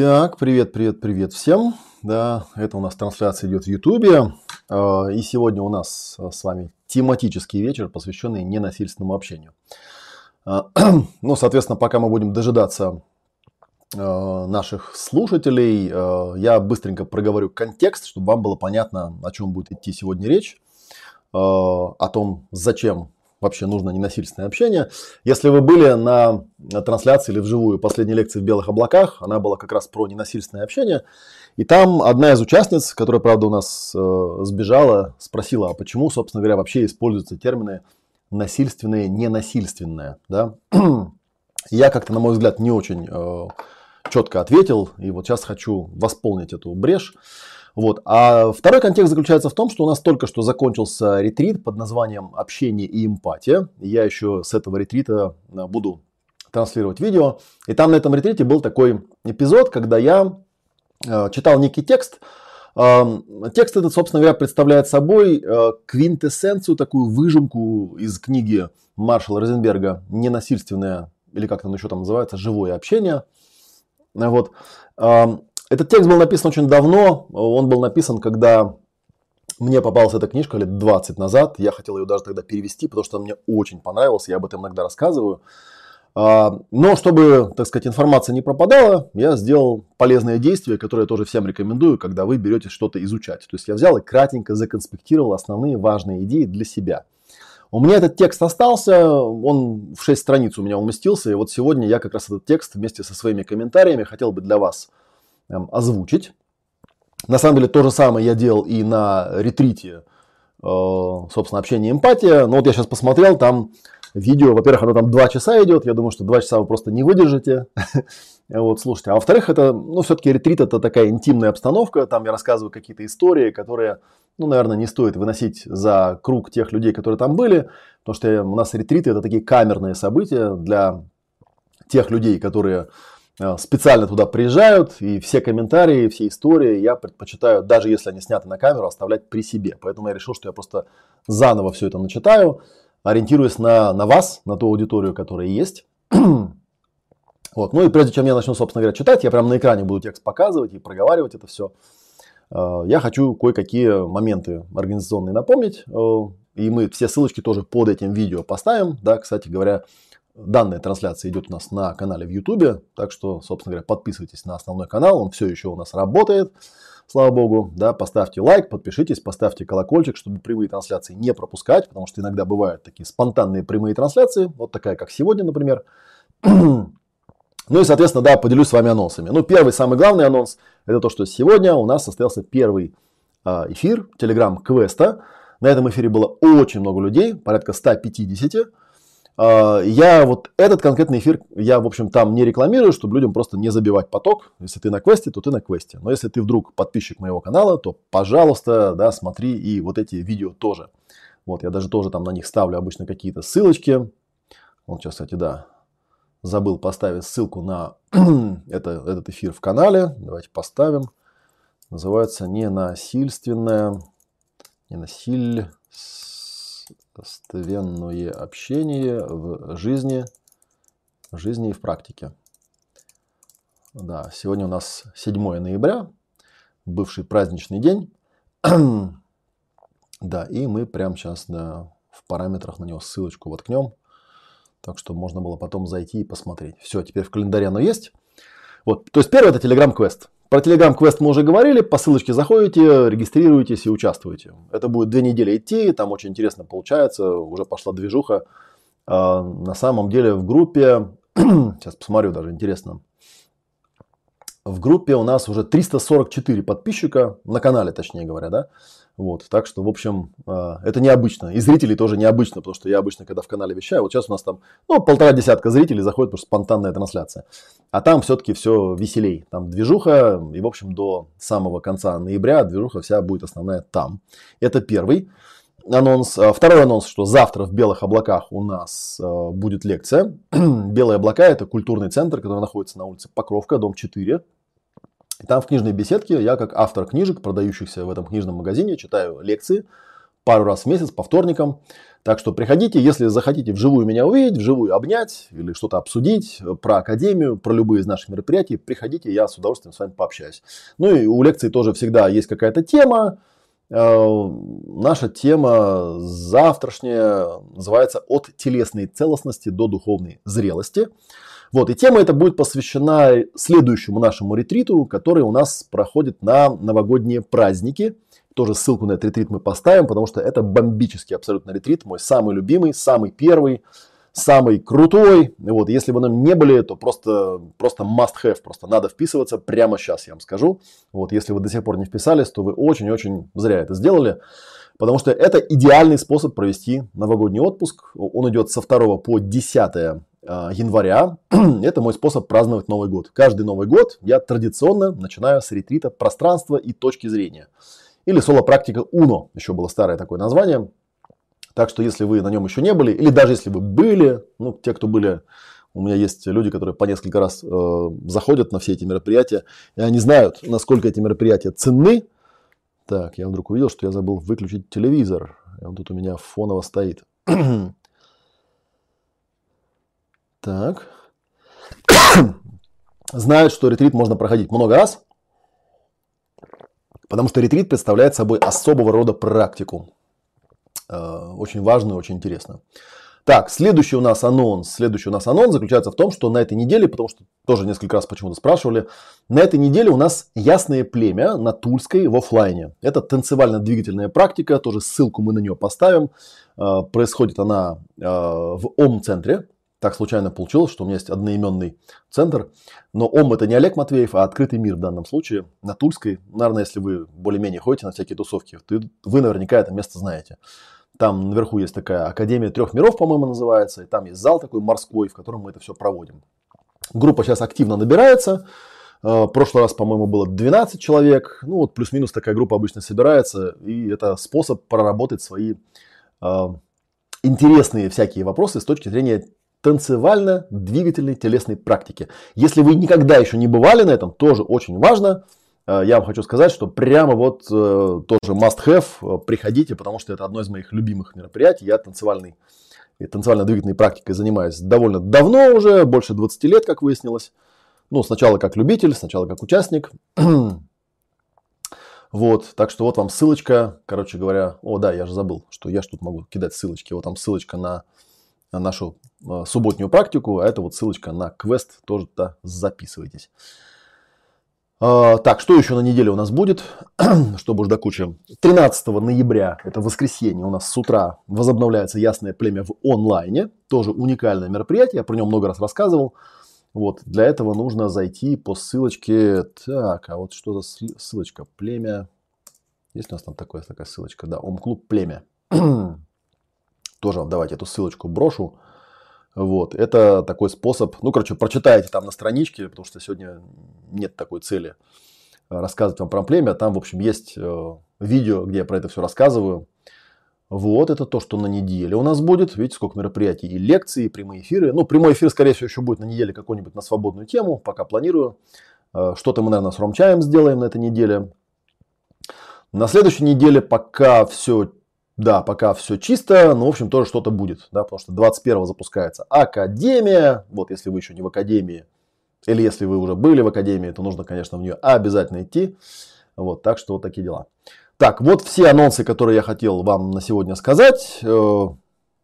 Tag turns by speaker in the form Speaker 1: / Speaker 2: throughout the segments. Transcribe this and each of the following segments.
Speaker 1: Так, привет, привет, привет всем. Да, это у нас трансляция идет в Ютубе. А, и сегодня у нас а, с вами тематический вечер, посвященный ненасильственному общению. А, ну, соответственно, пока мы будем дожидаться наших слушателей, я быстренько проговорю контекст, чтобы вам было понятно, о чем будет идти сегодня речь, о том, зачем вообще нужно ненасильственное общение. Если вы были на трансляции или вживую последней лекции в «Белых облаках», она была как раз про ненасильственное общение. И там одна из участниц, которая, правда, у нас э, сбежала, спросила, а почему, собственно говоря, вообще используются термины насильственные, ненасильственное. Да? Я как-то, на мой взгляд, не очень э, четко ответил, и вот сейчас хочу восполнить эту брешь. Вот. А второй контекст заключается в том, что у нас только что закончился ретрит под названием «Общение и эмпатия». Я еще с этого ретрита э, буду транслировать видео. И там на этом ретрите был такой эпизод, когда я э, читал некий текст. Э, текст этот, собственно говоря, представляет собой квинтэссенцию, такую выжимку из книги Маршала Розенберга «Ненасильственное», или как там еще там называется, «Живое общение». Вот. Этот текст был написан очень давно. Он был написан, когда мне попалась эта книжка лет 20 назад. Я хотел ее даже тогда перевести, потому что она мне очень понравилась. Я об этом иногда рассказываю. А, но чтобы, так сказать, информация не пропадала, я сделал полезное действие, которое я тоже всем рекомендую, когда вы берете что-то изучать. То есть я взял и кратенько законспектировал основные важные идеи для себя. У меня этот текст остался, он в 6 страниц у меня уместился, и вот сегодня я как раз этот текст вместе со своими комментариями хотел бы для вас озвучить. На самом деле то же самое я делал и на ретрите, э, собственно, общение эмпатия. Но вот я сейчас посмотрел, там видео, во-первых, оно там 2 часа идет, я думаю, что 2 часа вы просто не выдержите. вот, слушайте. А во-вторых, это, ну, все-таки ретрит это такая интимная обстановка, там я рассказываю какие-то истории, которые, ну, наверное, не стоит выносить за круг тех людей, которые там были, потому что у нас ретриты это такие камерные события для тех людей, которые специально туда приезжают, и все комментарии, все истории я предпочитаю, даже если они сняты на камеру, оставлять при себе. Поэтому я решил, что я просто заново все это начитаю, ориентируясь на, на вас, на ту аудиторию, которая есть. вот. Ну и прежде чем я начну, собственно говоря, читать, я прямо на экране буду текст показывать и проговаривать это все. Э, я хочу кое-какие моменты организационные напомнить. Э, и мы все ссылочки тоже под этим видео поставим. Да, кстати говоря, Данная трансляция идет у нас на канале в YouTube, так что, собственно говоря, подписывайтесь на основной канал, он все еще у нас работает, слава богу, да, поставьте лайк, подпишитесь, поставьте колокольчик, чтобы прямые трансляции не пропускать, потому что иногда бывают такие спонтанные прямые трансляции, вот такая, как сегодня, например. Ну и, соответственно, да, поделюсь с вами анонсами. Ну, первый, самый главный анонс, это то, что сегодня у нас состоялся первый а, эфир Telegram-квеста. На этом эфире было очень много людей, порядка 150. А, я вот этот конкретный эфир, я, в общем, там не рекламирую, чтобы людям просто не забивать поток. Если ты на квесте, то ты на квесте. Но если ты вдруг подписчик моего канала, то, пожалуйста, да, смотри и вот эти видео тоже. Вот, я даже тоже там на них ставлю обычно какие-то ссылочки. Вот сейчас, кстати, да, забыл поставить ссылку на это, этот эфир в канале. Давайте поставим. Называется «Ненасильственное...» Ненасиль постоянное общение в жизни, в жизни и в практике. Да, сегодня у нас 7 ноября, бывший праздничный день. да, и мы прямо сейчас да, в параметрах на него ссылочку воткнем. Так что можно было потом зайти и посмотреть. Все, теперь в календаре оно есть. Вот, то есть первое это Telegram Quest. Про Telegram Quest мы уже говорили, по ссылочке заходите, регистрируетесь и участвуете. Это будет две недели идти, там очень интересно получается, уже пошла движуха. А, на самом деле в группе, сейчас посмотрю даже, интересно, в группе у нас уже 344 подписчика, на канале точнее говоря, да, вот, так что, в общем, а, это необычно. И зрителей тоже необычно, потому что я обычно, когда в канале вещаю, вот сейчас у нас там, ну, полтора десятка зрителей заходит, потому что спонтанная трансляция. А там все-таки все веселей. Там движуха, и, в общем, до самого конца ноября движуха вся будет основная там. Это первый анонс. А, второй анонс, что завтра в Белых облаках у нас а, будет лекция. Белые облака – это культурный центр, который находится на улице Покровка, дом 4. Там в книжной беседке я как автор книжек, продающихся в этом книжном магазине, читаю лекции пару раз в месяц по вторникам. Так что приходите, если захотите вживую меня увидеть, вживую обнять или что-то обсудить про академию, про любые из наших мероприятий, приходите, я с удовольствием с вами пообщаюсь. Ну и у лекции тоже всегда есть какая-то тема. Э, наша тема завтрашняя называется «От телесной целостности до духовной зрелости». Вот, и тема эта будет посвящена следующему нашему ретриту, который у нас проходит на новогодние праздники – тоже ссылку на этот ретрит мы поставим, потому что это бомбический абсолютно ретрит, мой самый любимый, самый первый, самый крутой. Вот, если вы нам не были, то просто, просто must have, просто надо вписываться прямо сейчас, я вам скажу. Вот, если вы до сих пор не вписались, то вы очень-очень зря это сделали. Потому что это идеальный способ провести новогодний отпуск. Он идет со 2 по 10 а, января. Это мой способ праздновать Новый год. Каждый Новый год я традиционно начинаю с ретрита пространства и точки зрения. Или соло-практика Uno, еще было старое такое название. Так что если вы на нем еще не были, или даже если вы были, ну, те, кто были, у меня есть люди, которые по несколько раз э, заходят на все эти мероприятия, и они знают, насколько эти мероприятия ценны. Так, я вдруг увидел, что я забыл выключить телевизор. И он тут у меня фоново стоит. так. Знают, что ретрит можно проходить много раз. Потому что ретрит представляет собой особого рода практику. Э, очень важную, очень интересную. Так, следующий у нас анонс. Следующий у нас анонс заключается в том, что на этой неделе, потому что тоже несколько раз почему-то спрашивали, на этой неделе у нас ясное племя на Тульской в офлайне. Это танцевально-двигательная практика, тоже ссылку мы на нее поставим. Э, происходит она э, в ОМ-центре, так случайно получилось, что у меня есть одноименный центр. Но ОМ это не Олег Матвеев, а открытый мир в данном случае. На Тульской, наверное, если вы более-менее ходите на всякие тусовки, вы наверняка это место знаете. Там наверху есть такая Академия трех миров, по-моему, называется. И там есть зал такой морской, в котором мы это все проводим. Группа сейчас активно набирается. В э, прошлый раз, по-моему, было 12 человек. Ну, вот плюс-минус такая группа обычно собирается. И это способ проработать свои э, интересные всякие вопросы с точки зрения танцевально-двигательной телесной практики. Если вы никогда еще не бывали на этом, тоже очень важно. Э, я вам хочу сказать, что прямо вот э, тоже must have, э, приходите, потому что это одно из моих любимых мероприятий. Я танцевальный и танцевально-двигательной практикой занимаюсь довольно давно уже, больше 20 лет, как выяснилось. Ну, сначала как любитель, сначала как участник. Вот, так что вот вам ссылочка, короче говоря, о да, я же забыл, что я же тут могу кидать ссылочки. Вот там ссылочка на нашу а, субботнюю практику, а это вот ссылочка на квест, тоже -то записывайтесь. А, так, что еще на неделе у нас будет, чтобы уж до кучи. 13 ноября, это воскресенье, у нас с утра возобновляется Ясное племя в онлайне. Тоже уникальное мероприятие, я про него много раз рассказывал. Вот, для этого нужно зайти по ссылочке. Так, а вот что за ссылочка? Племя. Есть у нас там такое, такая ссылочка? Да, Ом-клуб племя. Тоже давайте эту ссылочку брошу. Вот, это такой способ, ну, короче, прочитайте там на страничке, потому что сегодня нет такой цели рассказывать вам про племя. Там, в общем, есть э, видео, где я про это все рассказываю. Вот, это то, что на неделе у нас будет. Видите, сколько мероприятий и лекции, и прямые эфиры. Ну, прямой эфир, скорее всего, еще будет на неделе какой-нибудь на свободную тему, пока планирую. Э, что-то мы, наверное, с Ромчаем сделаем на этой неделе. На следующей неделе пока все да, пока все чисто, но, в общем, тоже что-то будет, да, потому что 21 запускается Академия, вот, если вы еще не в Академии, или если вы уже были в Академии, то нужно, конечно, в нее обязательно идти, вот, так что вот такие дела. Так, вот все анонсы, которые я хотел вам на сегодня сказать. Э,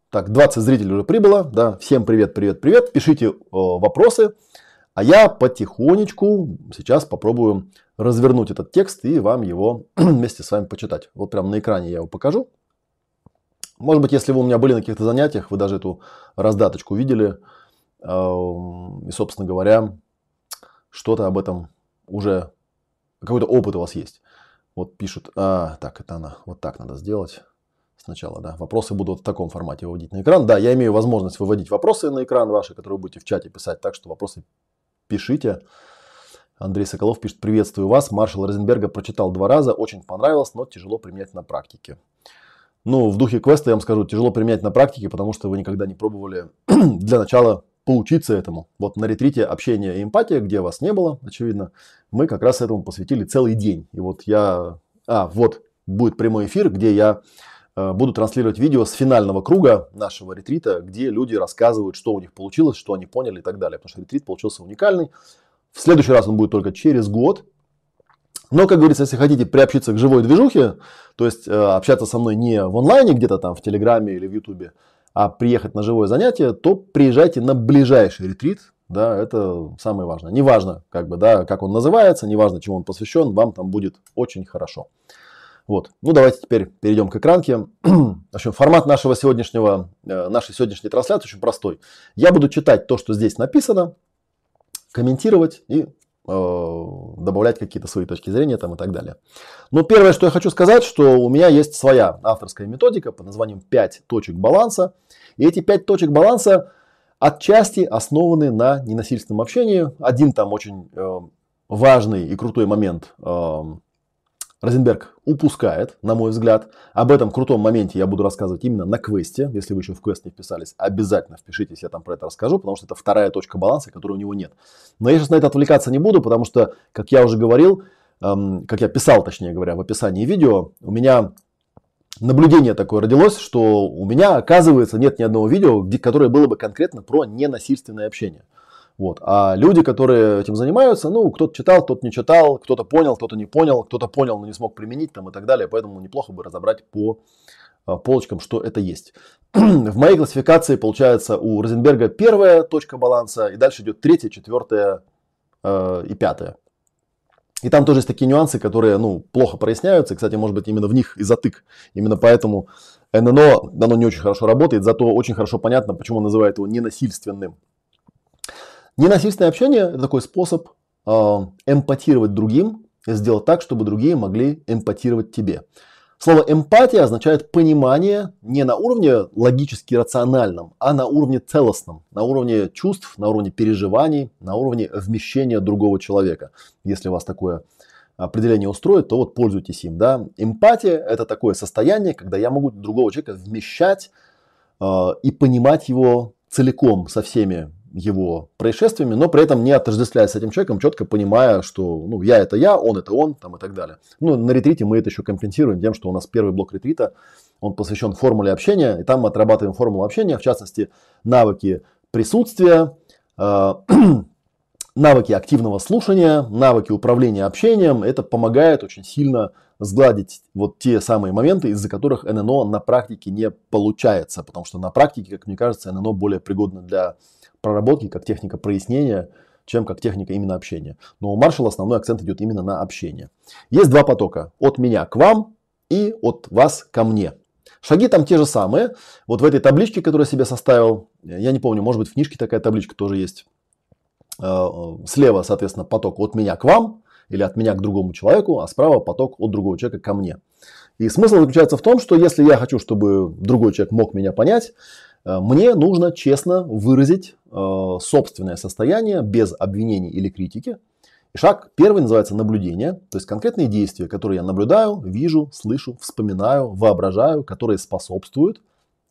Speaker 1: так, 20 зрителей уже прибыло, да, всем привет, привет, привет, пишите вопросы, а я потихонечку сейчас попробую развернуть этот текст и вам его вместе с вами почитать. Вот прямо на экране я его покажу. Может быть, если вы у меня были на каких-то занятиях, вы даже эту раздаточку видели. И, собственно говоря, что-то об этом уже, какой-то опыт у вас есть. Вот пишут, а, так, это она, вот так надо сделать сначала, да. Вопросы будут в таком формате выводить на экран. Да, я имею возможность выводить вопросы на экран ваши, которые вы будете в чате писать, так что вопросы пишите. Андрей Соколов пишет, приветствую вас. Маршал Розенберга прочитал два раза, очень понравилось, но тяжело применять на практике. Ну, в духе квеста, я вам скажу, тяжело применять на практике, потому что вы никогда не пробовали для начала поучиться этому. Вот на ретрите общение и эмпатия, где вас не было, очевидно, мы как раз этому посвятили целый день. И вот я... А, вот будет прямой эфир, где я э, буду транслировать видео с финального круга нашего ретрита, где люди рассказывают, что у них получилось, что они поняли и так далее. Потому что ретрит получился уникальный. В следующий раз он будет только через год. Но, как говорится, если хотите приобщиться к живой движухе, то есть э, общаться со мной не в онлайне, где-то там в Телеграме или в Ютубе, а приехать на живое занятие, то приезжайте на ближайший ретрит. Да, это самое важное. Неважно, как бы, да, как он называется, неважно, чему он посвящен, вам там будет очень хорошо. Вот. Ну, давайте теперь перейдем к экранке. В общем, формат нашего сегодняшнего, э, нашей сегодняшней трансляции очень простой. Я буду читать то, что здесь написано, комментировать и добавлять какие-то свои точки зрения там и так далее. Но первое, что я хочу сказать, что у меня есть своя авторская методика под названием 5 точек баланса. И эти 5 точек баланса отчасти основаны на ненасильственном общении. Один там очень э, важный и крутой момент э, Розенберг упускает, на мой взгляд. Об этом крутом моменте я буду рассказывать именно на квесте. Если вы еще в квест не вписались, обязательно впишитесь, я там про это расскажу, потому что это вторая точка баланса, которой у него нет. Но я сейчас на это отвлекаться не буду, потому что, как я уже говорил, эм, как я писал, точнее говоря, в описании видео, у меня наблюдение такое родилось, что у меня, оказывается, нет ни одного видео, где, которое было бы конкретно про ненасильственное общение. Вот. А люди, которые этим занимаются, ну, кто-то читал, кто-то не читал, кто-то понял, кто-то не понял, кто-то понял, но не смог применить там и так далее. Поэтому неплохо бы разобрать по а, полочкам, что это есть. В моей классификации получается у Розенберга первая точка баланса, и дальше идет третья, четвертая э, и пятая. И там тоже есть такие нюансы, которые ну, плохо проясняются. Кстати, может быть, именно в них и затык. Именно поэтому ННО, оно не очень хорошо работает, зато очень хорошо понятно, почему он называет его ненасильственным. Ненасильственное общение – это такой способ э, эмпатировать другим, сделать так, чтобы другие могли эмпатировать тебе. Слово эмпатия означает понимание не на уровне логически рациональном, а на уровне целостном, на уровне чувств, на уровне переживаний, на уровне вмещения другого человека. Если вас такое определение устроит, то вот пользуйтесь им. Да? Эмпатия – это такое состояние, когда я могу другого человека вмещать э, и понимать его целиком, со всеми его происшествиями, но при этом не отождествляясь с этим человеком, четко понимая, что ну, я это я, он это он там, и так далее. Ну, на ретрите мы это еще компенсируем тем, что у нас первый блок ретрита, он посвящен формуле общения, и там мы отрабатываем формулу общения, в частности, навыки присутствия, э, навыки активного слушания, навыки управления общением. Это помогает очень сильно сгладить вот те самые моменты, из-за которых ННО на практике не получается, потому что на практике, как мне кажется, ННО более пригодно для проработки, как техника прояснения, чем как техника именно общения. Но у Маршала основной акцент идет именно на общение. Есть два потока. От меня к вам и от вас ко мне. Шаги там те же самые. Вот в этой табличке, которую я себе составил, я не помню, может быть в книжке такая табличка тоже есть. Э, слева, соответственно, поток от меня к вам или от меня к другому человеку, а справа поток от другого человека ко мне. И смысл заключается в том, что если я хочу, чтобы другой человек мог меня понять, Э, мне нужно честно выразить э, собственное состояние без обвинений или критики. И шаг первый называется наблюдение, то есть конкретные действия, которые я наблюдаю, вижу, слышу, вспоминаю, воображаю, которые способствуют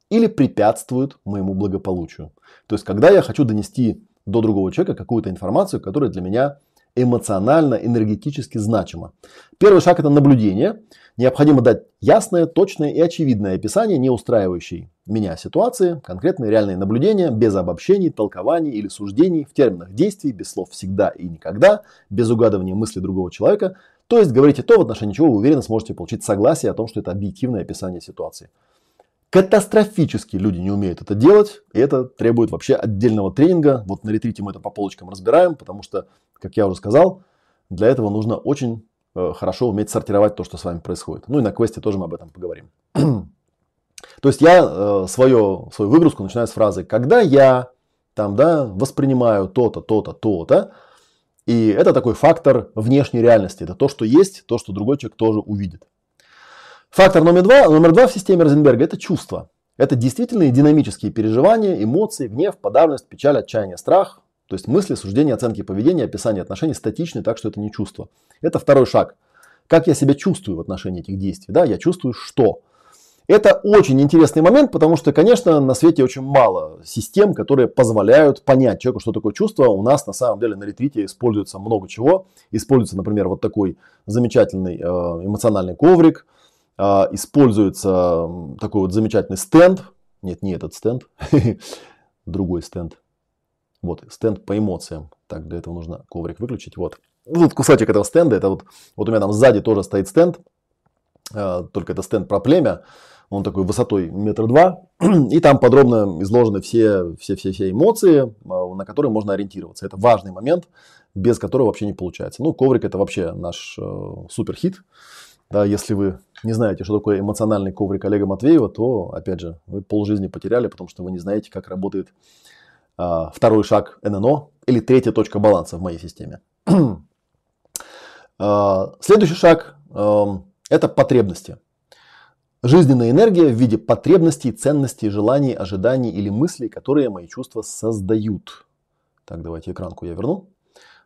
Speaker 1: или препятствуют моему благополучию. То есть когда я хочу донести до другого человека какую-то информацию, которая для меня эмоционально, энергетически значимо. Первый шаг это наблюдение. Необходимо дать ясное, точное и очевидное описание не устраивающей меня ситуации, конкретные реальные наблюдения, без обобщений, толкований или суждений, в терминах действий, без слов всегда и никогда, без угадывания мысли другого человека. То есть говорите то, в отношении чего вы уверенно сможете получить согласие о том, что это объективное описание ситуации. Катастрофически люди не умеют это делать, и это требует вообще отдельного тренинга. Вот на ретрите мы это по полочкам разбираем, потому что, как я уже сказал, для этого нужно очень э, хорошо уметь сортировать то, что с вами происходит. Ну и на квесте тоже мы об этом поговорим. То есть я э, свое, свою выгрузку начинаю с фразы «когда я там, да, воспринимаю то-то, то-то, то-то», и это такой фактор внешней реальности. Это то, что есть, то, что другой человек тоже увидит. Фактор номер два, номер два в системе Розенберга – это чувства. Это действительные динамические переживания, эмоции, гнев, подавленность, печаль, отчаяние, страх. То есть мысли, суждения, оценки поведения, описание отношений статичны, так что это не чувство. Это второй шаг. Как я себя чувствую в отношении этих действий? Да, я чувствую что? Это очень интересный момент, потому что, конечно, на свете очень мало систем, которые позволяют понять человеку, что такое чувство. У нас на самом деле на ретрите используется много чего. Используется, например, вот такой замечательный э, эмоциональный коврик. а, используется такой вот замечательный стенд. Нет, не этот стенд, другой стенд. Вот, стенд по эмоциям. Так, для этого нужно коврик выключить. Вот. Вот кусочек этого стенда. Это вот, вот у меня там сзади тоже стоит стенд. А, только это стенд про племя. Он такой высотой метр два. И там подробно изложены все, все, все, все эмоции, а, на которые можно ориентироваться. Это важный момент, без которого вообще не получается. Ну, коврик это вообще наш э, супер хит. Да, если вы не знаете, что такое эмоциональный коврик Олега Матвеева, то, опять же, вы полжизни потеряли, потому что вы не знаете, как работает а, второй шаг ННО или третья точка баланса в моей системе. а, следующий шаг э, это потребности. Жизненная энергия в виде потребностей, ценностей, желаний, ожиданий или мыслей, которые мои чувства создают. Так, давайте экранку я верну.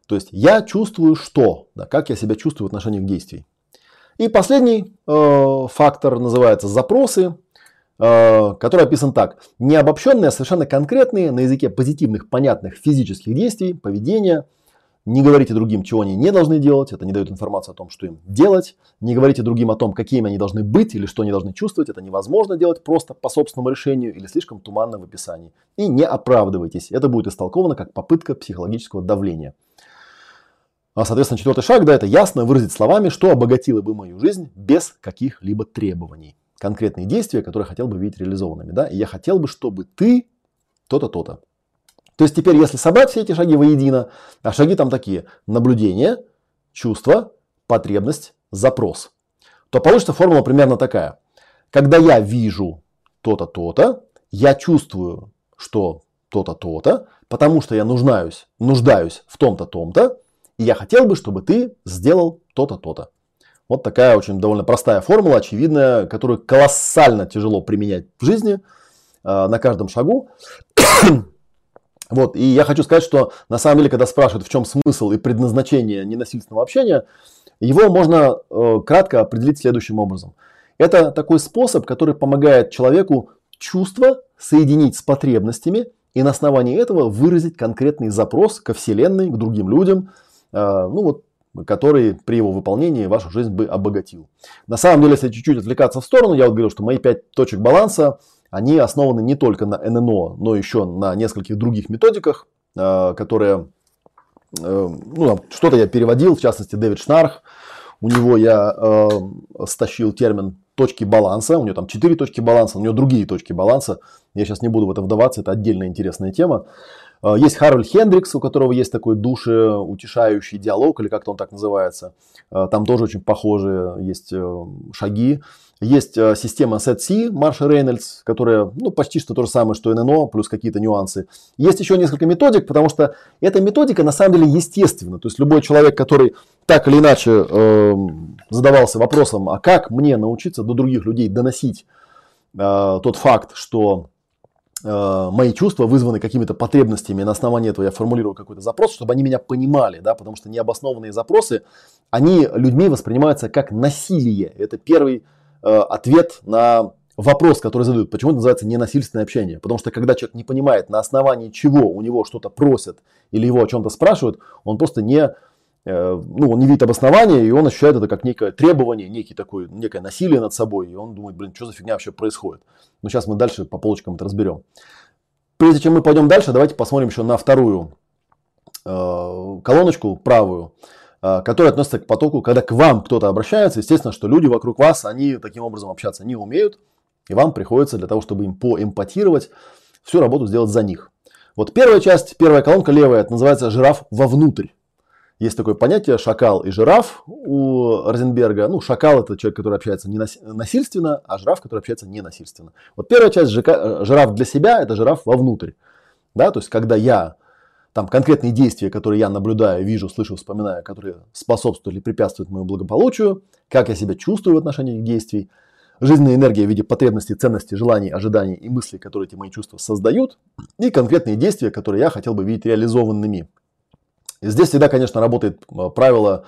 Speaker 1: То есть я чувствую что, да, как я себя чувствую в отношении к действий. И последний э, фактор называется запросы, э, который описан так. Необобщенные, совершенно конкретные на языке позитивных, понятных физических действий, поведения – не говорите другим, чего они не должны делать, это не дает информацию о том, что им делать. Не говорите другим о том, какими они должны быть или что они должны чувствовать, это невозможно делать просто по собственному решению или слишком туманно в описании. И не оправдывайтесь, это будет истолковано как попытка психологического давления. А, соответственно, четвертый шаг, да, это ясно выразить словами, что обогатило бы мою жизнь без каких-либо требований. Конкретные действия, которые хотел бы видеть реализованными. Да? И я хотел бы, чтобы ты то-то, то-то. То есть теперь, если собрать все эти шаги воедино, а шаги там такие, наблюдение, чувство, потребность, запрос, то получится формула примерно такая. Когда я вижу то-то, то-то, я чувствую, что то-то, то-то, потому что я нуждаюсь, нуждаюсь в том-то, том-то, и я хотел бы, чтобы ты сделал то-то, то-то. Вот такая очень довольно простая формула, очевидная, которую колоссально тяжело применять в жизни э, на каждом шагу. Вот, и я хочу сказать, что на самом деле, когда спрашивают, в чем смысл и предназначение ненасильственного общения, его можно э, кратко определить следующим образом. Это такой способ, который помогает человеку чувства соединить с потребностями и на основании этого выразить конкретный запрос ко Вселенной, к другим людям, э, ну вот, который при его выполнении вашу жизнь бы обогатил. На самом деле, если чуть-чуть отвлекаться в сторону, я вот говорил, что мои пять точек баланса – они основаны не только на ННО, но еще на нескольких других методиках, э, которые, э, ну, что-то я переводил, в частности, Дэвид Шнарх, у него я э, стащил термин точки баланса, у него там четыре точки баланса, у него другие точки баланса, я сейчас не буду в это вдаваться, это отдельная интересная тема. Э, есть Харольд Хендрикс, у которого есть такой душеутешающий диалог, или как-то он так называется. Там тоже очень похожие есть шаги. Есть э, система SET-C Марша Рейнольдс, которая ну, почти что то же самое, что ННО, плюс какие-то нюансы. Есть еще несколько методик, потому что эта методика на самом деле естественна. То есть любой человек, который так или иначе э, задавался вопросом, а как мне научиться до других людей доносить э, тот факт, что э, мои чувства вызваны какими-то потребностями, на основании этого я формулирую какой-то запрос, чтобы они меня понимали, да, потому что необоснованные запросы, они людьми воспринимаются как насилие. Это первый Э, ответ на вопрос, который задают. Почему это называется ненасильственное общение? Потому что когда человек не понимает, на основании чего у него что-то просят или его о чем-то спрашивают, он просто не, э, ну, он не видит обоснования, и он ощущает это как некое требование, некий такой, некое насилие над собой, и он думает, блин, что за фигня вообще происходит. Но сейчас мы дальше по полочкам это разберем. Прежде чем мы пойдем дальше, давайте посмотрим еще на вторую э, колоночку, правую. А, который относится к потоку, когда к вам кто-то обращается, естественно, что люди вокруг вас, они таким образом общаться не умеют, и вам приходится для того, чтобы им поэмпатировать, всю работу сделать за них. Вот первая часть, первая колонка левая, это называется жираф вовнутрь. Есть такое понятие шакал и жираф у Розенберга. Ну, шакал это человек, который общается не насильственно, а жираф, который общается ненасильственно. Вот первая часть жираф для себя, это жираф вовнутрь. Да, то есть, когда я там конкретные действия, которые я наблюдаю, вижу, слышу, вспоминаю, которые способствуют или препятствуют моему благополучию, как я себя чувствую в отношении этих действий, жизненная энергия в виде потребностей, ценностей, желаний, ожиданий и мыслей, которые эти мои чувства создают, и конкретные действия, которые я хотел бы видеть реализованными. И здесь всегда, конечно, работает э, правило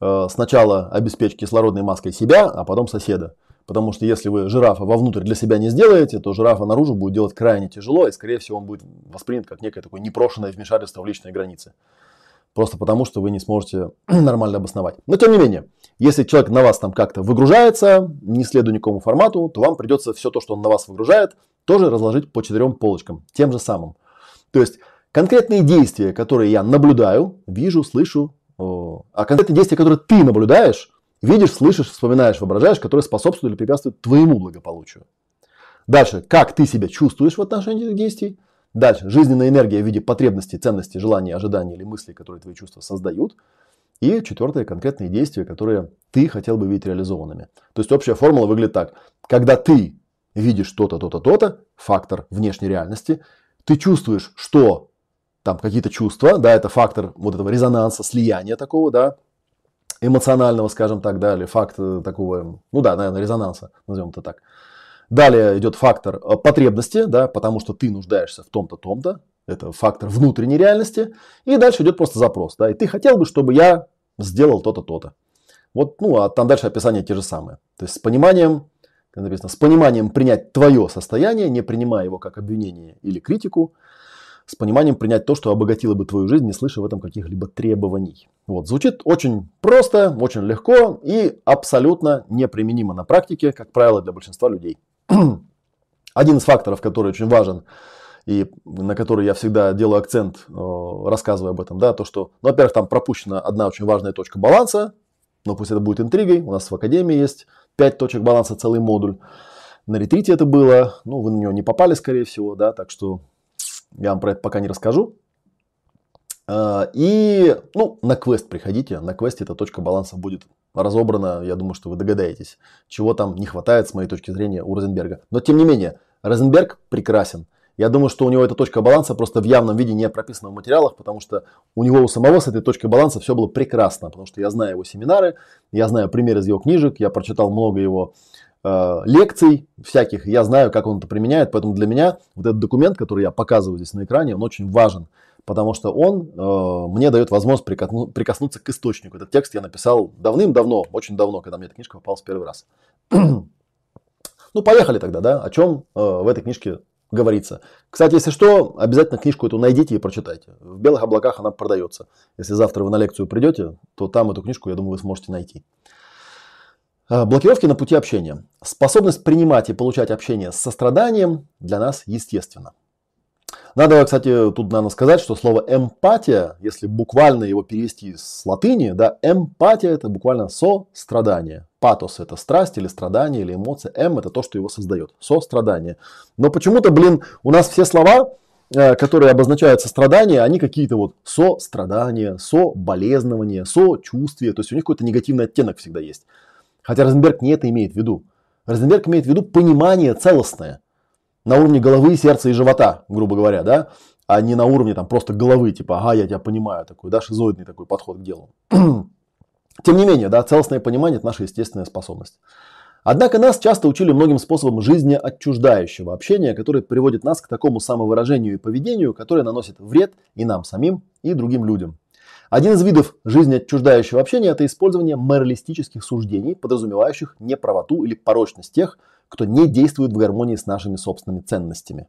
Speaker 1: э, сначала обеспечить кислородной маской себя, а потом соседа. Потому что если вы жирафа вовнутрь для себя не сделаете, то жирафа наружу будет делать крайне тяжело, и, скорее всего, он будет воспринят как некое такое непрошенное вмешательство в личные границы. просто потому, что вы не сможете нормально обосновать. Но тем не менее, если человек на вас там как-то выгружается, не следуя никакому формату, то вам придется все то, что он на вас выгружает, тоже разложить по четырем полочкам, тем же самым. То есть конкретные действия, которые я наблюдаю, вижу, слышу, а конкретные действия, которые ты наблюдаешь, видишь, слышишь, вспоминаешь, воображаешь, которые способствуют или препятствуют твоему благополучию. Дальше, как ты себя чувствуешь в отношении этих действий. Дальше, жизненная энергия в виде потребностей, ценностей, желаний, ожиданий или мыслей, которые твои чувства создают. И четвертое, конкретные действия, которые ты хотел бы видеть реализованными. То есть общая формула выглядит так. Когда ты видишь что-то, то-то, то-то, фактор внешней реальности, ты чувствуешь, что там какие-то чувства, да, это фактор вот этого резонанса, слияния такого, да, эмоционального, скажем так, да, или факт такого, ну да, наверное, резонанса, назовем это так. Далее идет фактор э, потребности, да, потому что ты нуждаешься в том-то, том-то. Это фактор внутренней реальности. И дальше идет просто запрос. Да, и ты хотел бы, чтобы я сделал то-то, то-то. Вот, ну, а там дальше описание те же самые. То есть с пониманием, написано, с пониманием принять твое состояние, не принимая его как обвинение или критику, с пониманием принять то, что обогатило бы твою жизнь, не слыша в этом каких-либо требований. Вот, звучит очень просто, очень легко и абсолютно неприменимо на практике, как правило, для большинства людей. Один из факторов, который очень важен и на который я всегда делаю акцент, э, рассказывая об этом, да, то, что, ну, во-первых, там пропущена одна очень важная точка баланса, но пусть это будет интригой, у нас в Академии есть 5 точек баланса, целый модуль. На ретрите это было, ну, вы на него не попали, скорее всего, да, так что я вам про это пока не расскажу. Э, и, ну, на квест приходите, на квесте эта точка баланса будет разобрано, я думаю, что вы догадаетесь, чего там не хватает, с моей точки зрения, у Розенберга. Но тем не менее, Розенберг прекрасен. Я думаю, что у него эта точка баланса просто в явном виде не прописана в материалах, потому что у него у самого с этой точкой баланса все было прекрасно, потому что я знаю его семинары, я знаю примеры из его книжек, я прочитал много его лекций всяких, я знаю, как он это применяет, поэтому для меня вот этот документ, который я показываю здесь на экране, он очень важен потому что он э, мне дает возможность прикосну, прикоснуться к источнику. Этот текст я написал давным-давно, очень давно, когда мне эта книжка попалась первый раз. ну, поехали тогда, да, о чем э, в этой книжке говорится. Кстати, если что, обязательно книжку эту найдите и прочитайте. В белых облаках она продается. Если завтра вы на лекцию придете, то там эту книжку, я думаю, вы сможете найти. Э, блокировки на пути общения. Способность принимать и получать общение с состраданием для нас естественно. Надо, кстати, тут надо сказать, что слово эмпатия, если буквально его перевести с латыни, да, эмпатия это буквально сострадание. Патос это страсть или страдание или эмоция. Эм это то, что его создает. Сострадание. Но почему-то, блин, у нас все слова, э, которые обозначают сострадание, они какие-то вот сострадание, соболезнование, сочувствие. То есть у них какой-то негативный оттенок всегда есть. Хотя Розенберг не это имеет в виду. Розенберг имеет в виду понимание целостное на уровне головы, сердца и живота, грубо говоря, да, а не на уровне там просто головы, типа, ага, я тебя понимаю, такой, да, шизоидный такой подход к делу. Тем не менее, да, целостное понимание – это наша естественная способность. Однако нас часто учили многим способам жизни отчуждающего общения, который приводит нас к такому самовыражению и поведению, которое наносит вред и нам самим, и другим людям. Один из видов жизни отчуждающего общения – это использование моралистических суждений, подразумевающих неправоту или порочность тех, кто не действует в гармонии с нашими собственными ценностями.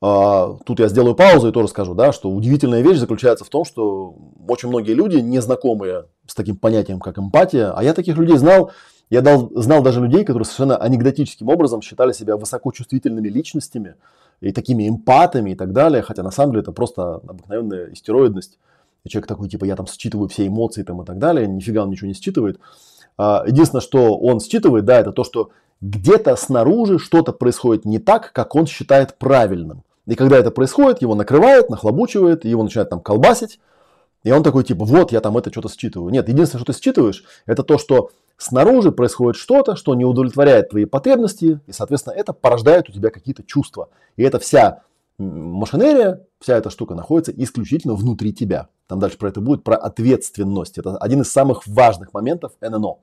Speaker 1: А, тут я сделаю паузу и тоже скажу, да, что удивительная вещь заключается в том, что очень многие люди, не знакомые с таким понятием, как эмпатия, а я таких людей знал, я дал, знал даже людей, которые совершенно анекдотическим образом считали себя высокочувствительными личностями и такими эмпатами и так далее, хотя на самом деле это просто обыкновенная истероидность. И человек такой, типа, я там считываю все эмоции там и так далее, нифига он ничего не считывает. А, единственное, что он считывает, да, это то, что где-то снаружи что-то происходит не так, как он считает правильным. И когда это происходит, его накрывает, нахлобучивает, его начинает там колбасить. И он такой типа, вот я там это что-то считываю. Нет, единственное, что ты считываешь, это то, что снаружи происходит что-то, что не удовлетворяет твои потребности, и, соответственно, это порождает у тебя какие-то чувства. И это вся машинерия, вся эта штука находится исключительно внутри тебя. Там дальше про это будет, про ответственность. Это один из самых важных моментов ННО.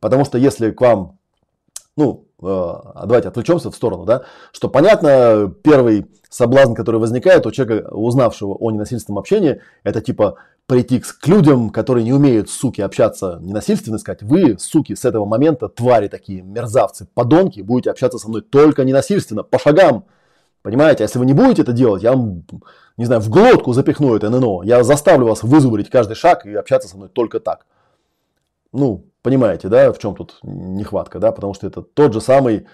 Speaker 1: Потому что если к вам ну, э, давайте отвлечемся в сторону, да, что понятно, первый соблазн, который возникает у человека, узнавшего о ненасильственном общении, это типа прийти к людям, которые не умеют, суки, общаться ненасильственно, сказать, вы, суки, с этого момента твари такие, мерзавцы, подонки, будете общаться со мной только ненасильственно, по шагам, понимаете, а если вы не будете это делать, я вам не знаю, в глотку запихну это ННО. Я заставлю вас вызубрить каждый шаг и общаться со мной только так. Ну, понимаете, да, в чем тут нехватка, да, потому что это тот же самый,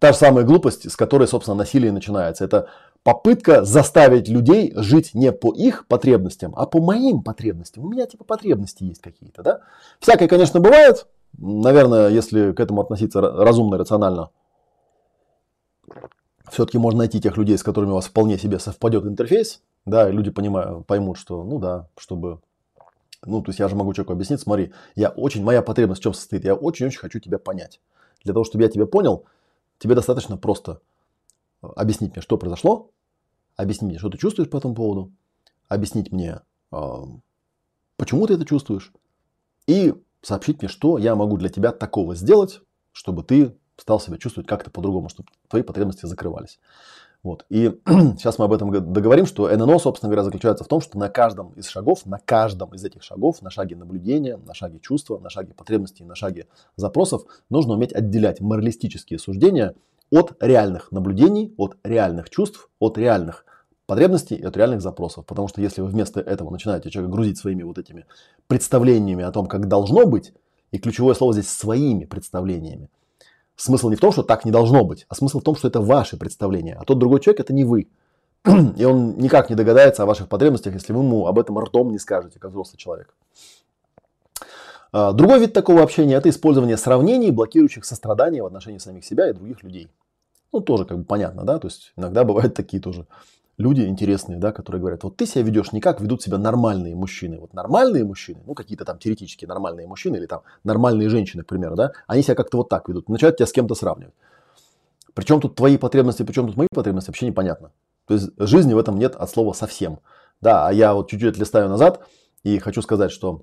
Speaker 1: та же самая глупость, с которой, собственно, насилие начинается. Это попытка заставить людей жить не по их потребностям, а по моим потребностям. У меня типа потребности есть какие-то, да. Всякое, конечно, бывает. Наверное, если к этому относиться разумно, рационально, все-таки можно найти тех людей, с которыми у вас вполне себе совпадет интерфейс, да, и люди понимают, поймут, что, ну да, чтобы, ну, то есть я же могу человеку объяснить, смотри, я очень, моя потребность в чем состоит, я очень-очень хочу тебя понять. Для того, чтобы я тебя понял, тебе достаточно просто объяснить мне, что произошло, объяснить мне, что ты чувствуешь по этому поводу, объяснить мне, почему ты это чувствуешь, и сообщить мне, что я могу для тебя такого сделать, чтобы ты стал себя чувствовать как-то по-другому, чтобы твои потребности закрывались. Вот. И сейчас мы об этом договорим, что ННО, собственно говоря, заключается в том, что на каждом из шагов, на каждом из этих шагов, на шаге наблюдения, на шаге чувства, на шаге потребностей, на шаге запросов, нужно уметь отделять моралистические суждения от реальных наблюдений, от реальных чувств, от реальных потребностей и от реальных запросов. Потому что если вы вместо этого начинаете человека грузить своими вот этими представлениями о том, как должно быть, и ключевое слово здесь своими представлениями, Смысл не в том, что так не должно быть, а смысл в том, что это ваше представление, а тот другой человек это не вы. И он никак не догадается о ваших потребностях, если вы ему об этом ртом не скажете, как взрослый человек. А, другой вид такого общения – это использование сравнений, блокирующих сострадание в отношении самих себя и других людей. Ну, тоже как бы понятно, да, то есть иногда бывают такие тоже люди интересные, да, которые говорят, вот ты себя ведешь не как ведут себя нормальные мужчины. Вот нормальные мужчины, ну какие-то там теоретически нормальные мужчины или там нормальные женщины, к примеру, да, они себя как-то вот так ведут, начинают тебя с кем-то сравнивать. Причем тут твои потребности, причем тут мои потребности, вообще непонятно. То есть жизни в этом нет от слова совсем. Да, а я вот чуть-чуть листаю назад и хочу сказать, что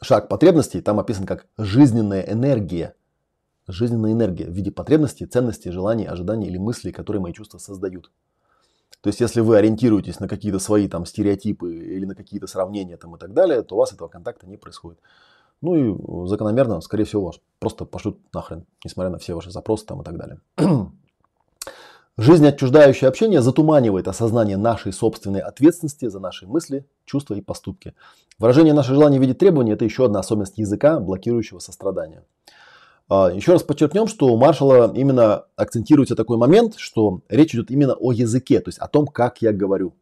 Speaker 1: шаг потребностей там описан как жизненная энергия. Жизненная энергия в виде потребностей, ценностей, желаний, ожиданий или мыслей, которые мои чувства создают. То есть, если вы ориентируетесь на какие-то свои там стереотипы или на какие-то сравнения там и так далее, то у вас этого контакта не происходит. Ну и закономерно, скорее всего, вас просто пошлют нахрен, несмотря на все ваши запросы там и так далее. Жизнь отчуждающее общение затуманивает осознание нашей собственной ответственности за наши мысли, чувства и поступки. Выражение наших желаний в виде требований – это еще одна особенность языка, блокирующего сострадание. А, Еще раз подчеркнем, что у Маршала именно акцентируется такой момент, что речь идет именно о языке, то есть о том, как я говорю.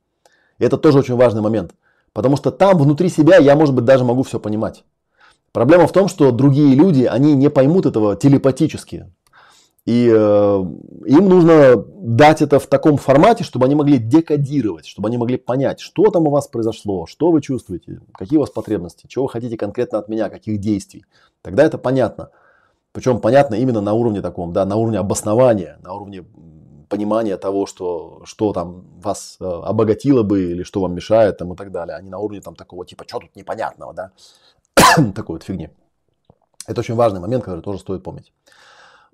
Speaker 1: И это тоже очень важный момент, потому что там внутри себя я, может быть, даже могу все понимать. Проблема в том, что другие люди, они не поймут этого телепатически. И э, им нужно дать это в таком формате, чтобы они могли декодировать, чтобы они могли понять, что там у вас произошло, что вы чувствуете, какие у вас потребности, чего вы хотите конкретно от меня, каких действий. Тогда это понятно. Причем понятно именно на уровне таком, да, на уровне обоснования, на уровне понимания того, что, что там вас э, обогатило бы или что вам мешает там, и так далее, а не на уровне там такого типа, что тут непонятного, да, такой вот фигни. Это очень важный момент, который тоже стоит помнить.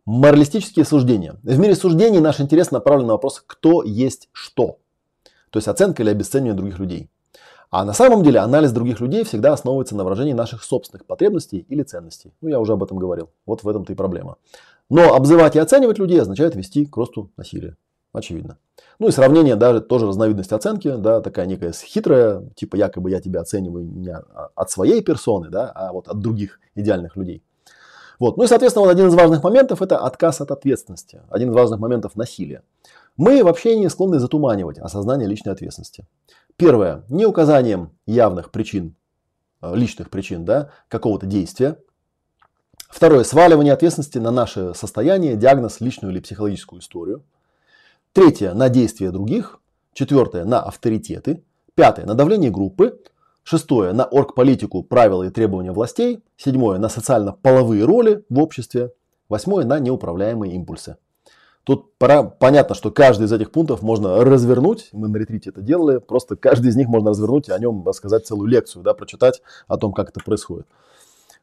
Speaker 1: Моралистические суждения. В мире суждений наш интерес направлен на вопрос, кто есть что. То есть оценка или обесценивание других людей. А на самом деле анализ других людей всегда основывается на выражении наших собственных потребностей или ценностей. Ну, я уже об этом говорил. Вот в этом-то и проблема. Но обзывать и оценивать людей означает вести к росту насилия. Очевидно. Ну и сравнение даже тоже разновидность оценки, да, такая некая хитрая, типа якобы я тебя оцениваю не от своей персоны, да, а вот от других идеальных людей. Вот. Ну и, соответственно, вот один из важных моментов – это отказ от ответственности. Один из важных моментов – насилия. Мы в общении склонны затуманивать осознание личной ответственности. Первое. Не указанием явных причин, э, личных причин да, какого-то действия. Второе. Сваливание ответственности на наше состояние, диагноз, личную или психологическую историю. Третье. На действия других. Четвертое. На авторитеты. Пятое. На давление группы. Шестое. На оргполитику, правила и требования властей. Седьмое. На социально-половые роли в обществе. Восьмое. На неуправляемые импульсы. Тут пора, понятно, что каждый из этих пунктов можно развернуть. Мы на ретрите это делали. Просто каждый из них можно развернуть и о нем рассказать целую лекцию, да, прочитать о том, как это происходит.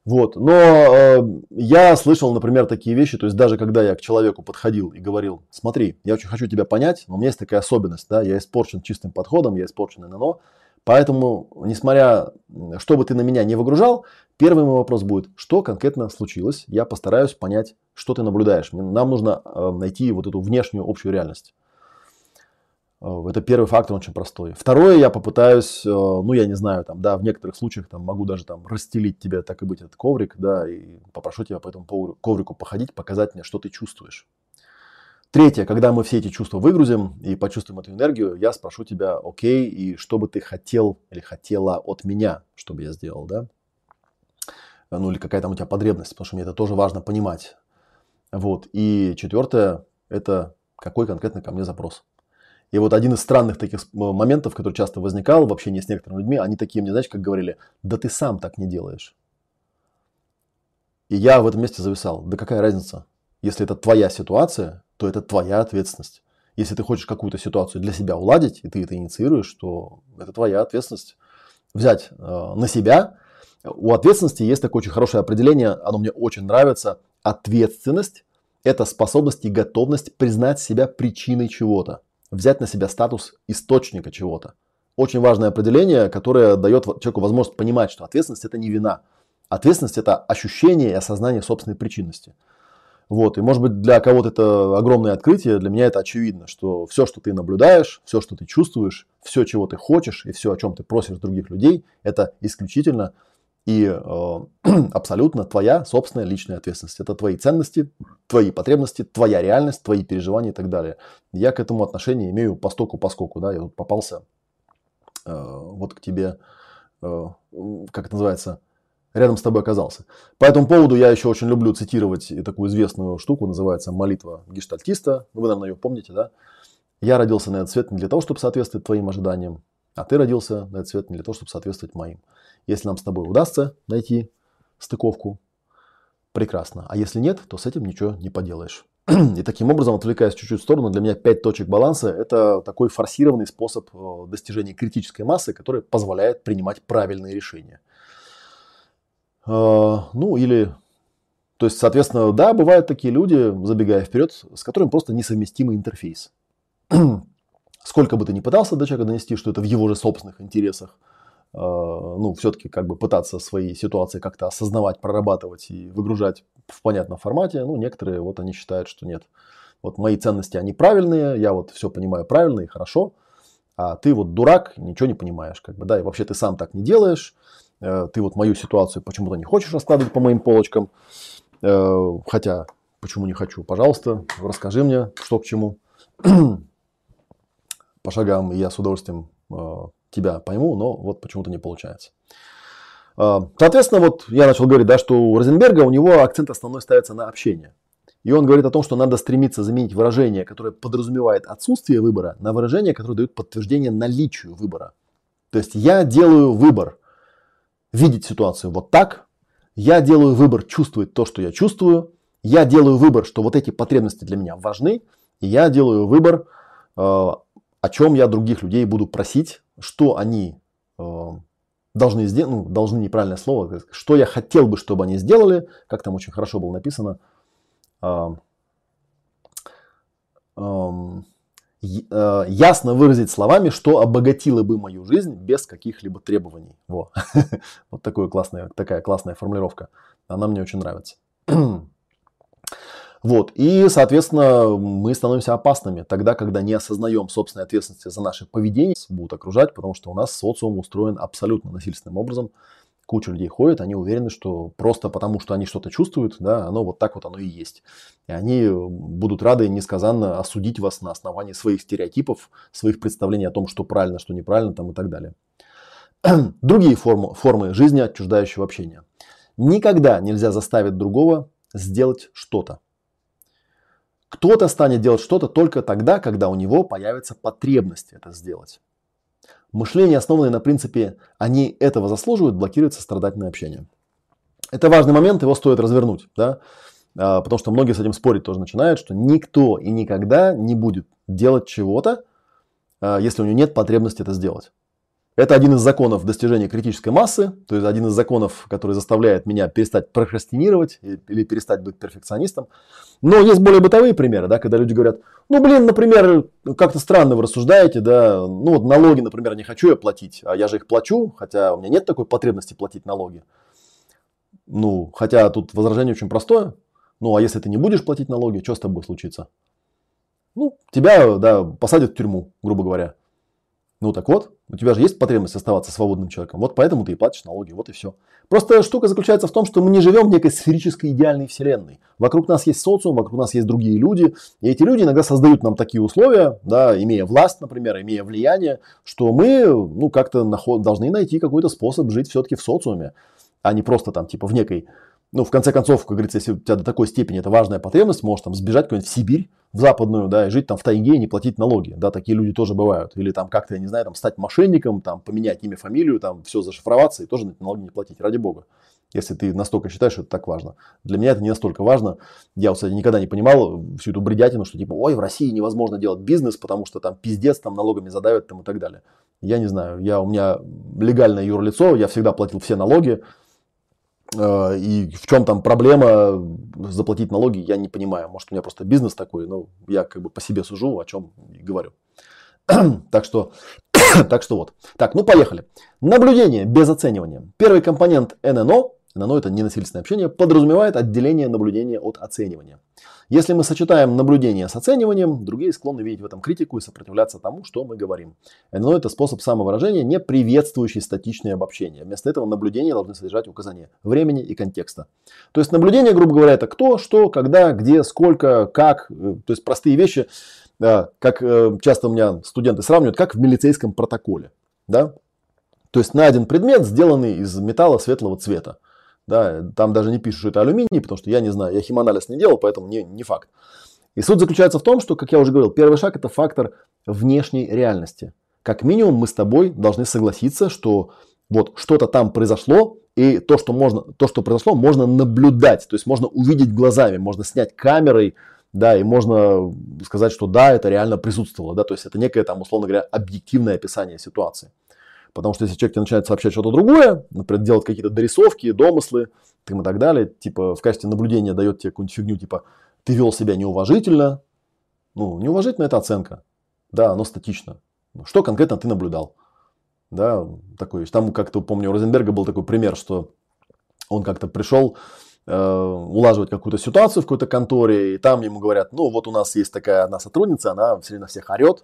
Speaker 1: Вот. Но э, я слышал, например, такие вещи, то есть даже когда я к человеку подходил и говорил, смотри, я очень хочу тебя понять, но у меня есть такая особенность, да, я испорчен чистым подходом, я испорчен ННО, Поэтому, несмотря, что бы ты на меня не выгружал, первый мой вопрос будет, что конкретно случилось. Я постараюсь понять, что ты наблюдаешь. Нам нужно э, найти вот эту внешнюю общую реальность. Э, это первый фактор, он очень простой. Второе, я попытаюсь, э, ну, я не знаю, там, да, в некоторых случаях там могу даже там расстелить тебе, так и быть, этот коврик, да, и попрошу тебя по этому коврику походить, показать мне, что ты чувствуешь. Третье, когда мы все эти чувства выгрузим и почувствуем эту энергию, я спрошу тебя, окей, и что бы ты хотел или хотела от меня, чтобы я сделал, да? Ну, или какая там у тебя потребность, потому что мне это тоже важно понимать. Вот. И четвертое, это какой конкретно ко мне запрос. И вот один из странных таких моментов, который часто возникал в общении с некоторыми людьми, они такие мне, знаете, как говорили, да ты сам так не делаешь. И я в этом месте зависал. Да какая разница? Если это твоя ситуация, то это твоя ответственность. Если ты хочешь какую-то ситуацию для себя уладить, и ты это инициируешь, то это твоя ответственность. Взять э, на себя. У ответственности есть такое очень хорошее определение, оно мне очень нравится. Ответственность – это способность и готовность признать себя причиной чего-то. Взять на себя статус источника чего-то. Очень важное определение, которое дает человеку возможность понимать, что ответственность – это не вина. Ответственность – это ощущение и осознание собственной причинности. Вот. И может быть для кого-то это огромное открытие, для меня это очевидно, что все, что ты наблюдаешь, все, что ты чувствуешь, все, чего ты хочешь и все, о чем ты просишь других людей, это исключительно и э, абсолютно твоя собственная личная ответственность. Это твои ценности, твои потребности, твоя реальность, твои переживания и так далее. Я к этому отношение имею постоку поскольку, да, я вот попался э, вот к тебе, э, как это называется, рядом с тобой оказался. По этому поводу я еще очень люблю цитировать такую известную штуку, называется «Молитва гештальтиста». Вы, наверное, ее помните, да? «Я родился на этот свет не для того, чтобы соответствовать твоим ожиданиям, а ты родился на этот свет не для того, чтобы соответствовать моим. Если нам с тобой удастся найти стыковку, прекрасно. А если нет, то с этим ничего не поделаешь. И таким образом, отвлекаясь чуть-чуть в сторону, для меня 5 точек баланса – это такой форсированный способ э, достижения критической массы, который позволяет принимать правильные решения – ну, или... То есть, соответственно, да, бывают такие люди, забегая вперед, с которыми просто несовместимый интерфейс. Сколько бы ты ни пытался до человека донести, что это в его же собственных интересах, а, ну, все-таки как бы пытаться свои ситуации как-то осознавать, прорабатывать и выгружать в понятном формате, ну, некоторые вот они считают, что нет. Вот мои ценности, они правильные, я вот все понимаю правильно и хорошо, а ты вот дурак, ничего не понимаешь, как бы, да, и вообще ты сам так не делаешь, ты вот мою ситуацию почему-то не хочешь раскладывать по моим полочкам, э, хотя почему не хочу, пожалуйста, расскажи мне, что к чему, по шагам, я с удовольствием э, тебя пойму, но вот почему-то не получается. Соответственно, вот я начал говорить, да, что у Розенберга у него акцент основной ставится на общение. И он говорит о том, что надо стремиться заменить выражение, которое подразумевает отсутствие выбора, на выражение, которое дает подтверждение наличию выбора. То есть я делаю выбор – видеть ситуацию вот так. Я делаю выбор чувствовать то, что я чувствую. Я делаю выбор, что вот эти потребности для меня важны. И я делаю выбор, э, о чем я других людей буду просить, что они э, должны сделать, ну, должны неправильное слово, что я хотел бы, чтобы они сделали, как там очень хорошо было написано, ясно выразить словами, что обогатило бы мою жизнь без каких-либо требований. Во. Вот такая классная, такая классная формулировка. Она мне очень нравится. Вот. И, соответственно, мы становимся опасными тогда, когда не осознаем собственной ответственности за наше поведение, будут окружать, потому что у нас социум устроен абсолютно насильственным образом куча людей ходит, они уверены, что просто потому, что они что-то чувствуют, да, оно вот так вот оно и есть. И они будут рады несказанно осудить вас на основании своих стереотипов, своих представлений о том, что правильно, что неправильно там и так далее. Другие формы, формы жизни отчуждающего общения. Никогда нельзя заставить другого сделать что-то. Кто-то станет делать что-то только тогда, когда у него появится потребность это сделать. Мышление, основанное на принципе «они этого заслуживают», блокирует сострадательное общение. Это важный момент, его стоит развернуть, да? А, потому что многие с этим спорить тоже начинают, что никто и никогда не будет делать чего-то, а, если у него нет потребности это сделать. Это один из законов достижения критической массы, то есть один из законов, который заставляет меня перестать прокрастинировать или перестать быть перфекционистом. Но есть более бытовые примеры, да, когда люди говорят, ну, блин, например, как-то странно вы рассуждаете, да, ну, вот налоги, например, не хочу я платить, а я же их плачу, хотя у меня нет такой потребности платить налоги. Ну, хотя тут возражение очень простое. Ну, а если ты не будешь платить налоги, что с тобой случится? Ну, тебя, да, посадят в тюрьму, грубо говоря. Ну так вот, у тебя же есть потребность оставаться свободным человеком. Вот поэтому ты и платишь налоги, вот и все. Просто штука заключается в том, что мы не живем в некой сферической идеальной вселенной. Вокруг нас есть социум, вокруг нас есть другие люди. И эти люди иногда создают нам такие условия, да, имея власть, например, имея влияние, что мы ну, как-то должны найти какой-то способ жить все-таки в социуме, а не просто там типа в некой ну, в конце концов, как говорится, если у тебя до такой степени это важная потребность, можешь там сбежать куда-нибудь в Сибирь, в западную, да, и жить там в тайге и не платить налоги, да, такие люди тоже бывают. Или там как-то, я не знаю, там стать мошенником, там поменять имя, фамилию, там все зашифроваться и тоже налоги не платить, ради бога. Если ты настолько считаешь, что это так важно. Для меня это не настолько важно. Я, кстати, никогда не понимал всю эту бредятину, что типа, ой, в России невозможно делать бизнес, потому что там пиздец, там налогами задавят там и так далее. Я не знаю, я, у меня легальное юрлицо, я всегда платил все налоги, и в чем там проблема заплатить налоги, я не понимаю. Может, у меня просто бизнес такой, но я как бы по себе сужу, о чем говорю. так что, так что вот. Так, ну поехали. Наблюдение без оценивания. Первый компонент ННО, ННО это ненасильственное общение, подразумевает отделение наблюдения от оценивания. Если мы сочетаем наблюдение с оцениванием, другие склонны видеть в этом критику и сопротивляться тому, что мы говорим. НЛО – это способ самовыражения, не приветствующий статичное обобщение. Вместо этого наблюдения должны содержать указания времени и контекста. То есть наблюдение, грубо говоря, это кто, что, когда, где, сколько, как. Э, то есть простые вещи, как э, часто у меня студенты сравнивают, как в милицейском протоколе. Да? То есть найден предмет, сделанный из металла светлого цвета. Да, там даже не пишут, что это алюминий, потому что я не знаю, я химанализ не делал, поэтому не, не факт. И суть заключается в том, что, как я уже говорил, первый шаг это фактор внешней реальности. Как минимум мы с тобой должны согласиться, что вот что-то там произошло, и то, что, можно, то, что произошло, можно наблюдать, то есть можно увидеть глазами, можно снять камерой, да, и можно сказать, что да, это реально присутствовало, да, то есть это некое там, условно говоря, объективное описание ситуации. Потому что если человек тебе начинает сообщать что-то другое, например, делать какие-то дорисовки, домыслы и так далее, типа в качестве наблюдения дает тебе какую-нибудь фигню, типа ты вел себя неуважительно. Ну, неуважительно это оценка. Да, оно статично. Что конкретно ты наблюдал? Да, такой. Там как-то, помню, у Розенберга был такой пример, что он как-то пришел э, улаживать какую-то ситуацию в какой-то конторе, и там ему говорят, ну, вот у нас есть такая одна сотрудница, она все время всех орет,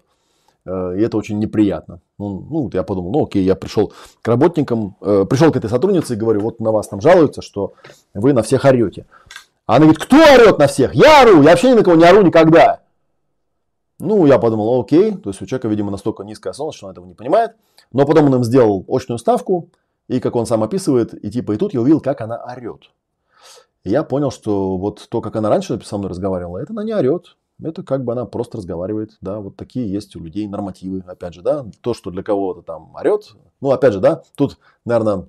Speaker 1: и это очень неприятно. Ну, ну, я подумал, ну окей, я пришел к работникам, э, пришел к этой сотруднице и говорю, вот на вас там жалуются, что вы на всех орете. А она говорит, кто орет на всех? Я ору, я вообще ни на кого не ору никогда. Ну, я подумал, окей, то есть у человека, видимо, настолько низкая осознанность, что он этого не понимает. Но потом он им сделал очную ставку, и как он сам описывает, и типа, и тут я увидел, как она орет. И я понял, что вот то, как она раньше со мной разговаривала, это она не орет. Это как бы она просто разговаривает, да, вот такие есть у людей нормативы, опять же, да, то, что для кого-то там орет, ну, опять же, да, тут, наверное,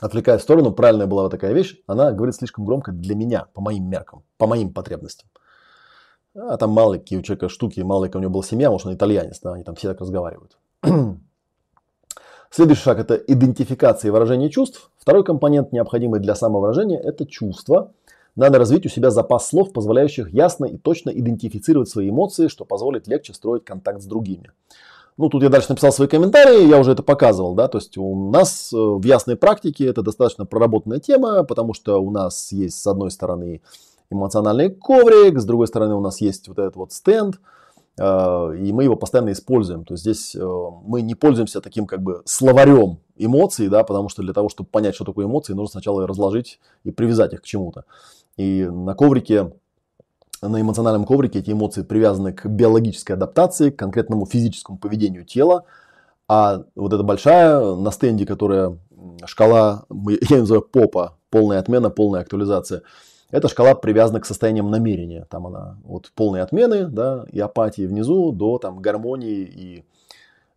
Speaker 1: отвлекая в сторону, правильная была вот такая вещь, она говорит слишком громко для меня, по моим меркам, по моим потребностям. А там мало какие у человека штуки, мало у него была семья, может, он итальянец, да, они там все так разговаривают. Следующий шаг – это идентификация и выражение чувств. Второй компонент, необходимый для самовыражения, это чувство – надо развить у себя запас слов, позволяющих ясно и точно идентифицировать свои эмоции, что позволит легче строить контакт с другими. Ну, тут я дальше написал свои комментарии, я уже это показывал, да, то есть у нас э, в ясной практике это достаточно проработанная тема, потому что у нас есть с одной стороны эмоциональный коврик, с другой стороны у нас есть вот этот вот стенд, и мы его постоянно используем. То есть здесь э, мы не пользуемся таким как бы словарем эмоций, да, потому что для того, чтобы понять, что такое эмоции, нужно сначала разложить и привязать их к чему-то. И на коврике, на эмоциональном коврике эти эмоции привязаны к биологической адаптации, к конкретному физическому поведению тела. А вот эта большая на стенде, которая шкала, я называю попа, полная отмена, полная актуализация. Эта шкала привязана к состояниям намерения. Там она от полной отмены да, и апатии внизу до там, гармонии и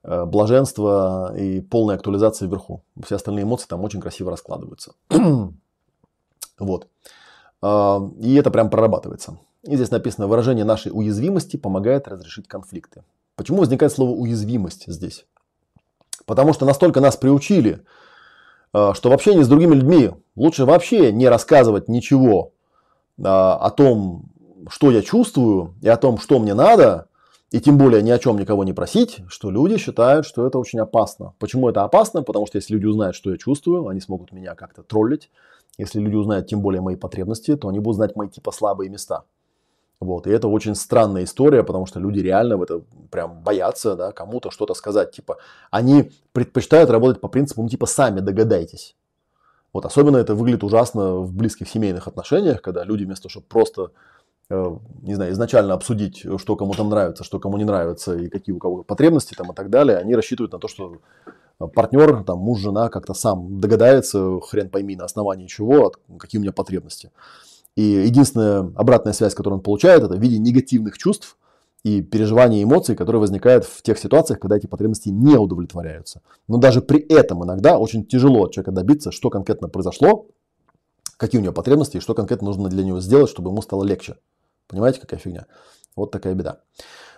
Speaker 1: э, блаженства и полной актуализации вверху. Все остальные эмоции там очень красиво раскладываются. вот. А, и это прям прорабатывается. И здесь написано, выражение нашей уязвимости помогает разрешить конфликты. Почему возникает слово уязвимость здесь? Потому что настолько нас приучили, а, что в общении с другими людьми лучше вообще не рассказывать ничего о том, что я чувствую и о том, что мне надо, и тем более ни о чем никого не просить, что люди считают, что это очень опасно. Почему это опасно? Потому что если люди узнают, что я чувствую, они смогут меня как-то троллить, если люди узнают тем более мои потребности, то они будут знать мои типа слабые места. Вот. И это очень странная история, потому что люди реально в это прям боятся, да, кому-то что-то сказать. Типа, они предпочитают работать по принципу, ну, типа, сами догадайтесь. Вот особенно это выглядит ужасно в близких семейных отношениях, когда люди вместо того, чтобы просто, э, не знаю, изначально обсудить, что кому там нравится, что кому не нравится и какие у кого потребности там и так далее, они рассчитывают на то, что партнер, там, муж, жена как-то сам догадается, хрен пойми на основании чего, какие у меня потребности. И единственная обратная связь, которую он получает, это в виде негативных чувств и переживаний и эмоций, которые возникают в тех ситуациях, когда эти потребности не удовлетворяются. Но даже при этом иногда очень тяжело от человека добиться, что конкретно произошло, какие у него потребности и что конкретно нужно для него сделать, чтобы ему стало легче. Понимаете, какая фигня? Вот такая беда.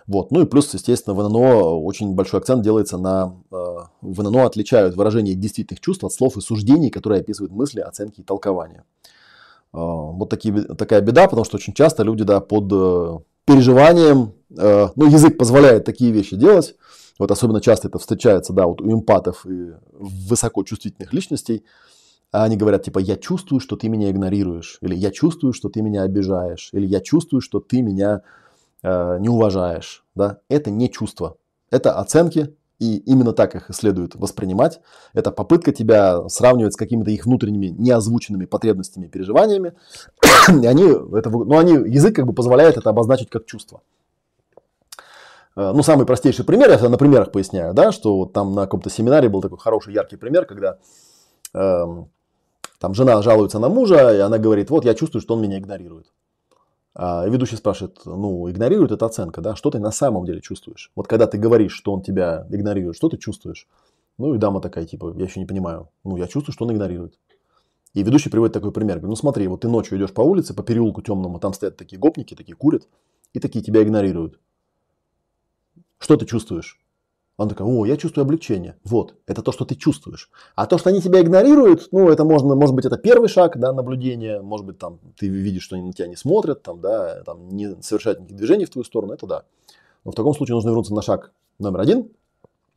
Speaker 1: Вот. Ну и плюс, естественно, в ННО очень большой акцент делается на... Э, в ННО отличают выражение действительных чувств от слов и суждений, которые описывают мысли, оценки и толкования. А, вот такие, такая беда, потому что очень часто люди да, под э, переживанием, э, ну, язык позволяет такие вещи делать, вот особенно часто это встречается, да, вот у эмпатов и высокочувствительных личностей, они говорят, типа, я чувствую, что ты меня игнорируешь, или я чувствую, что ты меня обижаешь, или я чувствую, что ты меня э, не уважаешь, да, это не чувство, это оценки, и именно так их следует воспринимать. Это попытка тебя сравнивать с какими-то их внутренними неозвученными потребностями, переживаниями. и они, это, ну, они, язык как бы позволяет это обозначить как чувство. Э, ну, самый простейший пример, я на примерах поясняю, да, что вот там на каком-то семинаре был такой хороший, яркий пример, когда э, там жена жалуется на мужа, и она говорит, вот я чувствую, что он меня игнорирует. А ведущий спрашивает, ну, игнорирует это оценка, да, что ты на самом деле чувствуешь? Вот когда ты говоришь, что он тебя игнорирует, что ты чувствуешь? Ну, и дама такая, типа, я еще не понимаю. Ну, я чувствую, что он игнорирует. И ведущий приводит такой пример. Говорит, ну, смотри, вот ты ночью идешь по улице, по переулку темному, там стоят такие гопники, такие курят, и такие тебя игнорируют. Что ты чувствуешь? Он такой, о, я чувствую облегчение. Вот, это то, что ты чувствуешь. А то, что они тебя игнорируют, ну, это можно, может быть, это первый шаг, да, наблюдения, может быть, там, ты видишь, что они на тебя не смотрят, там, да, там, не совершают никаких движений в твою сторону, это да. Но в таком случае нужно вернуться на шаг номер один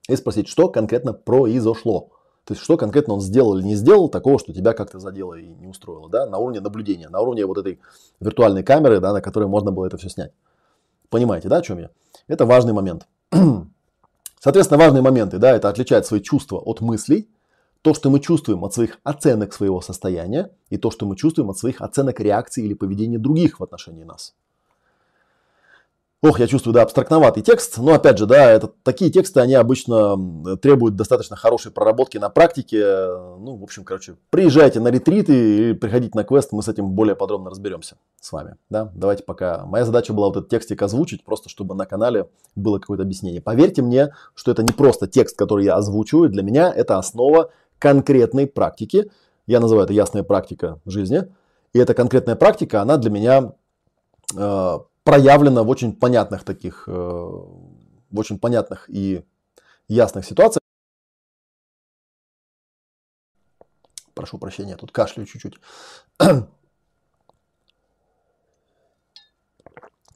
Speaker 1: и спросить, что конкретно произошло. То есть, что конкретно он сделал или не сделал такого, что тебя как-то задело и не устроило, да, на уровне наблюдения, на уровне вот этой виртуальной камеры, да, на которой можно было это все снять. Понимаете, да, о чем я? Это важный момент. Соответственно, важные моменты, да, это отличать свои чувства от мыслей, то, что мы чувствуем от своих оценок своего состояния, и то, что мы чувствуем от своих оценок реакции или поведения других в отношении нас. Ох, я чувствую, да, абстрактноватый текст. Но опять же, да, это, такие тексты, они обычно требуют достаточно хорошей проработки на практике. Ну, в общем, короче, приезжайте на ретриты и приходите на квест, мы с этим более подробно разберемся с вами. Да? Давайте пока. Моя задача была вот этот текстик озвучить, просто чтобы на канале было какое-то объяснение. Поверьте мне, что это не просто текст, который я озвучиваю. Для меня это основа конкретной практики. Я называю это ясная практика жизни. И эта конкретная практика, она для меня э, проявлено в очень понятных таких, э, в очень понятных и ясных ситуациях. Прошу прощения, тут кашляю чуть-чуть.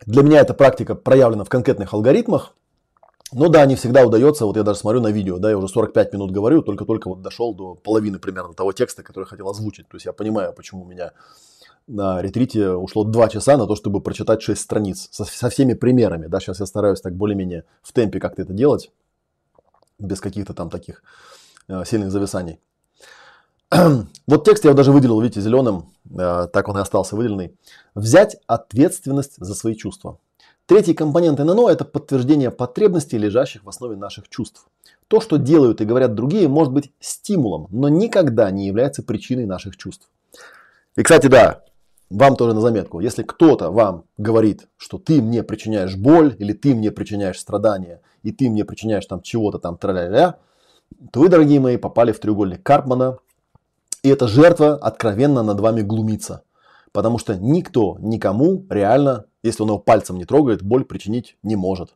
Speaker 1: Для меня эта практика проявлена в конкретных алгоритмах. Но да, не всегда удается. Вот я даже смотрю на видео, да, я уже 45 минут говорю, только-только вот дошел до половины примерно того текста, который хотел озвучить. То есть я понимаю, почему у меня на ретрите ушло 2 часа на то, чтобы прочитать 6 страниц со, со всеми примерами. Да, сейчас я стараюсь так более-менее в темпе как-то это делать, без каких-то там таких э, сильных зависаний. вот текст я даже выделил, видите, зеленым, э, так он и остался выделенный. Взять ответственность за свои чувства. Третий компонент ННО – это подтверждение потребностей, лежащих в основе наших чувств. То, что делают и говорят другие, может быть стимулом, но никогда не является причиной наших чувств. И, кстати, да, вам тоже на заметку. Если кто-то вам говорит, что ты мне причиняешь боль, или ты мне причиняешь страдания, и ты мне причиняешь там чего-то там тра то вы, дорогие мои, попали в треугольник Карпмана. И эта жертва откровенно над вами глумится. Потому что никто никому реально, если он его пальцем не трогает, боль причинить не может.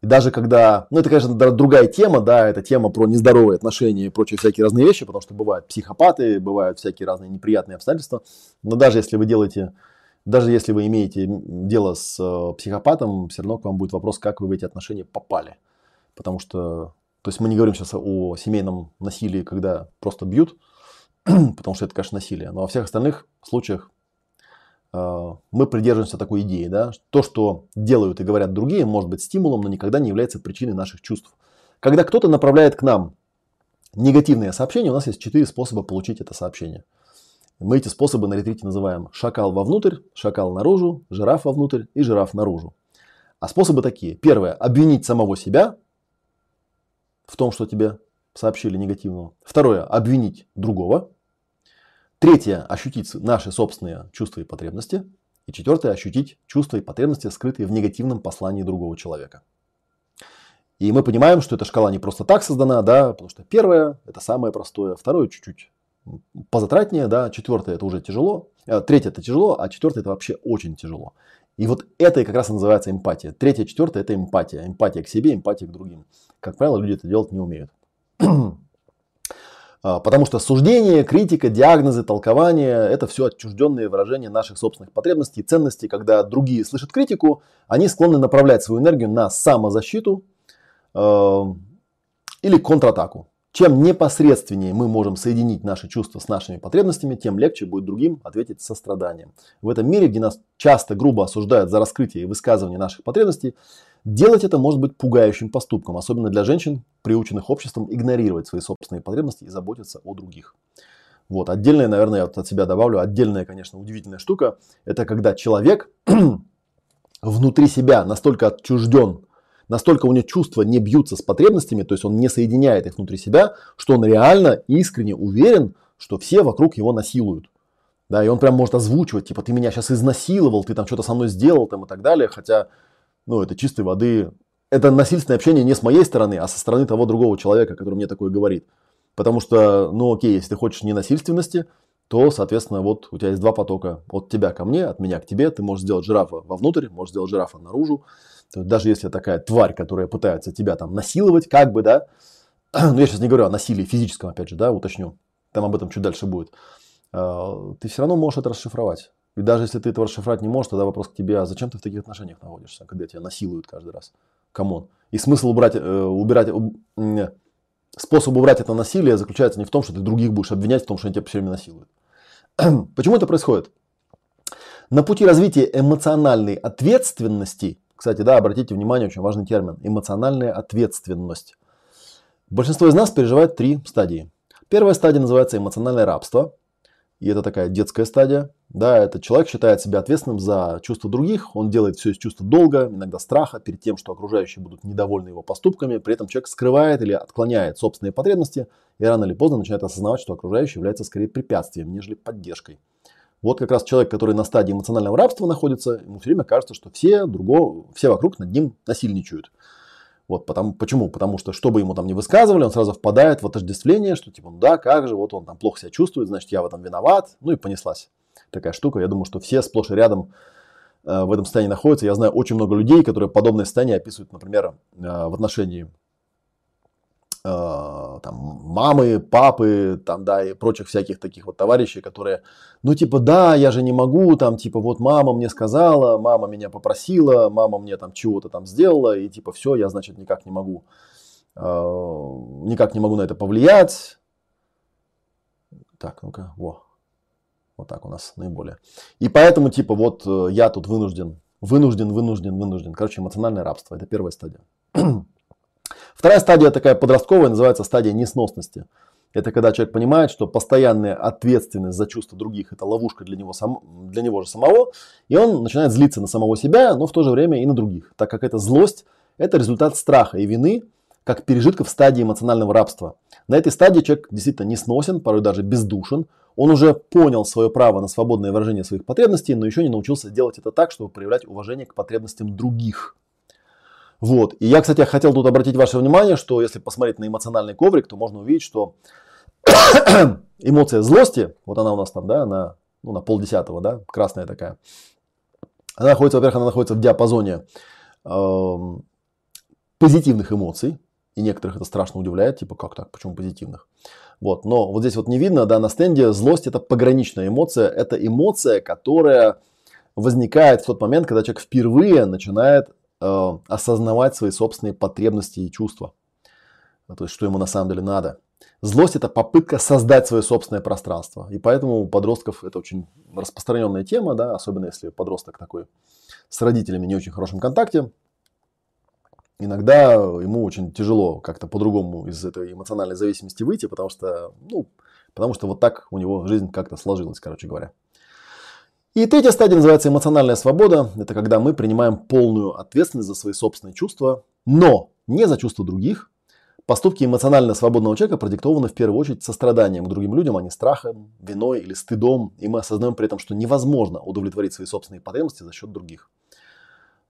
Speaker 1: И даже когда, ну это, конечно, другая тема, да, это тема про нездоровые отношения и прочие всякие разные вещи, потому что бывают психопаты, бывают всякие разные неприятные обстоятельства. Но даже если вы делаете, даже если вы имеете дело с э, психопатом, все равно к вам будет вопрос, как вы в эти отношения попали. Потому что, то есть мы не говорим сейчас о семейном насилии, когда просто бьют, потому что это, конечно, насилие. Но во всех остальных случаях мы придерживаемся такой идеи, да, то, что делают и говорят другие, может быть стимулом, но никогда не является причиной наших чувств. Когда кто-то направляет к нам негативные сообщения, у нас есть четыре способа получить это сообщение. Мы эти способы на ретрите называем шакал вовнутрь, шакал наружу, жираф вовнутрь и жираф наружу. А способы такие. Первое. Обвинить самого себя в том, что тебе сообщили негативного. Второе. Обвинить другого. Третье. Ощутить наши собственные чувства и потребности. И четвертое. Ощутить чувства и потребности, скрытые в негативном послании другого человека. И мы понимаем, что эта шкала не просто так создана, да, потому что первое – это самое простое, второе – чуть-чуть позатратнее, да, четвертое – это уже тяжело, а, третье – это тяжело, а четвертое – это вообще очень тяжело. И вот это и как раз и называется эмпатия. Третье, четвертое – это эмпатия. Эмпатия к себе, эмпатия к другим. Как правило, люди это делать не умеют. А, потому что суждение, критика, диагнозы, толкование – это все отчужденные выражения наших собственных потребностей и ценностей. Когда другие слышат критику, они склонны направлять свою энергию на самозащиту э, или контратаку. Чем непосредственнее мы можем соединить наши чувства с нашими потребностями, тем легче будет другим ответить состраданием. В этом мире, где нас часто грубо осуждают за раскрытие и высказывание наших потребностей, делать это может быть пугающим поступком, особенно для женщин, приученных обществом игнорировать свои собственные потребности и заботиться о других. Вот, отдельная, наверное, я вот от себя добавлю, отдельная, конечно, удивительная штука, это когда человек внутри себя настолько отчужден настолько у него чувства не бьются с потребностями, то есть он не соединяет их внутри себя, что он реально искренне уверен, что все вокруг его насилуют. Да, и он прям может озвучивать, типа, ты меня сейчас изнасиловал, ты там что-то со мной сделал там и так далее, хотя, ну, это чистой воды, это насильственное общение не с моей стороны, а со стороны того другого человека, который мне такое говорит. Потому что, ну, окей, если ты хочешь ненасильственности, то, соответственно, вот у тебя есть два потока. От тебя ко мне, от меня к тебе. Ты можешь сделать жирафа вовнутрь, можешь сделать жирафа наружу. То есть даже если такая тварь, которая пытается тебя там насиловать, как бы, да, ну я сейчас не говорю о насилии физическом, опять же, да, уточню, там об этом чуть дальше будет, а, ты все равно можешь это расшифровать. И даже если ты этого расшифровать не можешь, тогда вопрос к тебе, а зачем ты в таких отношениях находишься, когда тебя насилуют каждый раз? Come on. И смысл убрать, э, убирать, способ убрать это насилие заключается не в том, что ты других будешь обвинять в том, что они тебя все время насилуют. Почему это происходит? На пути развития эмоциональной ответственности кстати, да, обратите внимание, очень важный термин – эмоциональная ответственность. Большинство из нас переживает три стадии. Первая стадия называется эмоциональное рабство. И это такая детская стадия. Да, этот человек считает себя ответственным за чувства других. Он делает все из чувства долга, иногда страха, перед тем, что окружающие будут недовольны его поступками. При этом человек скрывает или отклоняет собственные потребности и рано или поздно начинает осознавать, что окружающий является скорее препятствием, нежели поддержкой. Вот как раз человек, который на стадии эмоционального рабства находится, ему все время кажется, что все, другого, все вокруг над ним насильничают. Вот потому, почему? Потому что, что бы ему там не высказывали, он сразу впадает в отождествление, что типа, ну да, как же, вот он там плохо себя чувствует, значит, я в этом виноват. Ну и понеслась такая штука. Я думаю, что все сплошь и рядом э, в этом состоянии находятся. Я знаю очень много людей, которые подобное состояние описывают, например, э, в отношении там, мамы, папы, там, да, и прочих всяких таких вот товарищей, которые, ну, типа, да, я же не могу, там, типа, вот мама мне сказала, мама меня попросила, мама мне там чего-то там сделала, и типа, все, я, значит, никак не могу, э, никак не могу на это повлиять. Так, ну-ка, во, вот так у нас наиболее. И поэтому, типа, вот э, я тут вынужден, вынужден, вынужден, вынужден. Короче, эмоциональное рабство, это первая стадия. Вторая стадия такая подростковая, называется стадия несносности. Это когда человек понимает, что постоянная ответственность за чувства других – это ловушка для него, сам, для него же самого, и он начинает злиться на самого себя, но в то же время и на других, так как эта злость – это результат страха и вины, как пережитка в стадии эмоционального рабства. На этой стадии человек действительно не сносен, порой даже бездушен, он уже понял свое право на свободное выражение своих потребностей, но еще не научился делать это так, чтобы проявлять уважение к потребностям других – вот. И я, кстати, хотел тут обратить ваше внимание, что если посмотреть на эмоциональный коврик, то можно увидеть, что эмоция злости, вот она у нас там, да, на, ну, на полдесятого, да, красная такая, она находится, во-первых, она находится в диапазоне э, позитивных эмоций, и некоторых это страшно удивляет, типа, как так, почему позитивных? Вот, но вот здесь вот не видно, да, на стенде злость это пограничная эмоция, это эмоция, которая возникает в тот момент, когда человек впервые начинает э, осознавать свои собственные потребности и чувства. То есть, что ему на самом деле надо. Злость – это попытка создать свое собственное пространство. И поэтому у подростков это очень распространенная тема, да, особенно если подросток такой с родителями не очень хорошем контакте. Иногда ему очень тяжело как-то по-другому из этой эмоциональной зависимости выйти, потому что, ну, потому что вот так у него жизнь как-то сложилась, короче говоря. И третья стадия называется эмоциональная свобода. Это когда мы принимаем полную ответственность за свои собственные чувства, но не за чувства других, Поступки эмоционально свободного человека продиктованы в первую очередь состраданием к другим людям, а не страхом, виной или стыдом. И мы осознаем при этом, что невозможно удовлетворить свои собственные потребности за счет других.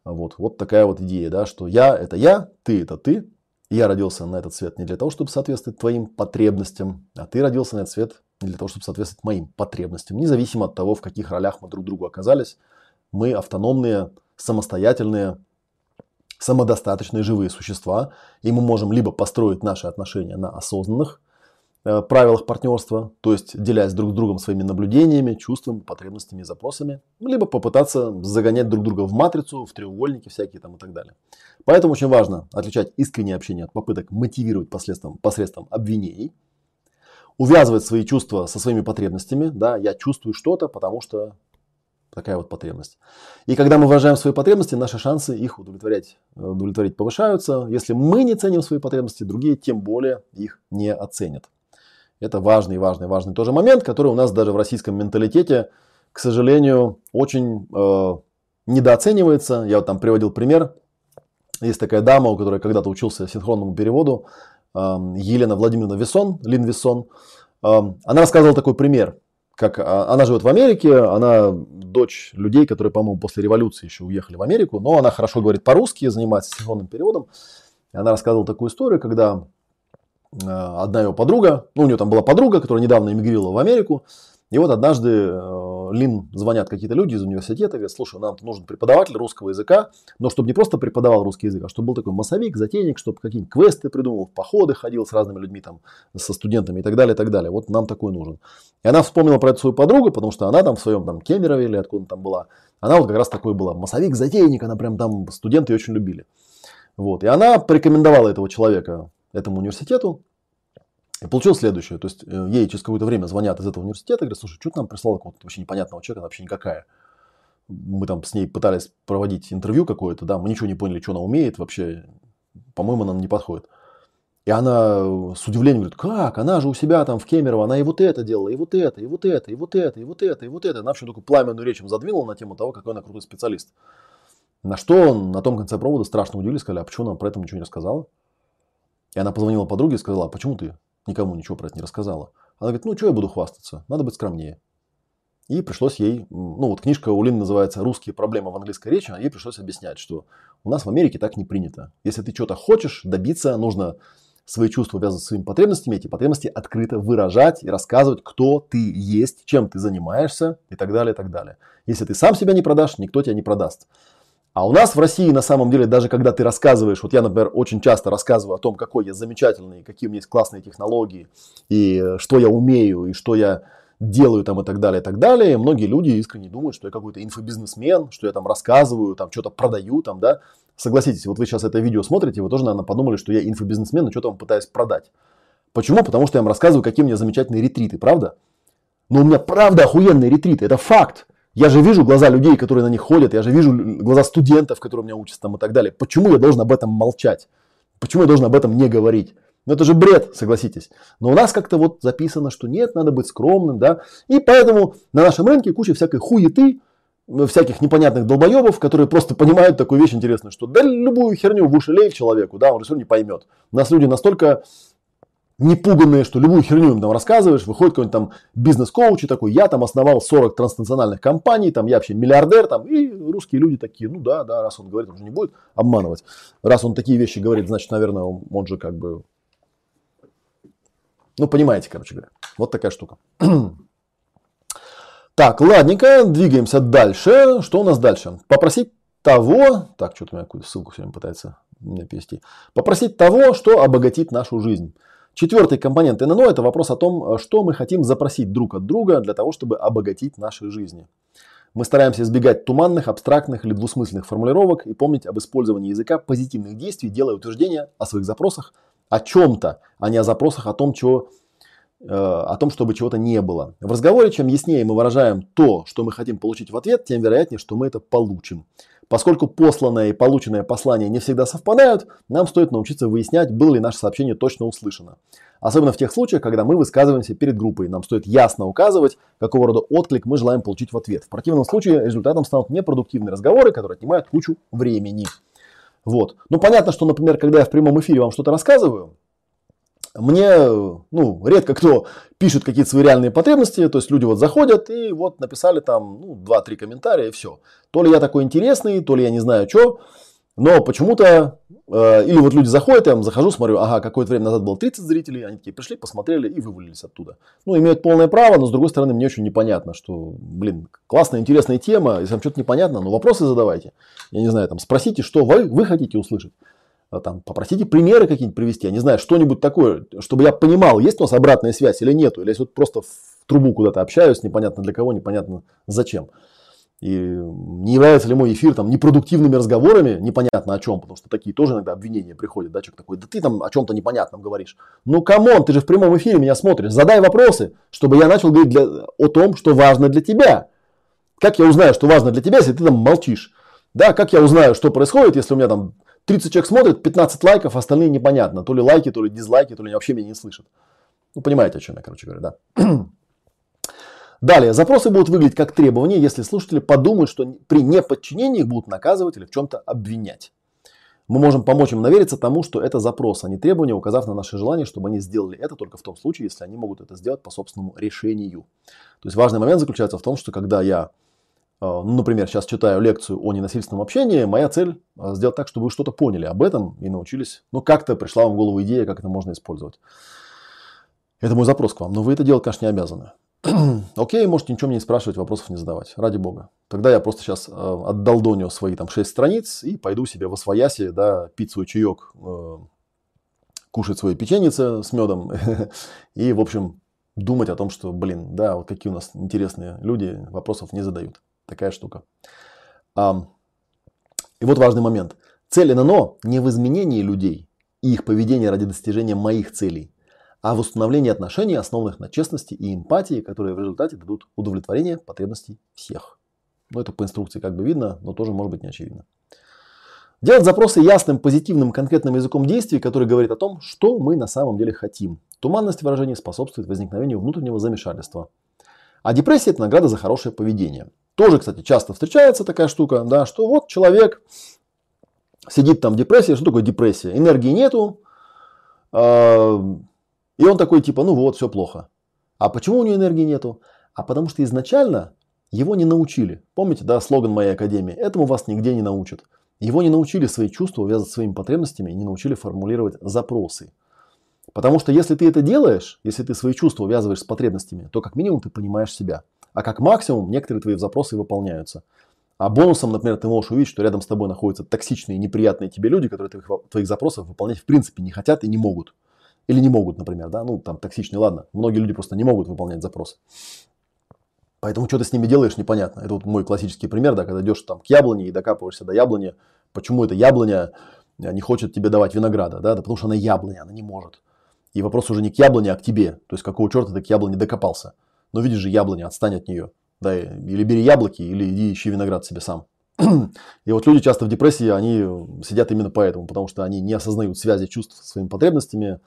Speaker 1: Вот, вот такая вот идея, да, что я – это я, ты – это ты. Я родился на этот свет не для того, чтобы соответствовать твоим потребностям, а ты родился на этот свет для того, чтобы соответствовать моим потребностям. Независимо от того, в каких ролях мы друг другу оказались, мы автономные, самостоятельные, самодостаточные живые существа, и мы можем либо построить наши отношения на осознанных э, правилах партнерства, то есть делясь друг с другом своими наблюдениями, чувствами, потребностями и запросами, либо попытаться загонять друг друга в матрицу, в треугольники всякие там и так далее. Поэтому очень важно отличать искреннее общение от попыток мотивировать посредством, посредством обвинений, увязывать свои чувства со своими потребностями. Да, я чувствую что-то, потому что Такая вот потребность. И когда мы выражаем свои потребности, наши шансы их удовлетворять, удовлетворить повышаются. Если мы не ценим свои потребности, другие тем более их не оценят. Это важный, важный, важный тоже момент, который у нас даже в российском менталитете, к сожалению, очень э, недооценивается. Я вот там приводил пример. Есть такая дама, у которой когда-то учился синхронному переводу, э, Елена Владимировна Вессон, Лин Вессон. Э, она рассказывала такой пример как а, она живет в Америке, она дочь людей, которые, по-моему, после революции еще уехали в Америку, но она хорошо говорит по-русски, занимается синхронным переводом. И она рассказывала такую историю, когда а, одна ее подруга, ну, у нее там была подруга, которая недавно эмигрировала в Америку, и вот однажды э, Лин звонят какие-то люди из университета, говорят, слушай, нам нужен преподаватель русского языка, но чтобы не просто преподавал русский язык, а чтобы был такой массовик, затейник, чтобы какие-нибудь квесты придумывал, в походы ходил с разными людьми, там, со студентами и так далее, и так далее. Вот нам такой нужен. И она вспомнила про эту свою подругу, потому что она там в своем там Кемерове или откуда там была, она вот как раз такой была, массовик, затейник, она прям там, студенты ее очень любили. Вот. И она порекомендовала этого человека этому университету, и получилось следующее. То есть э, ей через какое-то время звонят из этого университета, говорят, слушай, что ты нам прислал какого-то вообще непонятного человека, она вообще никакая. Мы там с ней пытались проводить интервью какое-то, да, мы ничего не поняли, что она умеет вообще. По-моему, она нам не подходит. И она э, с удивлением говорит, как, она же у себя там в Кемерово, она и вот это делала, и вот это, и вот это, и вот это, и вот это, и вот это. Она вообще такую пламенную речь им задвинула на тему того, какой она крутой специалист. На что он на том конце провода страшно удивились, сказали, а почему нам про это ничего не рассказала? И она позвонила подруге и сказала, а почему ты никому ничего про это не рассказала. Она говорит, ну что я буду хвастаться, надо быть скромнее. И пришлось ей, ну вот книжка у Лин называется «Русские проблемы в английской речи», а ей пришлось объяснять, что у нас в Америке так не принято. Если ты что-то хочешь добиться, нужно свои чувства связывать с своими потребностями, эти потребности открыто выражать и рассказывать, кто ты есть, чем ты занимаешься и так далее, и так далее. Если ты сам себя не продашь, никто тебя не продаст. А у нас в России на самом деле, даже когда ты рассказываешь, вот я, например, очень часто рассказываю о том, какой я замечательный, какие у меня есть классные технологии, и что я умею, и что я делаю там и так далее, и так далее. многие люди искренне думают, что я какой-то инфобизнесмен, что я там рассказываю, там что-то продаю, там, да. Согласитесь, вот вы сейчас это видео смотрите, вы тоже, наверное, подумали, что я инфобизнесмен, и что-то вам пытаюсь продать. Почему? Потому что я вам рассказываю, какие у меня замечательные ретриты, правда? Но у меня правда охуенные ретриты, это факт. Я же вижу глаза людей, которые на них ходят, я же вижу глаза студентов, которые у меня учатся там и так далее. Почему я должен об этом молчать? Почему я должен об этом не говорить? Ну это же бред, согласитесь. Но у нас как-то вот записано, что нет, надо быть скромным, да. И поэтому на нашем рынке куча всякой хуеты, всяких непонятных долбоебов, которые просто понимают такую вещь интересную, что да любую херню в уши лей человеку, да, он все равно не поймет. У нас люди настолько не пуганные, что любую херню им там рассказываешь, выходит какой-нибудь там бизнес-коуч и такой, я там основал 40 транснациональных компаний, там я вообще миллиардер, там, и русские люди такие, ну да, да, раз он говорит, он же не будет обманывать. Раз он такие вещи говорит, значит, наверное, он, он же как бы, ну, понимаете, короче говоря. Вот такая штука. Так, ладненько, двигаемся дальше. Что у нас дальше? Попросить того, так, что-то у меня какую-то ссылку время пытается меня перевести. Попросить того, что обогатит нашу жизнь. Четвертый компонент ННО – это вопрос о том, что мы хотим запросить друг от друга для того, чтобы обогатить наши жизни. Мы стараемся избегать туманных, абстрактных или двусмысленных формулировок и помнить об использовании языка позитивных действий, делая утверждения о своих запросах о чем-то, а не о запросах о том, чего, э, о том, чтобы чего-то не было. В разговоре, чем яснее мы выражаем то, что мы хотим получить в ответ, тем вероятнее, что мы это получим. Поскольку посланное и полученное послание не всегда совпадают, нам стоит научиться выяснять, было ли наше сообщение точно услышано. Особенно в тех случаях, когда мы высказываемся перед группой. Нам стоит ясно указывать, какого рода отклик мы желаем получить в ответ. В противном случае результатом станут непродуктивные разговоры, которые отнимают кучу времени. Вот. Ну, понятно, что, например, когда я в прямом эфире вам что-то рассказываю, мне, ну, редко кто пишет какие-то свои реальные потребности, то есть люди вот заходят и вот написали там, ну, 2-3 комментария и все. То ли я такой интересный, то ли я не знаю что, но почему-то, э, или вот люди заходят, я захожу, смотрю, ага, какое-то время назад было 30 зрителей, они такие пришли, посмотрели и вывалились оттуда. Ну, имеют полное право, но с другой стороны, мне очень непонятно, что, блин, классная, интересная тема, если вам что-то непонятно, ну, вопросы задавайте. Я не знаю, там, спросите, что вы, вы хотите услышать. А там, попросите примеры какие-нибудь привести, я не знаю, что-нибудь такое, чтобы я понимал, есть у нас обратная связь или нету, или если вот просто в трубу куда-то общаюсь, непонятно для кого, непонятно зачем. И не является ли мой эфир там непродуктивными разговорами, непонятно о чем, потому что такие тоже иногда обвинения приходят, да, человек такой, да ты там о чем-то непонятном говоришь. Ну, come on, ты же в прямом эфире меня смотришь, задай вопросы, чтобы я начал говорить для, о том, что важно для тебя. Как я узнаю, что важно для тебя, если ты там молчишь? Да, как я узнаю, что происходит, если у меня там 30 человек смотрит, 15 лайков, остальные непонятно. То ли лайки, то ли дизлайки, то ли вообще меня не слышат. Ну, понимаете, о чем я, короче говоря, да. Далее, запросы будут выглядеть как требования, если слушатели подумают, что при неподчинении их будут наказывать или в чем-то обвинять. Мы можем помочь им навериться тому, что это запрос, а не требования, указав на наше желание, чтобы они сделали это только в том случае, если они могут это сделать по собственному решению. То есть важный момент заключается в том, что когда я а, ну, например, сейчас читаю лекцию о ненасильственном общении, моя цель а, сделать так, чтобы вы что-то поняли об этом и научились, ну, как-то пришла вам в голову идея, как это можно использовать. Это мой запрос к вам, но вы это делать, конечно, не обязаны. Окей, можете ничего мне не спрашивать, вопросов не задавать, ради бога. Тогда я просто сейчас э, отдолдоню свои там 6 страниц и пойду себе в освояси, да, пить свой чаек, э, кушать свои печеницы с медом и, в общем, думать о том, что, блин, да, вот какие у нас интересные люди, вопросов не задают. Такая штука. А, и вот важный момент. Цель ННО не в изменении людей и их поведения ради достижения моих целей, а в установлении отношений, основанных на честности и эмпатии, которые в результате дадут удовлетворение потребностей всех. Ну, это по инструкции как бы видно, но тоже может быть не очевидно. Делать запросы ясным, позитивным, конкретным языком действий, который говорит о том, что мы на самом деле хотим. Туманность выражений способствует возникновению внутреннего замешательства. А депрессия – это награда за хорошее поведение. Тоже, кстати, часто встречается такая штука, да, что вот человек сидит там в депрессии. Что такое депрессия? Энергии нету. И он такой типа, ну вот, все плохо. А почему у него энергии нету? А потому что изначально его не научили. Помните, да, слоган моей академии? Этому вас нигде не научат. Его не научили свои чувства увязать своими потребностями, не научили формулировать запросы. Потому что если ты это делаешь, если ты свои чувства увязываешь с потребностями, то как минимум ты понимаешь себя. А как максимум некоторые твои запросы выполняются. А бонусом, например, ты можешь увидеть, что рядом с тобой находятся токсичные, неприятные тебе люди, которые твоих, твоих запросов выполнять в принципе не хотят и не могут. Или не могут, например, да, ну там токсичные, ладно. Многие люди просто не могут выполнять запросы. Поэтому что ты с ними делаешь, непонятно. Это вот мой классический пример, да, когда идешь там к яблоне и докапываешься до яблони. Почему эта яблоня не хочет тебе давать винограда, да, да потому что она яблоня, она не может. И вопрос уже не к яблоне, а к тебе. То есть какого черта ты к яблоне докопался. Но видишь же яблоня, отстань от нее. Да, или бери яблоки, или иди ищи виноград себе сам. И вот люди часто в депрессии, они сидят именно поэтому, потому что они не осознают связи чувств со своими потребностями,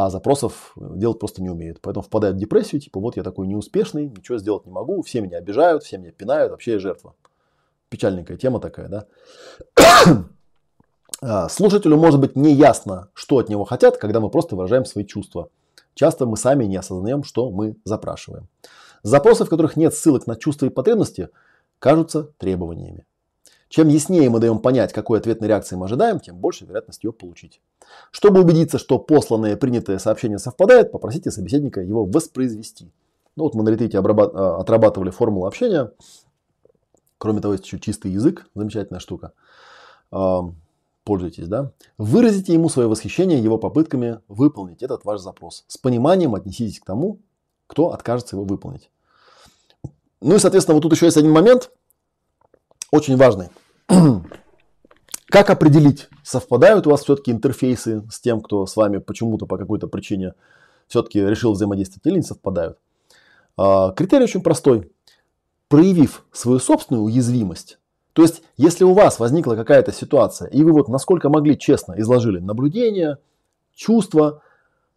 Speaker 1: а запросов делать просто не умеют. Поэтому впадают в депрессию, типа вот я такой неуспешный, ничего сделать не могу, все меня обижают, все меня пинают, вообще я жертва. Печальненькая тема такая, да. А, слушателю может быть не ясно, что от него хотят, когда мы просто выражаем свои чувства. Часто мы сами не осознаем, что мы запрашиваем. Запросы, в которых нет ссылок на чувства и потребности, кажутся требованиями. Чем яснее мы даем понять, какой ответной реакции мы ожидаем, тем больше вероятность ее получить. Чтобы убедиться, что посланное принятое сообщение совпадает, попросите собеседника его воспроизвести. Ну вот мы на ретрите а, отрабатывали формулу общения. Кроме того, есть еще чистый язык, замечательная штука пользуетесь, да, выразите ему свое восхищение его попытками выполнить этот ваш запрос. С пониманием отнеситесь к тому, кто откажется его выполнить. Ну и, соответственно, вот тут еще есть один момент, очень важный. Как определить совпадают у вас все-таки интерфейсы с тем, кто с вами почему-то по какой-то причине все-таки решил взаимодействовать или не совпадают. А, критерий очень простой. Проявив свою собственную уязвимость, то есть, если у вас возникла какая-то ситуация, и вы вот насколько могли честно изложили наблюдения, чувства,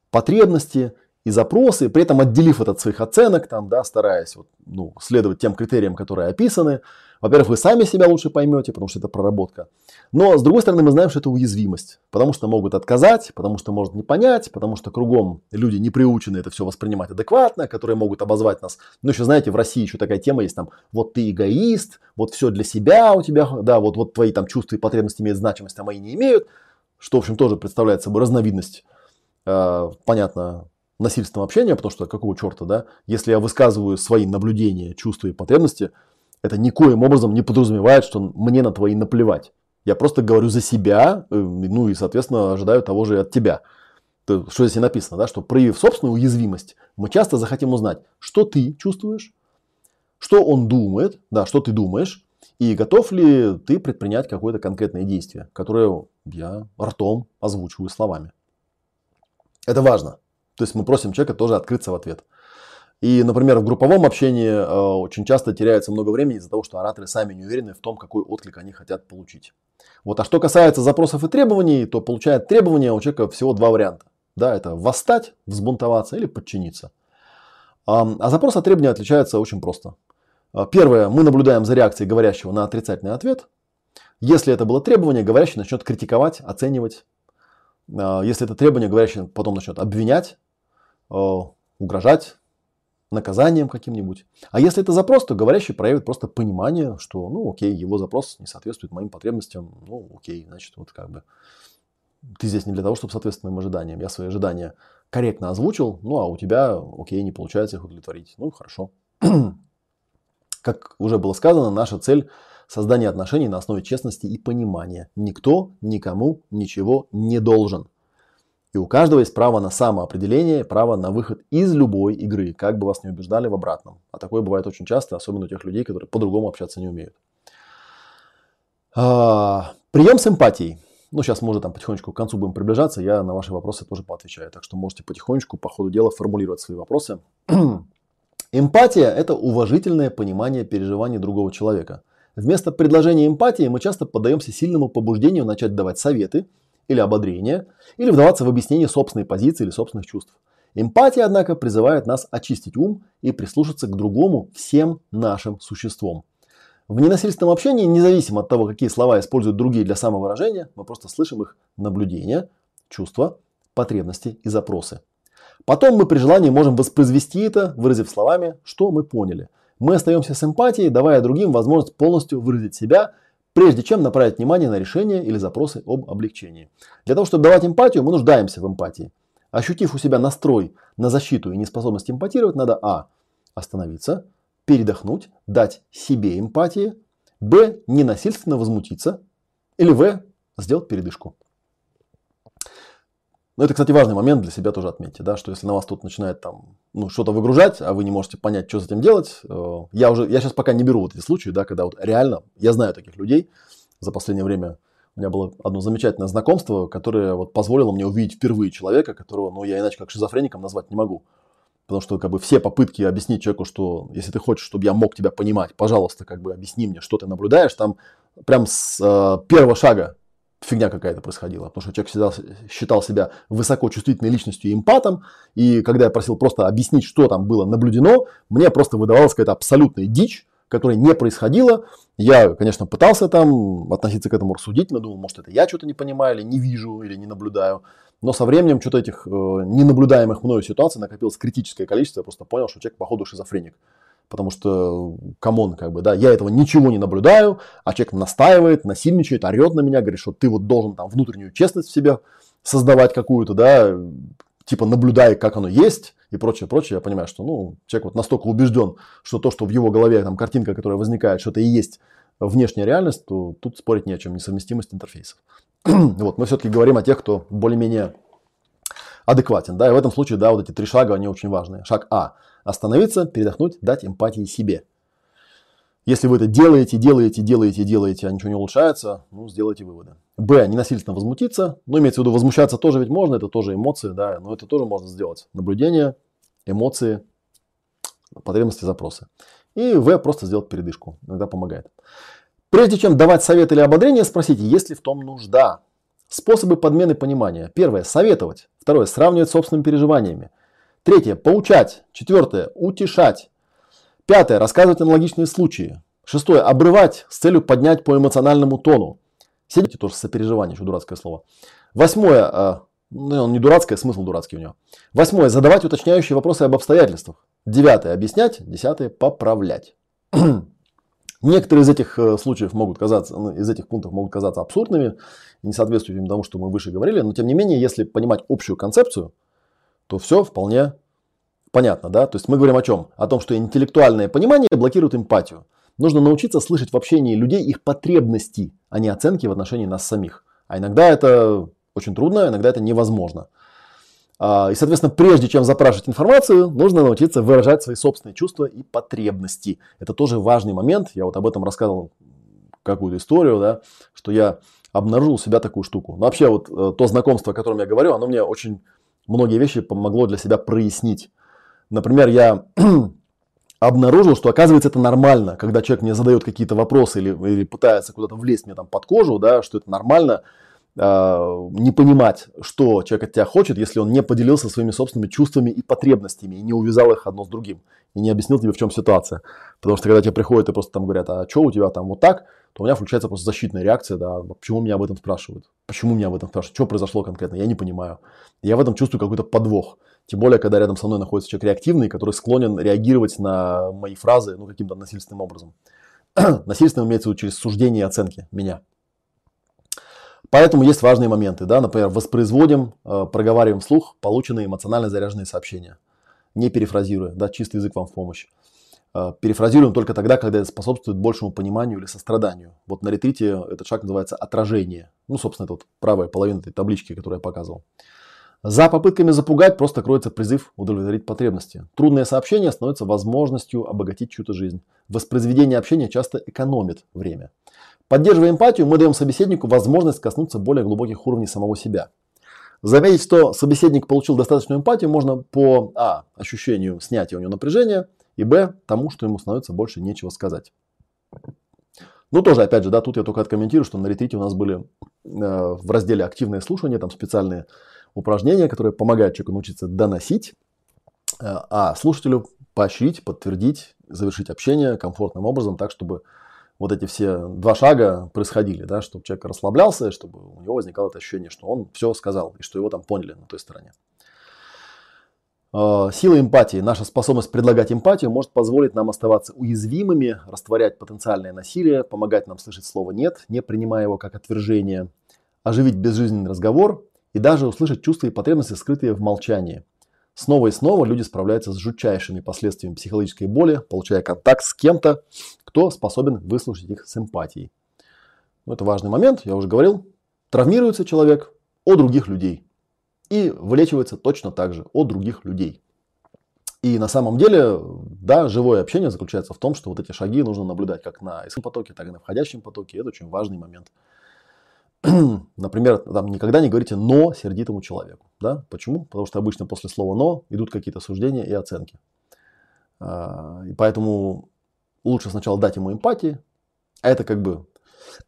Speaker 1: потребности и запросы, при этом отделив это от своих оценок, там, да, стараясь вот, ну, следовать тем критериям, которые описаны, во-первых, вы сами себя лучше поймете, потому что это проработка. Но, с другой стороны, мы знаем, что это уязвимость. Потому что могут отказать, потому что может не понять, потому что кругом люди не приучены это все воспринимать адекватно, которые могут обозвать нас. Ну, еще, знаете, в России еще такая тема есть, там, вот ты эгоист, вот все для себя у тебя, да, вот, вот твои там чувства и потребности имеют значимость, а мои не имеют. Что, в общем, тоже представляет собой разновидность, э, понятно, насильственного общения, потому что какого черта, да, если я высказываю свои наблюдения, чувства и потребности – это никоим образом не подразумевает, что мне на твои наплевать. Я просто говорю за себя, э, ну и, соответственно, ожидаю того же и от тебя. Что здесь и написано, да, что проявив собственную уязвимость, мы часто захотим узнать, что ты чувствуешь, что он думает, да, что ты думаешь, и готов ли ты предпринять какое-то конкретное действие, которое я ртом озвучиваю словами. Это важно. То есть мы просим человека тоже открыться в ответ. И, например, в групповом общении э, очень часто теряется много времени из-за того, что ораторы сами не уверены в том, какой отклик они хотят получить. Вот. А что касается запросов и требований, то получает требования у человека всего два варианта. Да, это восстать, взбунтоваться или подчиниться. А, а запрос от требования отличается очень просто. А, первое, мы наблюдаем за реакцией говорящего на отрицательный ответ. Если это было требование, говорящий начнет критиковать, оценивать. А, если это требование, говорящий потом начнет обвинять, э, угрожать, наказанием каким-нибудь. А если это запрос, то говорящий проявит просто понимание, что, ну, окей, его запрос не соответствует моим потребностям, ну, окей, значит, вот как бы ты здесь не для того, чтобы соответствовать моим ожиданиям. Я свои ожидания корректно озвучил, ну, а у тебя, окей, не получается их удовлетворить. Ну, хорошо. Как уже было сказано, наша цель – создание отношений на основе честности и понимания. Никто никому ничего не должен. И у каждого есть право на самоопределение, право на выход из любой игры, как бы вас не убеждали в обратном. А такое бывает очень часто, особенно у тех людей, которые по-другому общаться не умеют. А, прием с эмпатией. Ну, сейчас мы уже там потихонечку к концу будем приближаться, я на ваши вопросы тоже поотвечаю. Так что можете потихонечку по ходу дела формулировать свои вопросы. Эмпатия – это уважительное понимание переживаний другого человека. Вместо предложения эмпатии мы часто поддаемся сильному побуждению начать давать советы – или ободрения, или вдаваться в объяснение собственной позиции или собственных чувств. Эмпатия, однако, призывает нас очистить ум и прислушаться к другому всем нашим существом. В ненасильственном общении, независимо от того, какие слова используют другие для самовыражения, мы просто слышим их наблюдения, чувства, потребности и запросы. Потом мы при желании можем воспроизвести это, выразив словами, что мы поняли. Мы остаемся с эмпатией, давая другим возможность полностью выразить себя прежде чем направить внимание на решения или запросы об облегчении. Для того, чтобы давать эмпатию, мы нуждаемся в эмпатии. Ощутив у себя настрой на защиту и неспособность эмпатировать, надо а. остановиться, передохнуть, дать себе эмпатии, б. ненасильственно возмутиться, или в. сделать передышку. Но это, кстати, важный момент для себя тоже отметьте, да, что если на вас тут начинает там ну, что-то выгружать, а вы не можете понять, что с этим делать, э, я уже, я сейчас пока не беру вот эти случаи, да, когда вот реально, я знаю таких людей, за последнее время у меня было одно замечательное знакомство, которое вот позволило мне увидеть впервые человека, которого, ну, я иначе как шизофреником назвать не могу. Потому что как бы все попытки объяснить человеку, что если ты хочешь, чтобы я мог тебя понимать, пожалуйста, как бы объясни мне, что ты наблюдаешь, там прям с э, первого шага фигня какая-то происходила, потому что человек считал, считал себя высокочувствительной личностью и эмпатом, и когда я просил просто объяснить, что там было наблюдено, мне просто выдавалась какая-то абсолютная дичь, которая не происходила. Я, конечно, пытался там относиться к этому рассудительно, думал, может, это я что-то не понимаю, или не вижу, или не наблюдаю. Но со временем что-то этих э, ненаблюдаемых мною ситуаций накопилось критическое количество, я просто понял, что человек, походу, шизофреник потому что, come on, как бы, да, я этого ничего не наблюдаю, а человек настаивает, насильничает, орет на меня, говорит, что ты вот должен там внутреннюю честность в себе создавать какую-то, да, типа наблюдай, как оно есть и прочее, прочее. Я понимаю, что, ну, человек вот настолько убежден, что то, что в его голове, там, картинка, которая возникает, что это и есть внешняя реальность, то тут спорить не о чем, несовместимость интерфейсов. вот, мы все-таки говорим о тех, кто более-менее адекватен, да, и в этом случае, да, вот эти три шага, они очень важные. Шаг А – Остановиться, передохнуть, дать эмпатии себе. Если вы это делаете, делаете, делаете, делаете, а ничего не улучшается, ну, сделайте выводы. Б. Ненасильственно возмутиться. Ну, имеется в виду, возмущаться тоже ведь можно, это тоже эмоции, да, но это тоже можно сделать. Наблюдение, эмоции, потребности, запросы. И В. Просто сделать передышку. Иногда помогает. Прежде чем давать совет или ободрение, спросите, есть ли в том нужда. Способы подмены понимания. Первое. Советовать. Второе. Сравнивать с собственными переживаниями. Третье. Поучать. Четвертое. Утешать. Пятое. Рассказывать аналогичные случаи. Шестое. Обрывать с целью поднять по эмоциональному тону. Сидите тоже сопереживание, еще дурацкое слово. Восьмое. Э, ну, он не дурацкое, смысл дурацкий у него. Восьмое. Задавать уточняющие вопросы об обстоятельствах. Девятое. Объяснять. Десятое. Поправлять. Некоторые из этих э, случаев могут казаться, ну, из этих пунктов могут казаться абсурдными, не соответствующими тому, что мы выше говорили, но тем не менее, если понимать общую концепцию, то все вполне понятно, да? То есть мы говорим о чем? О том, что интеллектуальное понимание блокирует эмпатию. Нужно научиться слышать в общении людей их потребности, а не оценки в отношении нас самих. А иногда это очень трудно, иногда это невозможно. А, и, соответственно, прежде чем запрашивать информацию, нужно научиться выражать свои собственные чувства и потребности. Это тоже важный момент. Я вот об этом рассказывал какую-то историю, да, что я обнаружил у себя такую штуку. Но вообще вот э, то знакомство, о котором я говорю, оно мне очень многие вещи помогло для себя прояснить. Например, я обнаружил, что оказывается это нормально, когда человек мне задает какие-то вопросы или, или пытается куда-то влезть мне там под кожу, да, что это нормально не понимать, что человек от тебя хочет, если он не поделился своими собственными чувствами и потребностями, и не увязал их одно с другим, и не объяснил тебе, в чем ситуация. Потому что когда тебе приходят и просто там говорят, а что у тебя там вот так, то у меня включается просто защитная реакция, да, почему меня об этом спрашивают, почему меня об этом спрашивают, что произошло конкретно, я не понимаю. Я в этом чувствую какой-то подвох. Тем более, когда рядом со мной находится человек реактивный, который склонен реагировать на мои фразы ну, каким-то насильственным образом. Насильственным имеется в виду через суждение и оценки меня. Поэтому есть важные моменты. Да? Например, воспроизводим, э, проговариваем вслух полученные эмоционально заряженные сообщения. Не перефразируя, да, чистый язык вам в помощь. Э, перефразируем только тогда, когда это способствует большему пониманию или состраданию. Вот на ретрите этот шаг называется отражение. Ну, собственно, это вот правая половина этой таблички, которую я показывал. За попытками запугать просто кроется призыв удовлетворить потребности. Трудное сообщение становится возможностью обогатить чью-то жизнь. Воспроизведение общения часто экономит время. Поддерживая эмпатию, мы даем собеседнику возможность коснуться более глубоких уровней самого себя. Заметить, что собеседник получил достаточную эмпатию, можно по а. ощущению снятия у него напряжения, и б. тому, что ему становится больше нечего сказать. Ну, тоже, опять же, да, тут я только откомментирую, что на ретрите у нас были э, в разделе «Активное слушание» там специальные упражнения, которые помогают человеку научиться доносить, э, а слушателю поощрить, подтвердить, завершить общение комфортным образом, так, чтобы вот эти все два шага происходили, да, чтобы человек расслаблялся, чтобы у него возникало это ощущение, что он все сказал и что его там поняли на той стороне. А, сила эмпатии, наша способность предлагать эмпатию может позволить нам оставаться уязвимыми, растворять потенциальное насилие, помогать нам слышать слово «нет», не принимая его как отвержение, оживить безжизненный разговор и даже услышать чувства и потребности, скрытые в молчании. Снова и снова люди справляются с жутчайшими последствиями психологической боли, получая контакт с кем-то, кто способен выслушать их с эмпатией. Ну, это важный момент, я уже говорил. Травмируется человек о других людей и вылечивается точно так же о других людей. И на самом деле, да, живое общение заключается в том, что вот эти шаги нужно наблюдать как на исходном потоке, так и на входящем потоке. Это очень важный момент. Например, там никогда не говорите «но» сердитому человеку. Да? Почему? Потому что обычно после слова «но» идут какие-то суждения и оценки. А, и поэтому лучше сначала дать ему эмпатии, а это как бы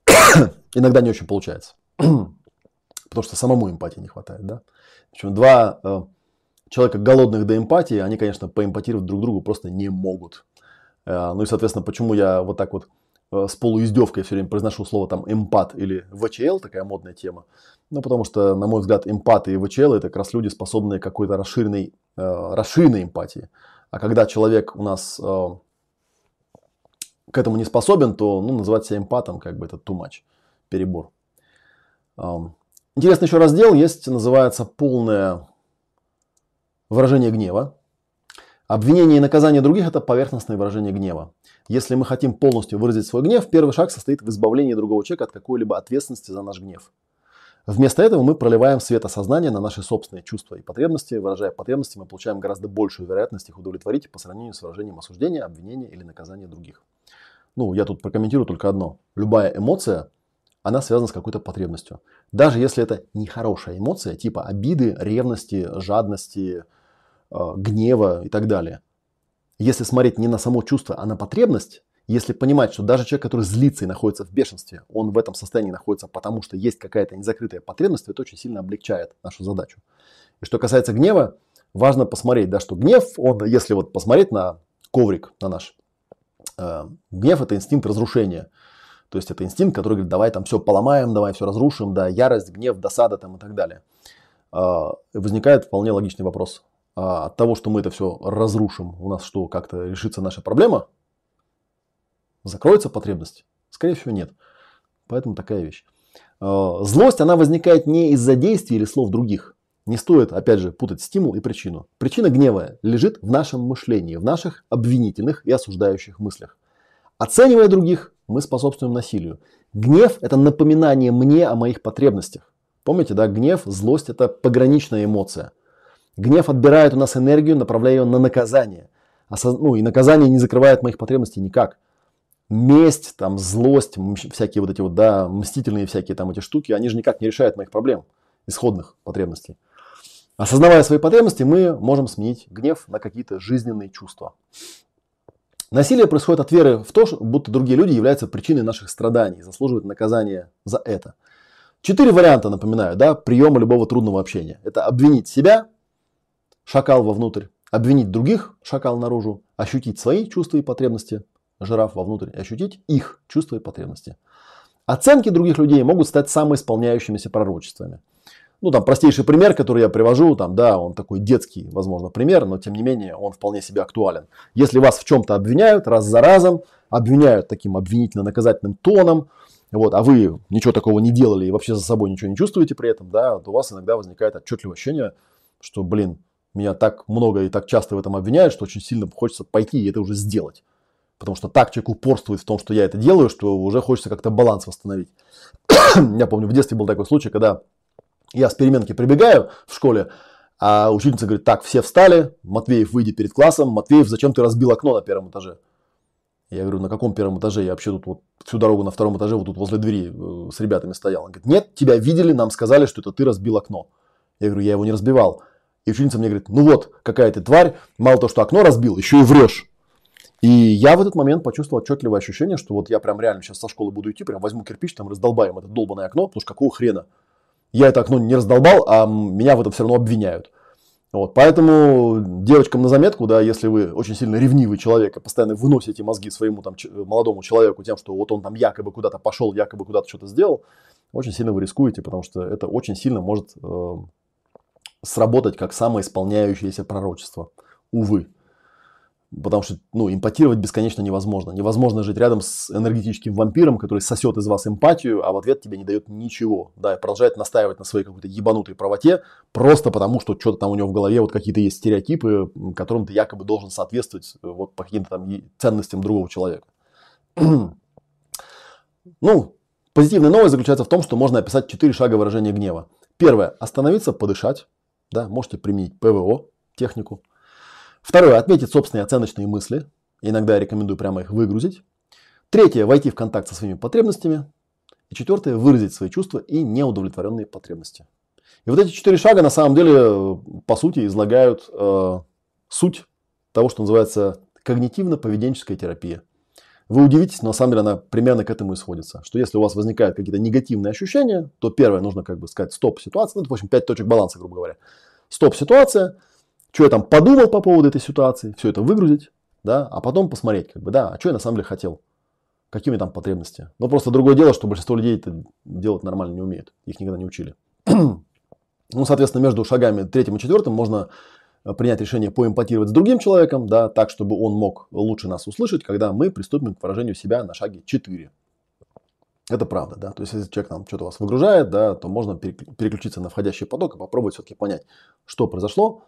Speaker 1: иногда не очень получается. Потому что самому эмпатии не хватает. Да? Причем два э, человека голодных до эмпатии, они, конечно, поэмпатировать друг другу просто не могут. Э, ну и, соответственно, почему я вот так вот с полуиздевкой все время произношу слово там эмпат или ВЧЛ, такая модная тема. Ну, потому что, на мой взгляд, эмпаты и ВЧЛ это как раз люди, способные к какой-то расширенной, э, расширенной эмпатии. А когда человек у нас э, к этому не способен, то ну, называть себя эмпатом как бы это too much, перебор. Э, интересный еще раздел есть, называется полное выражение гнева. Обвинение и наказание других – это поверхностное выражение гнева. Если мы хотим полностью выразить свой гнев, первый шаг состоит в избавлении другого человека от какой-либо ответственности за наш гнев. Вместо этого мы проливаем свет осознания на наши собственные чувства и потребности. Выражая потребности, мы получаем гораздо большую вероятность их удовлетворить по сравнению с выражением осуждения, обвинения или наказания других. ну, я тут прокомментирую только одно. Любая эмоция, она связана с какой-то потребностью. Даже если это нехорошая эмоция, типа обиды, ревности, жадности, э, гнева и так далее. Если смотреть не на само чувство, а на потребность, если понимать, что даже человек, который злится и находится в бешенстве, он в этом состоянии находится, потому что есть какая-то незакрытая потребность, это очень сильно облегчает нашу задачу. И что касается гнева, важно посмотреть, да, что гнев, он, если вот посмотреть на коврик, на наш, э, гнев это инстинкт разрушения. То есть это инстинкт, который говорит, давай там все поломаем, давай все разрушим, да, ярость, гнев, досада там и так далее. Э, возникает вполне логичный вопрос. А от того, что мы это все разрушим, у нас что, как-то решится наша проблема? Закроется потребность? Скорее всего, нет. Поэтому такая вещь. Э, злость, она возникает не из-за действий или слов других. Не стоит, опять же, путать стимул и причину. Причина гнева лежит в нашем мышлении, в наших обвинительных и осуждающих мыслях. Оценивая других, мы способствуем насилию. Гнев – это напоминание мне о моих потребностях. Помните, да, гнев, злость – это пограничная эмоция. Гнев отбирает у нас энергию, направляя ее на наказание. Ну и наказание не закрывает моих потребностей никак месть, там, злость, всякие вот эти вот, да, мстительные всякие там эти штуки, они же никак не решают моих проблем, исходных потребностей. Осознавая свои потребности, мы можем сменить гнев на какие-то жизненные чувства. Насилие происходит от веры в то, будто другие люди являются причиной наших страданий, заслуживают наказания за это. Четыре варианта, напоминаю, да, приема любого трудного общения. Это обвинить себя, шакал вовнутрь, обвинить других, шакал наружу, ощутить свои чувства и потребности, жираф вовнутрь ощутить их чувства и потребности. Оценки других людей могут стать самоисполняющимися пророчествами. Ну, там, простейший пример, который я привожу, там, да, он такой детский, возможно, пример, но, тем не менее, он вполне себе актуален. Если вас в чем-то обвиняют раз за разом, обвиняют таким обвинительно-наказательным тоном, вот, а вы ничего такого не делали и вообще за собой ничего не чувствуете при этом, да, то у вас иногда возникает отчетливое ощущение, что, блин, меня так много и так часто в этом обвиняют, что очень сильно хочется пойти и это уже сделать. Потому что так человек упорствует в том, что я это делаю, что уже хочется как-то баланс восстановить. я помню, в детстве был такой случай, когда я с переменки прибегаю в школе, а учительница говорит, так, все встали, Матвеев, выйди перед классом. Матвеев, зачем ты разбил окно на первом этаже? Я говорю, на каком первом этаже? Я вообще тут вот всю дорогу на втором этаже вот тут возле двери э, с ребятами стоял. Он говорит, нет, тебя видели, нам сказали, что это ты разбил окно. Я говорю, я его не разбивал. И ученица мне говорит, ну вот, какая ты тварь, мало того, что окно разбил, еще и врешь. И я в этот момент почувствовал отчетливое ощущение, что вот я прям реально сейчас со школы буду идти, прям возьму кирпич, там раздолбаем это долбанное окно, потому что какого хрена? Я это окно не раздолбал, а меня в этом все равно обвиняют. Вот, поэтому девочкам на заметку, да, если вы очень сильно ревнивый человек и постоянно выносите мозги своему там молодому человеку тем, что вот он там якобы куда-то пошел, якобы куда-то что-то сделал, очень сильно вы рискуете, потому что это очень сильно может э, сработать как самоисполняющееся пророчество. Увы. Потому что ну, импотировать бесконечно невозможно. Невозможно жить рядом с энергетическим вампиром, который сосет из вас эмпатию, а в ответ тебе не дает ничего. Да, и продолжает настаивать на своей какой-то ебанутой правоте, просто потому что что-то там у него в голове, вот какие-то есть стереотипы, которым ты якобы должен соответствовать э, вот по каким-то там ценностям другого человека. ну, позитивная новость заключается в том, что можно описать четыре шага выражения гнева. Первое. Остановиться, подышать. Да, можете применить ПВО, технику. Второе. Отметить собственные оценочные мысли. Иногда я рекомендую прямо их выгрузить. Третье. Войти в контакт со своими потребностями. И четвертое. Выразить свои чувства и неудовлетворенные потребности. И вот эти четыре шага на самом деле, по сути, излагают э, суть того, что называется когнитивно-поведенческая терапия. Вы удивитесь, но на самом деле она примерно к этому и сводится. Что если у вас возникают какие-то негативные ощущения, то первое, нужно как бы сказать стоп ситуация. Ну, это, в общем, пять точек баланса, грубо говоря. Стоп ситуация что я там подумал по поводу этой ситуации, все это выгрузить, да, а потом посмотреть, как бы, да, а что я на самом деле хотел, меня там потребности. Но просто другое дело, что большинство людей это делать нормально не умеют, их никогда не учили. ну, соответственно, между шагами третьим и четвертым можно э, принять решение поэмпатировать с другим человеком, да, так, чтобы он мог лучше нас услышать, когда мы приступим к выражению себя на шаге 4. Это правда, да. То есть, если человек там что-то вас выгружает, да, то можно переключиться на входящий поток и попробовать все-таки понять, что произошло,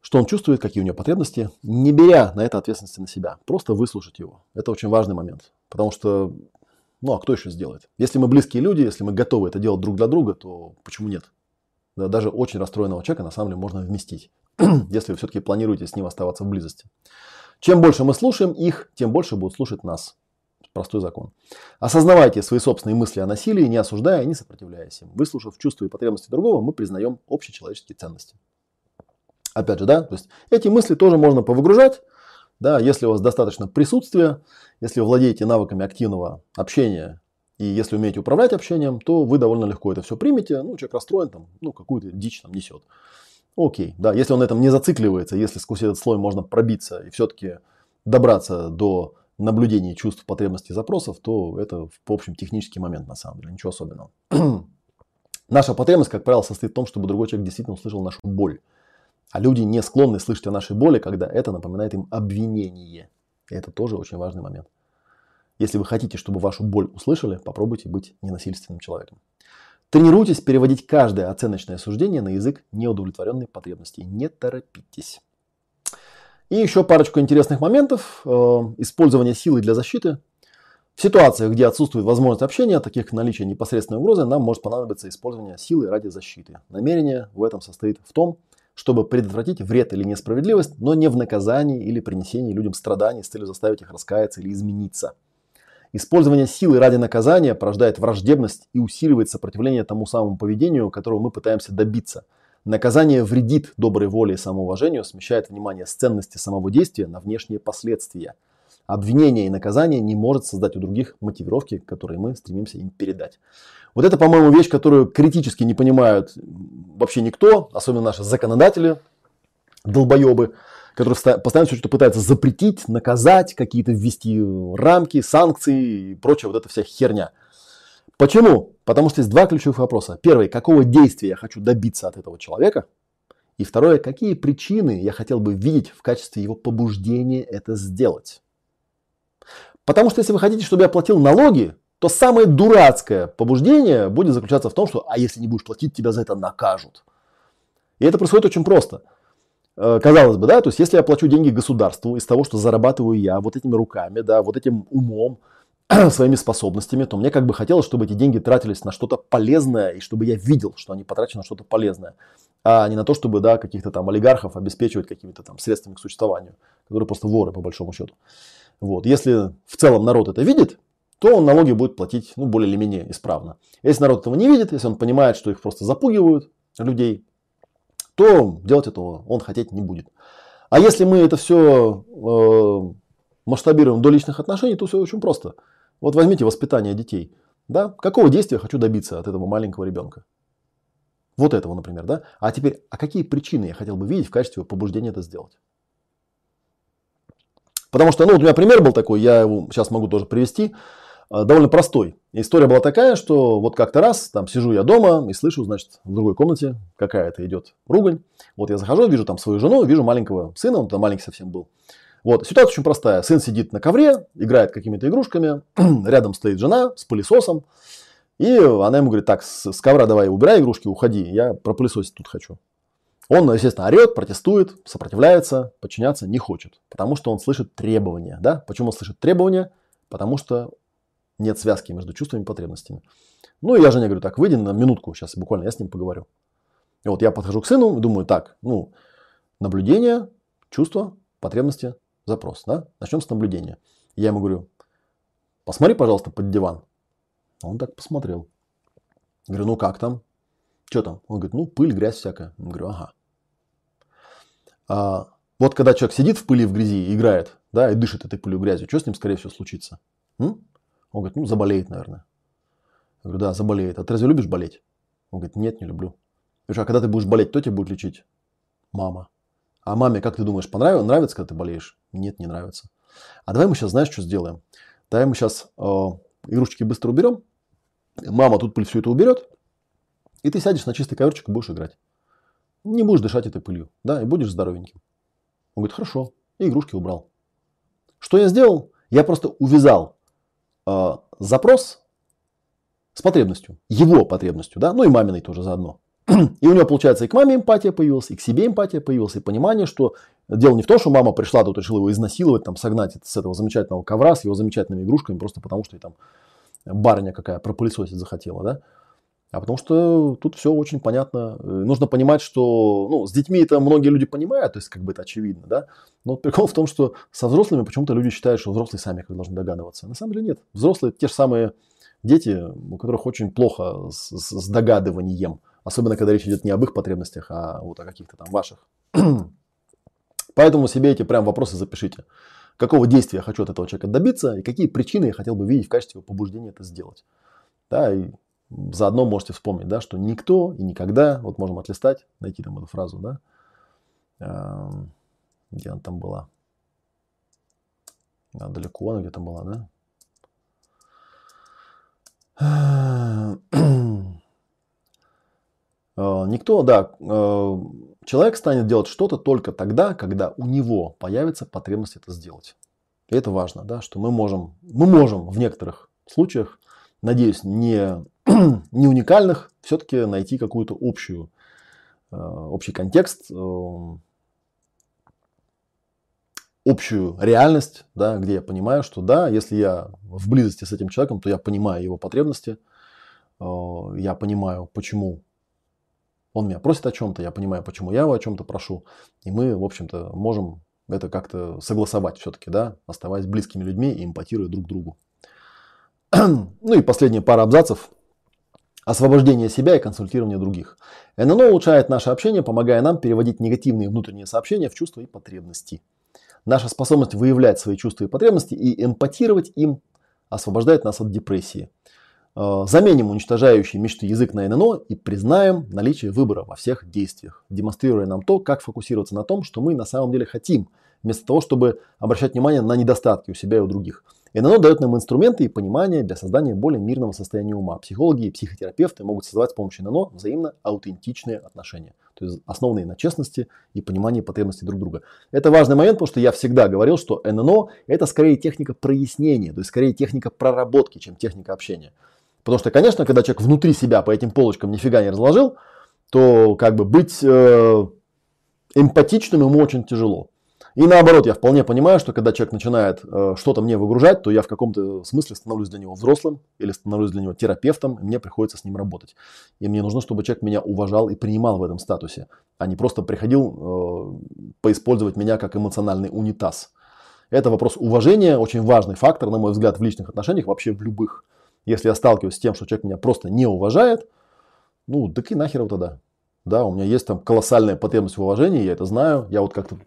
Speaker 1: что он чувствует, какие у него потребности, не беря на это ответственности на себя. Просто выслушать его. Это очень важный момент. Потому что, ну а кто еще сделает? Если мы близкие люди, если мы готовы это делать друг для друга, то почему нет? Да, даже очень расстроенного человека на самом деле можно вместить, если вы все-таки планируете с ним оставаться в близости. Чем больше мы слушаем их, тем больше будут слушать нас. Простой закон. Осознавайте свои собственные мысли о насилии, не осуждая, не сопротивляясь им. Выслушав чувства и потребности другого, мы признаем общечеловеческие ценности. Опять же, да, то есть эти мысли тоже можно повыгружать, да, если у вас достаточно присутствия, если вы владеете навыками активного общения и если умеете управлять общением, то вы довольно легко это все примете. Ну, человек расстроен, там, ну, какую-то дичь там несет. Окей, да, если он на этом не зацикливается, если сквозь этот слой можно пробиться и все-таки добраться до наблюдения чувств, потребностей, запросов, то это, в общем, технический момент на самом деле, ничего особенного. Наша потребность, как правило, состоит в том, чтобы другой человек действительно услышал нашу боль. А люди не склонны слышать о нашей боли, когда это напоминает им обвинение. И это тоже очень важный момент. Если вы хотите, чтобы вашу боль услышали, попробуйте быть ненасильственным человеком. Тренируйтесь переводить каждое оценочное суждение на язык неудовлетворенной потребности. Не торопитесь. И еще парочку интересных моментов. Э, использование силы для защиты. В ситуациях, где отсутствует возможность общения, таких как наличие непосредственной угрозы, нам может понадобиться использование силы ради защиты. Намерение в этом состоит в том, чтобы предотвратить вред или несправедливость, но не в наказании или принесении людям страданий с целью заставить их раскаяться или измениться – Использование силы ради наказания порождает враждебность и усиливает сопротивление тому самому поведению, которого мы пытаемся добиться. Наказание вредит доброй воле и самоуважению, смещает внимание с ценности самого действия на внешние последствия. Обвинение и наказание не может создать у других мотивировки, которые мы стремимся им передать. Вот это, по-моему, вещь, которую критически не понимают вообще никто, особенно наши законодатели, долбоебы который постоянно все что-то пытается запретить, наказать, какие-то ввести рамки, санкции и прочая вот эта вся херня. Почему? Потому что есть два ключевых вопроса. Первый, какого действия я хочу добиться от этого человека? И второе, какие причины я хотел бы видеть в качестве его побуждения это сделать? Потому что если вы хотите, чтобы я платил налоги, то самое дурацкое побуждение будет заключаться в том, что а если не будешь платить, тебя за это накажут. И это происходит очень просто – Э, казалось бы, да, то есть если я плачу деньги государству из того, что зарабатываю я вот этими руками, да, вот этим умом, своими способностями, то мне как бы хотелось, чтобы эти деньги тратились на что-то полезное, и чтобы я видел, что они потрачены на что-то полезное, а не на то, чтобы, да, каких-то там олигархов обеспечивать какими-то там средствами к существованию, которые просто воры по большому счету. Вот. Если в целом народ это видит, то он налоги будет платить, ну, более или менее исправно. Если народ этого не видит, если он понимает, что их просто запугивают, людей, то делать этого он хотеть не будет. А если мы это все э, масштабируем до личных отношений, то все очень просто. Вот возьмите воспитание детей. Да? Какого действия хочу добиться от этого маленького ребенка? Вот этого, например. Да? А теперь, а какие причины я хотел бы видеть в качестве побуждения это сделать? Потому что, ну, вот у меня пример был такой, я его сейчас могу тоже привести. А, довольно простой. История была такая, что вот как-то раз там сижу я дома и слышу, значит, в другой комнате какая-то идет ругань. Вот я захожу, вижу там свою жену, вижу маленького сына, он там маленький совсем был. Вот, ситуация очень простая. Сын сидит на ковре, играет какими-то игрушками, рядом стоит жена с пылесосом, и она ему говорит, так, с, с ковра давай убирай игрушки, уходи, я пропылесосить тут хочу. Он, естественно, орет, протестует, сопротивляется, подчиняться не хочет, потому что он слышит требования. Да? Почему он слышит требования? Потому что нет связки между чувствами и потребностями. Ну, и я жене говорю, так, выйди на минутку, сейчас буквально я с ним поговорю. И вот я подхожу к сыну думаю, так, ну, наблюдение, чувство, потребности, запрос, да? Начнем с наблюдения. Я ему говорю, посмотри, пожалуйста, под диван. Он так посмотрел. Говорю, ну как там? Что там? Он говорит, ну пыль, грязь всякая. Я говорю, ага. А, вот когда человек сидит в пыли, в грязи, играет, да, и дышит этой пылью, грязью, что с ним, скорее всего, случится? М? Он говорит, ну, заболеет, наверное. Я говорю, да, заболеет. А ты разве любишь болеть? Он говорит, нет, не люблю. Я говорю, а когда ты будешь болеть, кто тебя будет лечить? Мама. А маме, как ты думаешь, понравится, нравится, когда ты болеешь? Нет, не нравится. А давай мы сейчас, знаешь, что сделаем? Давай мы сейчас э, игрушечки быстро уберем. Мама тут пыль все это уберет. И ты сядешь на чистый коверчик и будешь играть. Не будешь дышать этой пылью. Да, и будешь здоровеньким. Он говорит, хорошо. И игрушки убрал. Что я сделал? Я просто увязал э, запрос с потребностью, его потребностью, да, ну и маминой тоже заодно. И у него, получается, и к маме эмпатия появилась, и к себе эмпатия появилась, и понимание, что дело не в том, что мама пришла, тут решила его изнасиловать, там, согнать с этого замечательного ковра, с его замечательными игрушками, просто потому что и там барыня какая пропылесосить захотела, да. А потому что тут все очень понятно. Э, нужно понимать, что ну, с детьми это многие люди понимают, то есть как бы это очевидно, да. Но прикол в том, что со взрослыми почему-то люди считают, что взрослые сами как должны догадываться. На самом деле нет. Взрослые те же самые дети, у которых очень плохо с, с догадыванием. Особенно, когда речь идет не об их потребностях, а вот о каких-то там ваших. Поэтому себе эти прям вопросы запишите. Какого действия я хочу от этого человека добиться и какие причины я хотел бы видеть в качестве побуждения это сделать. Да, и заодно можете вспомнить, да, что никто и никогда, вот можем отлистать, найти там эту фразу, да, эм, где она там была, а, далеко она где-то была, да, Никто, да, э, человек станет делать что-то только тогда, когда у него появится потребность это сделать. И это важно, да, что мы можем, мы можем в некоторых случаях, надеюсь, не не уникальных, все-таки найти какую-то общую, э, общий контекст, э, общую реальность, да, где я понимаю, что да, если я в близости с этим человеком, то я понимаю его потребности, э, я понимаю, почему он меня просит о чем-то, я понимаю, почему я его о чем-то прошу, и мы, в общем-то, можем это как-то согласовать все-таки, да, оставаясь близкими людьми и эмпатируя друг другу. ну и последняя пара абзацев освобождение себя и консультирование других. ННО улучшает наше общение, помогая нам переводить негативные внутренние сообщения в чувства и потребности. Наша способность выявлять свои чувства и потребности и эмпатировать им освобождает нас от депрессии. Э, заменим уничтожающий мечты язык на ННО и признаем наличие выбора во всех действиях, демонстрируя нам то, как фокусироваться на том, что мы на самом деле хотим, вместо того, чтобы обращать внимание на недостатки у себя и у других – ННО дает нам инструменты и понимание для создания более мирного состояния ума. Психологи и психотерапевты могут создавать с помощью ННО взаимно аутентичные отношения, то есть основанные на честности и понимании потребностей друг друга. Это важный момент, потому что я всегда говорил, что ННО это скорее техника прояснения, то есть скорее техника проработки, чем техника общения. Потому что, конечно, когда человек внутри себя по этим полочкам нифига не разложил, то как бы быть э, эмпатичным ему очень тяжело. И наоборот, я вполне понимаю, что когда человек начинает э, что-то мне выгружать, то я в каком-то смысле становлюсь для него взрослым или становлюсь для него терапевтом, и мне приходится с ним работать. И мне нужно, чтобы человек меня уважал и принимал в этом статусе, а не просто приходил э, поиспользовать меня как эмоциональный унитаз. Это вопрос уважения, очень важный фактор, на мой взгляд, в личных отношениях, вообще в любых. Если я сталкиваюсь с тем, что человек меня просто не уважает, ну, так и нахер его тогда. Да, у меня есть там колоссальная потребность в уважении, я это знаю. Я вот как-то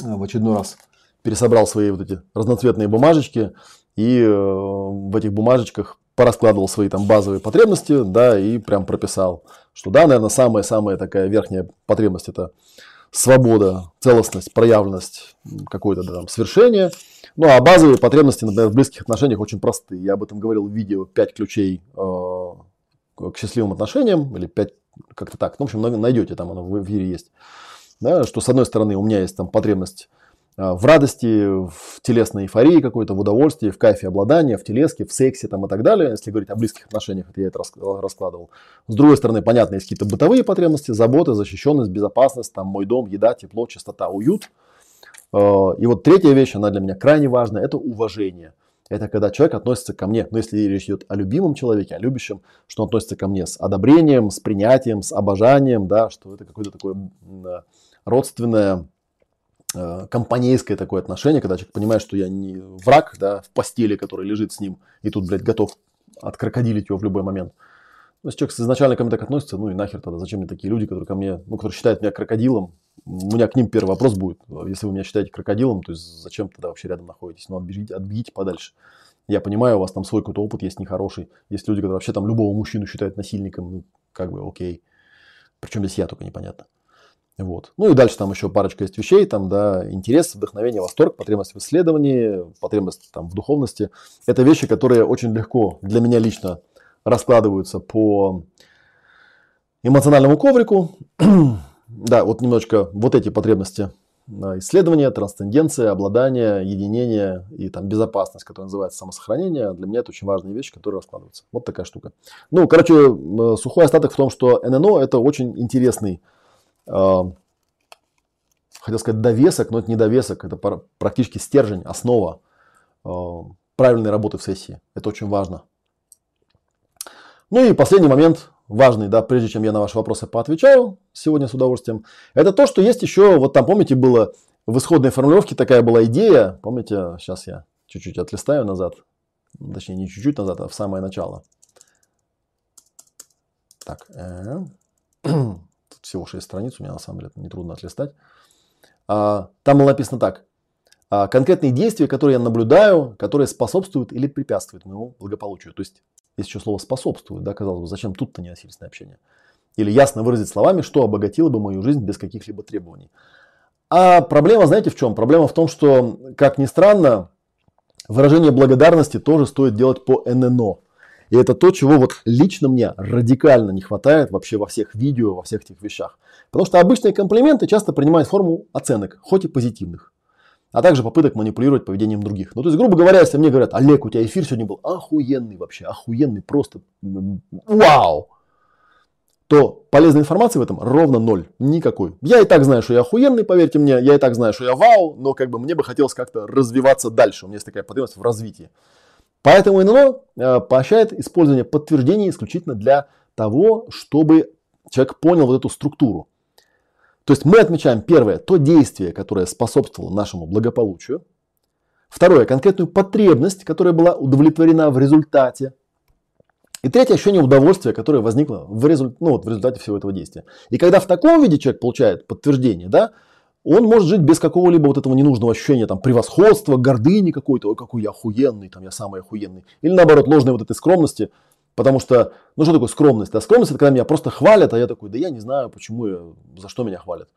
Speaker 1: в очередной раз пересобрал свои вот эти разноцветные бумажечки и э, в этих бумажечках пораскладывал свои там базовые потребности, да, и прям прописал, что да, наверное, самая-самая такая верхняя потребность это свобода, целостность, проявленность, какое-то да, там свершение. Ну, а базовые потребности, например, в близких отношениях очень простые. Я об этом говорил в видео «5 ключей э, к счастливым отношениям» или «5, как-то так. Ну, в общем, найдете, там оно в эфире есть. Да, что с одной стороны у меня есть там потребность а, в радости, в телесной эйфории какой-то, в удовольствии, в кайфе обладания, в телеске, в сексе там и так далее. Если говорить о близких отношениях, это я это раскладывал. С другой стороны, понятно, есть какие-то бытовые потребности, забота, защищенность, безопасность, там мой дом, еда, тепло, чистота, уют. А, и вот третья вещь, она для меня крайне важна, это уважение. Это когда человек относится ко мне, ну если речь идет о любимом человеке, о любящем, что он относится ко мне с одобрением, с принятием, с обожанием, да, что это какое-то такое родственное, э, компанейское такое отношение, когда человек понимает, что я не враг, да, в постели, который лежит с ним, и тут, блядь, готов открокодилить его в любой момент. Ну, если человек изначально ко мне так относится, ну и нахер тогда, зачем мне такие люди, которые ко мне, ну, которые считают меня крокодилом, у меня к ним первый вопрос будет, если вы меня считаете крокодилом, то есть зачем тогда вообще рядом находитесь? Ну, отбегите, отбегите подальше. Я понимаю, у вас там свой какой-то опыт есть нехороший. Есть люди, которые вообще там любого мужчину считают насильником, ну, как бы окей. Причем здесь я только непонятно. Вот. Ну и дальше там еще парочка есть вещей, там, да, интерес, вдохновение, восторг, потребность в исследовании, потребность там в духовности. Это вещи, которые очень легко для меня лично раскладываются по эмоциональному коврику. да, вот немножечко вот эти потребности исследования, трансценденция, обладание, единение и там безопасность, которая называется самосохранение, для меня это очень важные вещи, которые раскладываются. Вот такая штука. Ну, короче, сухой остаток в том, что ННО это очень интересный хотел сказать довесок, но это не довесок, это практически стержень, основа правильной работы в сессии. Это очень важно. Ну и последний момент, важный, да, прежде чем я на ваши вопросы поотвечаю сегодня с удовольствием, это то, что есть еще, вот там, помните, было в исходной формулировке такая была идея, помните, сейчас я чуть-чуть отлистаю назад, точнее не чуть-чуть назад, а в самое начало. Так, э, тут всего 6 страниц, у меня на самом деле нетрудно отлистать. А, там было написано так. А, конкретные действия, которые я наблюдаю, которые способствуют или препятствуют моему благополучию. То есть, есть еще слово способствует, да, казалось бы, зачем тут-то ненасильственное общение? Или ясно выразить словами, что обогатило бы мою жизнь без каких-либо требований. А проблема, знаете, в чем? Проблема в том, что, как ни странно, выражение благодарности тоже стоит делать по ННО. И это то, чего вот лично мне радикально не хватает вообще во всех видео, во всех этих вещах. Потому что обычные комплименты часто принимают форму оценок, хоть и позитивных. А также попыток манипулировать поведением других. Ну, то есть, грубо говоря, если мне говорят, Олег, у тебя эфир сегодня был охуенный вообще, охуенный, просто вау то полезной информации в этом ровно ноль. Никакой. Я и так знаю, что я охуенный, поверьте мне. Я и так знаю, что я вау, но как бы мне бы хотелось как-то развиваться дальше. У меня есть такая потребность в развитии. Поэтому НЛО э, поощряет использование подтверждений исключительно для того, чтобы человек понял вот эту структуру. То есть мы отмечаем первое, то действие, которое способствовало нашему благополучию. Второе, конкретную потребность, которая была удовлетворена в результате и третье ощущение удовольствия, которое возникло в, результ, ну, вот в результате всего этого действия. И когда в таком виде человек получает подтверждение, да, он может жить без какого-либо вот этого ненужного ощущения там, превосходства, гордыни какой-то, ой, какой я охуенный, там, я самый охуенный. Или наоборот, ложной вот этой скромности, потому что, ну что такое скромность? Да, скромность это когда меня просто хвалят, а я такой, да я не знаю, почему, я, за что меня хвалят.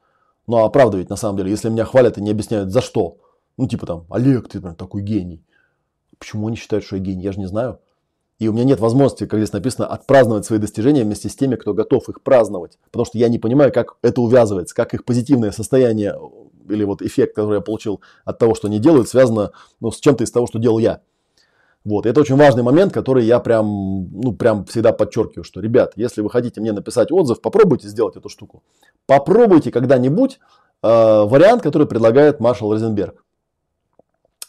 Speaker 1: Ну а правда ведь на самом деле, если меня хвалят и не объясняют за что, ну типа там, Олег, ты прям такой гений. Почему они считают, что я гений? Я же не знаю. И у меня нет возможности, как здесь написано, отпраздновать свои достижения вместе с теми, кто готов их праздновать. Потому что я не понимаю, как это увязывается, как их позитивное состояние или вот эффект, который я получил от того, что они делают, связано ну, с чем-то из того, что делал я. Вот. Это очень важный момент, который я прям, ну, прям всегда подчеркиваю, что, ребят, если вы хотите мне написать отзыв, попробуйте сделать эту штуку. Попробуйте когда-нибудь э, вариант, который предлагает Маршал Розенберг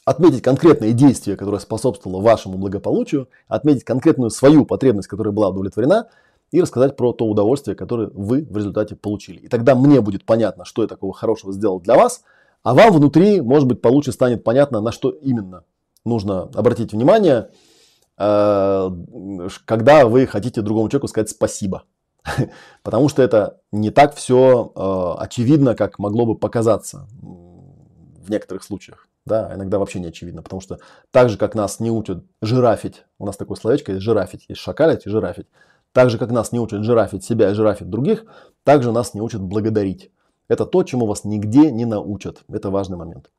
Speaker 1: отметить конкретные действия, которое способствовало вашему благополучию, отметить конкретную свою потребность, которая была удовлетворена, и рассказать про то удовольствие, которое вы в результате получили. И тогда мне будет понятно, что я такого хорошего сделал для вас, а вам внутри, может быть, получше станет понятно, на что именно нужно обратить внимание, э, когда вы хотите другому человеку сказать спасибо. Потому что это не так все э, очевидно, как могло бы показаться в некоторых случаях да, иногда вообще не очевидно, потому что так же, как нас не учат жирафить, у нас такое словечко есть жирафить, есть шакалить и жирафить, так же, как нас не учат жирафить себя и жирафить других, так же нас не учат благодарить. Это то, чему вас нигде не научат. Это важный момент.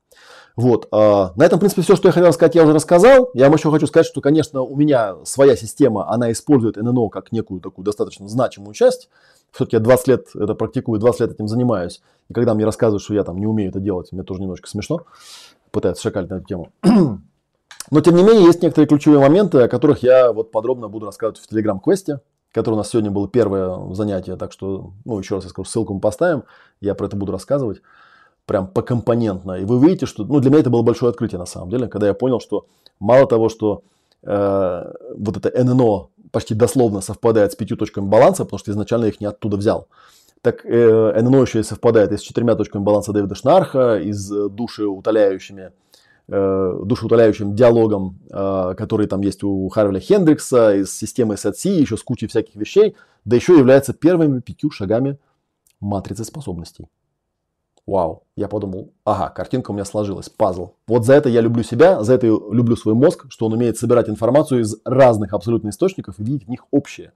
Speaker 1: Вот. А, на этом, в принципе, все, что я хотел сказать, я уже рассказал. Я вам еще хочу сказать, что, конечно, у меня своя система, она использует ННО как некую такую достаточно значимую часть. Все-таки я 20 лет это практикую, 20 лет этим занимаюсь. И когда мне рассказывают, что я там не умею это делать, мне тоже немножко смешно пытается шакалить на эту тему. Но, тем не менее, есть некоторые ключевые моменты, о которых я вот подробно буду рассказывать в Telegram-квесте, который у нас сегодня было первое занятие. Так что, ну, еще раз я скажу, ссылку мы поставим, я про это буду рассказывать прям покомпонентно. И вы увидите, что, ну, для меня это было большое открытие на самом деле, когда я понял, что мало того, что э, вот это ННО почти дословно совпадает с пятью точками баланса, потому что изначально я их не оттуда взял, так э, ННО еще и совпадает и с четырьмя точками баланса Дэвида Шнарха, и с э, душеутоляющими, душеутоляющим диалогом, э, который там есть у Харвеля Хендрикса, и с системой SATC, еще с кучей всяких вещей, да еще является первыми пятью шагами матрицы способностей. Вау, я подумал, ага, картинка у меня сложилась, пазл. Вот за это я люблю себя, за это я люблю свой мозг, что он умеет собирать информацию из разных абсолютно источников и видеть в них общее.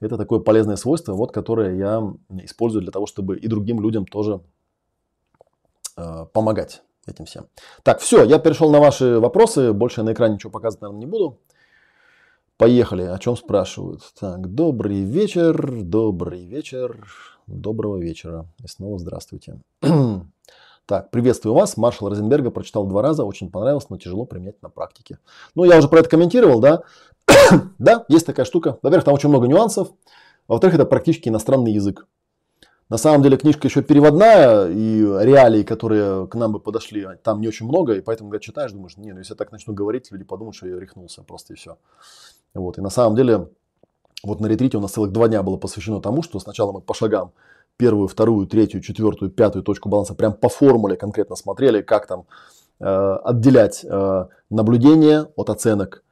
Speaker 1: Это такое полезное свойство, вот, которое я использую для того, чтобы и другим людям тоже э, помогать этим всем. Так, все, я перешел на ваши вопросы. Больше я на экране ничего показывать, наверное, не буду. Поехали. О чем спрашивают? Так, добрый вечер, добрый вечер, доброго вечера. И снова здравствуйте. Так, приветствую вас. Маршал Розенберга прочитал два раза, очень понравилось, но тяжело применять на практике. Ну, я уже про это комментировал, да. да, есть такая штука. Во-первых, там очень много нюансов. Во-вторых, это практически иностранный язык. На самом деле книжка еще переводная, и реалий, которые к нам бы подошли, там не очень много, и поэтому, когда читаешь, думаешь, не, ну если я так начну говорить, люди подумают, что я рехнулся просто и все. Вот. И на самом деле Вот на ретрите у нас целых два дня было посвящено тому, что сначала мы по шагам первую, вторую, третью, четвертую, пятую точку баланса прям по формуле конкретно смотрели, как там э, отделять э, наблюдение от оценок,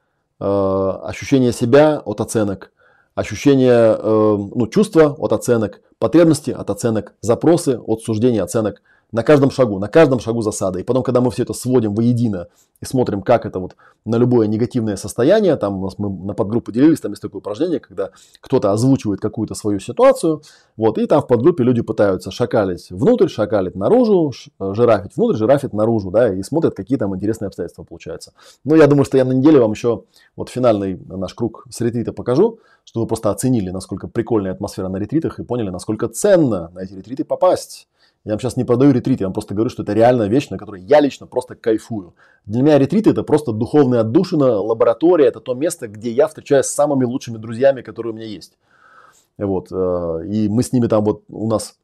Speaker 1: э, ощущение себя от оценок, ощущение, э, ну, чувства от оценок, потребности от оценок, запросы от суждений оценок – на каждом шагу, на каждом шагу засада. И потом, когда мы все это сводим воедино и смотрим, как это вот на любое негативное состояние, там у нас мы на подгруппы делились, там есть такое упражнение, когда кто-то озвучивает какую-то свою ситуацию, вот, и там в подгруппе люди пытаются шакалить внутрь, шакалить наружу, э, жирафить внутрь, жирафить наружу, да, и смотрят, какие там интересные обстоятельства получаются. Но я думаю, что я на неделе вам еще вот финальный наш круг с ретрита покажу, чтобы вы просто оценили, насколько прикольная атмосфера на ретритах и поняли, насколько ценно на эти ретриты попасть. Я вам сейчас не продаю ретрит, я вам просто говорю, что это реальная вещь, на которой я лично просто кайфую. Для меня ретрит это просто духовная отдушина, лаборатория, это то место, где я встречаюсь с самыми лучшими друзьями, которые у меня есть. Вот. Э, и мы с ними там вот, у нас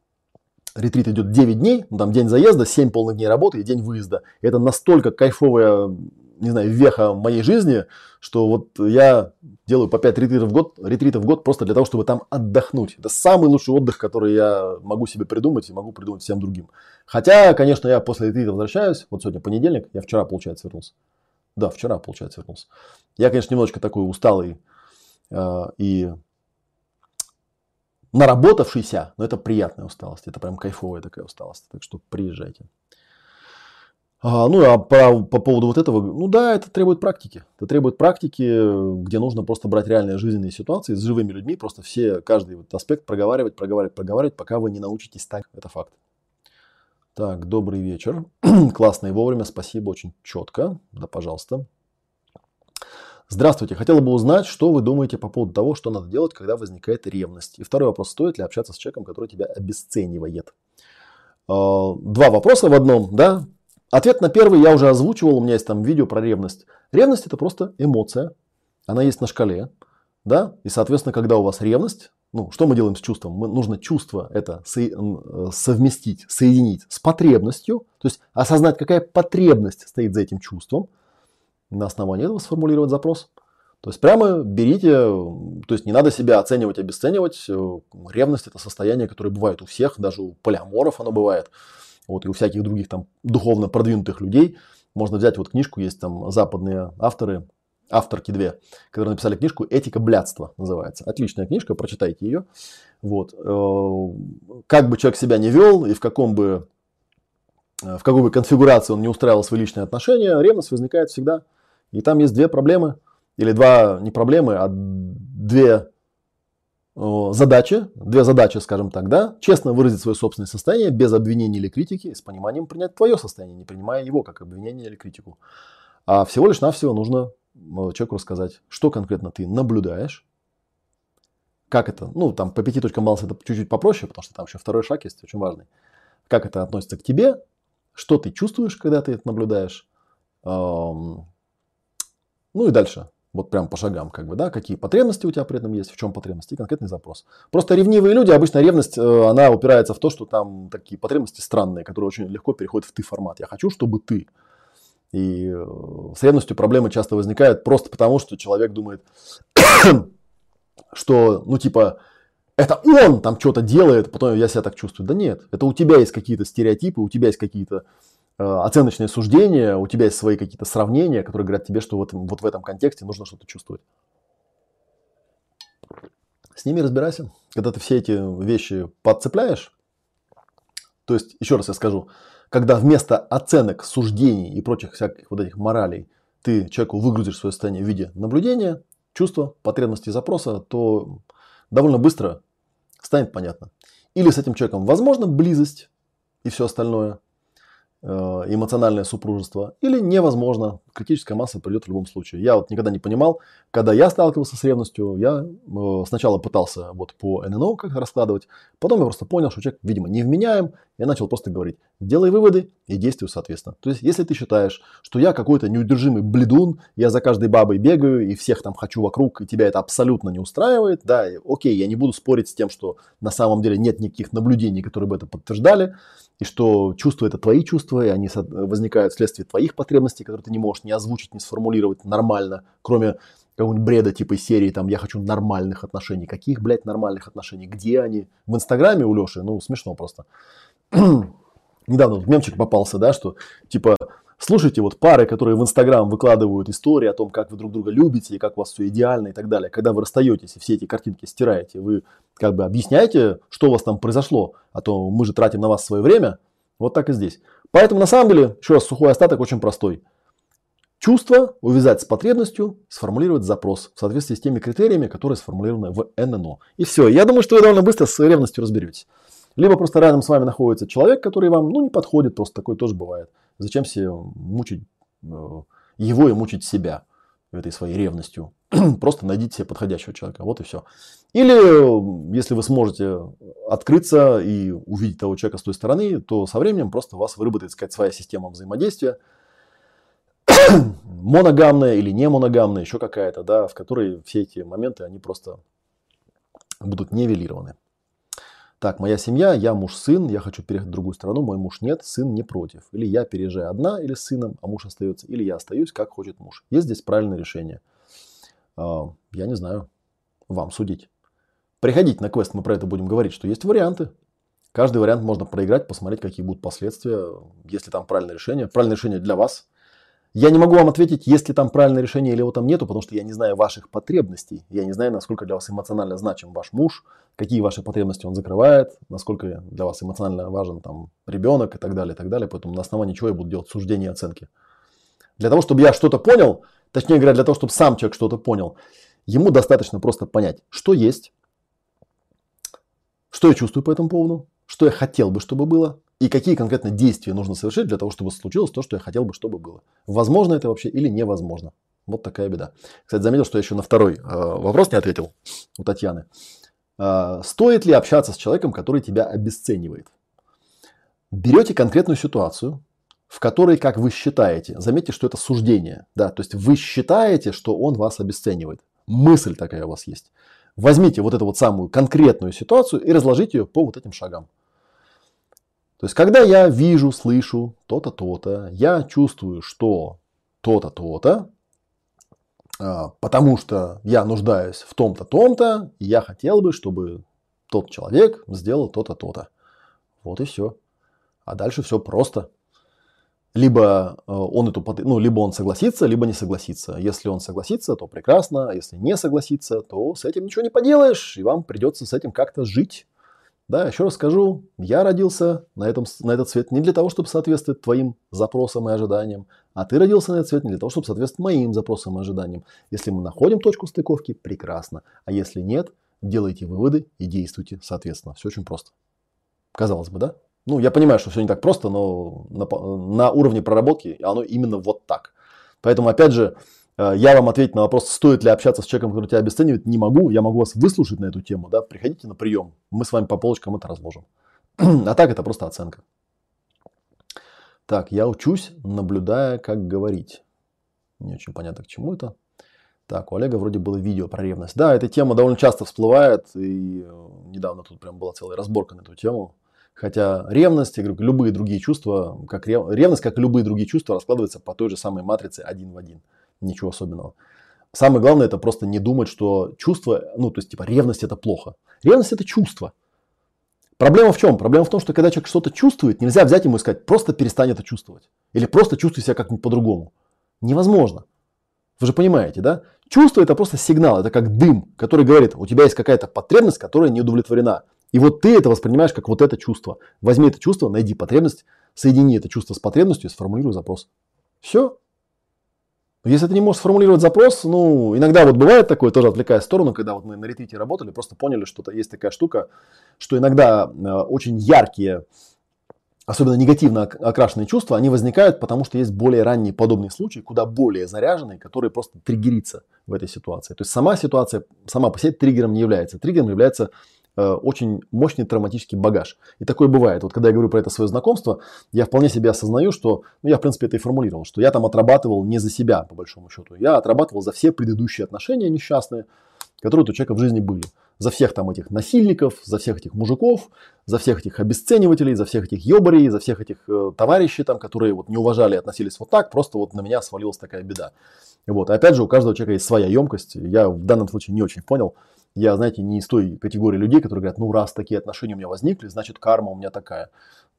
Speaker 1: ретрит идет 9 дней, ну, там день заезда, 7 полных дней работы и день выезда. Это настолько кайфовая не знаю, веха моей жизни, что вот я делаю по 5 ретритов в год, ретритов в год просто для того, чтобы там отдохнуть. Это самый лучший отдых, который я могу себе придумать и могу придумать всем другим. Хотя, конечно, я после ретрита возвращаюсь. Вот сегодня понедельник, я вчера, получается, вернулся. Да, вчера, получается, вернулся. Я, конечно, немножечко такой усталый э, и наработавшийся, но это приятная усталость. Это прям кайфовая такая усталость. Так что приезжайте. А, ну, а по, по поводу вот этого, ну да, это требует практики. Это требует практики, где нужно просто брать реальные жизненные ситуации с живыми людьми, просто все, каждый вот аспект проговаривать, проговаривать, проговаривать, пока вы не научитесь так. Это факт. Так, добрый вечер. Классно и вовремя, спасибо, очень четко. Да, пожалуйста. Здравствуйте. Хотела бы узнать, что вы думаете по поводу того, что надо делать, когда возникает ревность. И второй вопрос, стоит ли общаться с человеком, который тебя обесценивает? А, два вопроса в одном, да? Ответ на первый я уже озвучивал, у меня есть там видео про ревность. Ревность это просто эмоция, она есть на шкале, да, и соответственно, когда у вас ревность, ну, что мы делаем с чувством? Мы, нужно чувство это со, совместить, соединить с потребностью, то есть осознать, какая потребность стоит за этим чувством, на основании этого сформулировать запрос. То есть прямо берите, то есть не надо себя оценивать, обесценивать. Ревность это состояние, которое бывает у всех, даже у полиаморов оно бывает вот, и у всяких других там духовно продвинутых людей. Можно взять вот книжку, есть там западные авторы, авторки две, которые написали книжку «Этика блядства» называется. Отличная книжка, прочитайте ее. Вот. Э, как бы человек себя не вел и в каком бы э, в какой бы конфигурации он не устраивал свои личные отношения, ревность возникает всегда. И там есть две проблемы, или два, не проблемы, а две задачи, две задачи, скажем так, да, честно выразить свое собственное состояние без обвинения или критики, с пониманием принять твое состояние, не принимая его как обвинение или критику. А всего лишь навсего нужно человеку рассказать, что конкретно ты наблюдаешь, как это, ну, там по пяти точкам баланса это чуть-чуть попроще, потому что там еще второй шаг есть, очень важный. Как это относится к тебе, что ты чувствуешь, когда ты это наблюдаешь, ну и дальше вот прям по шагам, как бы, да, какие потребности у тебя при этом есть, в чем потребности и конкретный запрос. Просто ревнивые люди, обычно ревность, э, она упирается в то, что там такие потребности странные, которые очень легко переходят в ты формат. Я хочу, чтобы ты. И э, с ревностью проблемы часто возникают просто потому, что человек думает, что, ну, типа, это он там что-то делает, потом я себя так чувствую. Да нет, это у тебя есть какие-то стереотипы, у тебя есть какие-то оценочные суждения, у тебя есть свои какие-то сравнения, которые говорят тебе, что вот, вот в этом контексте нужно что-то чувствовать. С ними разбирайся. Когда ты все эти вещи подцепляешь, то есть, еще раз я скажу, когда вместо оценок, суждений и прочих всяких вот этих моралей ты человеку выгрузишь свое состояние в виде наблюдения, чувства, потребности, запроса, то довольно быстро станет понятно. Или с этим человеком возможно близость и все остальное, Э, эмоциональное супружество, или невозможно. Критическая масса придет в любом случае. Я вот никогда не понимал, когда я сталкивался с ревностью, я э, сначала пытался вот по ННО как раскладывать, потом я просто понял, что человек, видимо, не вменяем, я начал просто говорить, делай выводы и действуй соответственно. То есть, если ты считаешь, что я какой-то неудержимый бледун, я за каждой бабой бегаю и всех там хочу вокруг, и тебя это абсолютно не устраивает, да, окей, я не буду спорить с тем, что на самом деле нет никаких наблюдений, которые бы это подтверждали, и что чувства это твои чувства, и они возникают вследствие твоих потребностей, которые ты не можешь ни озвучить, ни сформулировать нормально, кроме какого-нибудь бреда типа серии, там, я хочу нормальных отношений. Каких, блядь, нормальных отношений? Где они? В Инстаграме у Леши? Ну, смешно просто. Недавно вот мемчик попался, да, что, типа, слушайте вот пары, которые в Инстаграм выкладывают истории о том, как вы друг друга любите, и как у вас все идеально и так далее. Когда вы расстаетесь и все эти картинки стираете, вы как бы объясняете, что у вас там произошло, а то мы же тратим на вас свое время. Вот так и здесь. Поэтому на самом деле, еще раз, сухой остаток очень простой. Чувство увязать с потребностью, сформулировать запрос в соответствии с теми критериями, которые сформулированы в ННО. И все. Я думаю, что вы довольно быстро с ревностью разберетесь. Либо просто рядом с вами находится человек, который вам ну, не подходит, просто такое тоже бывает. Зачем себе мучить э, его и мучить себя этой своей ревностью? просто найдите себе подходящего человека. Вот и все. Или, если вы сможете открыться и увидеть того человека с той стороны, то со временем просто у вас выработает сказать, своя система взаимодействия, моногамная или не моногамная, еще какая-то, да, в которой все эти моменты, они просто будут нивелированы. Так, моя семья, я муж, сын, я хочу переехать в другую страну, мой муж нет, сын не против. Или я переезжаю одна или с сыном, а муж остается, или я остаюсь, как хочет муж. Есть здесь правильное решение. А, я не знаю, вам судить. Приходите на квест, мы про это будем говорить, что есть варианты. Каждый вариант можно проиграть, посмотреть, какие будут последствия, если там правильное решение. Правильное решение для вас – я не могу вам ответить, есть ли там правильное решение или его там нету, потому что я не знаю ваших потребностей. Я не знаю, насколько для вас эмоционально значим ваш муж, какие ваши потребности он закрывает, насколько для вас эмоционально важен там ребенок и так далее, и так далее. Поэтому на основании чего я буду делать суждения и оценки. Для того, чтобы я что-то понял, точнее говоря, для того, чтобы сам человек что-то понял, ему достаточно просто понять, что есть, что я чувствую по этому поводу, что я хотел бы, чтобы было, и какие конкретно действия нужно совершить для того, чтобы случилось то, что я хотел бы, чтобы было. Возможно это вообще или невозможно. Вот такая беда. Кстати, заметил, что я еще на второй э, вопрос не ответил у Татьяны. Э, стоит ли общаться с человеком, который тебя обесценивает? Берете конкретную ситуацию, в которой, как вы считаете, заметьте, что это суждение, да, то есть вы считаете, что он вас обесценивает. Мысль такая у вас есть. Возьмите вот эту вот самую конкретную ситуацию и разложите ее по вот этим шагам. То есть, когда я вижу, слышу то-то, то-то, я чувствую, что то-то, то-то, а, потому что я нуждаюсь в том-то, том-то, и я хотел бы, чтобы тот человек сделал то-то, то-то. Вот и все. А дальше все просто. Либо э, он эту, ну, либо он согласится, либо не согласится. Если он согласится, то прекрасно. Если не согласится, то с этим ничего не поделаешь, и вам придется с этим как-то жить. Да, еще раз скажу, я родился на, этом, на этот свет не для того, чтобы соответствовать твоим запросам и ожиданиям, а ты родился на этот свет не для того, чтобы соответствовать моим запросам и ожиданиям. Если мы находим точку стыковки, прекрасно. А если нет, делайте выводы и действуйте соответственно. Все очень просто. Казалось бы, да? Ну, я понимаю, что все не так просто, но на, на уровне проработки оно именно вот так. Поэтому, опять же, я вам ответить на вопрос, стоит ли общаться с человеком, который тебя обесценивает, не могу. Я могу вас выслушать на эту тему. Да? Приходите на прием. Мы с вами по полочкам это разложим. А так это просто оценка. Так, я учусь, наблюдая, как говорить. Не очень понятно, к чему это. Так, у Олега вроде было видео про ревность. Да, эта тема довольно часто всплывает. И э, недавно тут прям была целая разборка на эту тему. Хотя ревность, я говорю, любые другие чувства, как ревность, как и любые другие чувства, раскладывается по той же самой матрице один в один ничего особенного. Самое главное это просто не думать, что чувство, ну то есть типа ревность это плохо. Ревность это чувство. Проблема в чем? Проблема в том, что когда человек что-то чувствует, нельзя взять ему и сказать, просто перестань это чувствовать. Или просто чувствуй себя как-нибудь по-другому. Невозможно. Вы же понимаете, да? Чувство это просто сигнал, это как дым, который говорит, у тебя есть какая-то потребность, которая не удовлетворена. И вот ты это воспринимаешь как вот это чувство. Возьми это чувство, найди потребность, соедини это чувство с потребностью и сформулируй запрос. Все, если ты не можешь сформулировать запрос, ну, иногда вот бывает такое, тоже отвлекая сторону, когда вот мы на ретрите работали, просто поняли, что есть такая штука, что иногда э, очень яркие, особенно негативно окрашенные чувства, они возникают, потому что есть более ранние подобные случаи, куда более заряженные, которые просто триггерится в этой ситуации. То есть сама ситуация сама по себе триггером не является. Триггером является очень мощный травматический багаж. И такое бывает. Вот когда я говорю про это свое знакомство, я вполне себе осознаю, что, ну, я в принципе это и формулировал, что я там отрабатывал не за себя, по большому счету. Я отрабатывал за все предыдущие отношения несчастные, которые у человека в жизни были. за всех там этих насильников, за всех этих мужиков, за всех этих обесценивателей, за всех этих ебарей, за всех этих э, товарищей, там, которые вот не уважали и относились вот так, просто вот на меня свалилась такая беда. Вот. И опять же, у каждого человека есть своя емкость. Я в данном случае не очень понял. Я, знаете, не из той категории людей, которые говорят, ну раз такие отношения у меня возникли, значит карма у меня такая.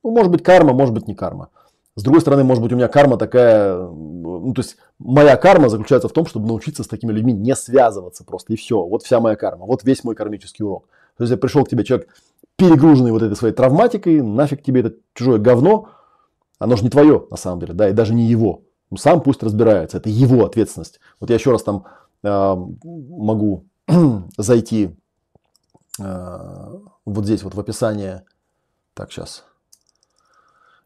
Speaker 1: Ну, может быть карма, может быть не карма. С другой стороны, может быть, у меня карма такая, ну, то есть моя карма заключается в том, чтобы научиться с такими людьми не связываться просто, и все. Вот вся моя карма, вот весь мой кармический урок. То есть, я пришел к тебе человек, перегруженный вот этой своей травматикой, нафиг тебе это чужое говно, оно же не твое, на самом деле, да, и даже не его. Ну, сам пусть разбирается, это его ответственность. Вот я еще раз там э, могу зайти э, вот здесь вот в описание, так, сейчас,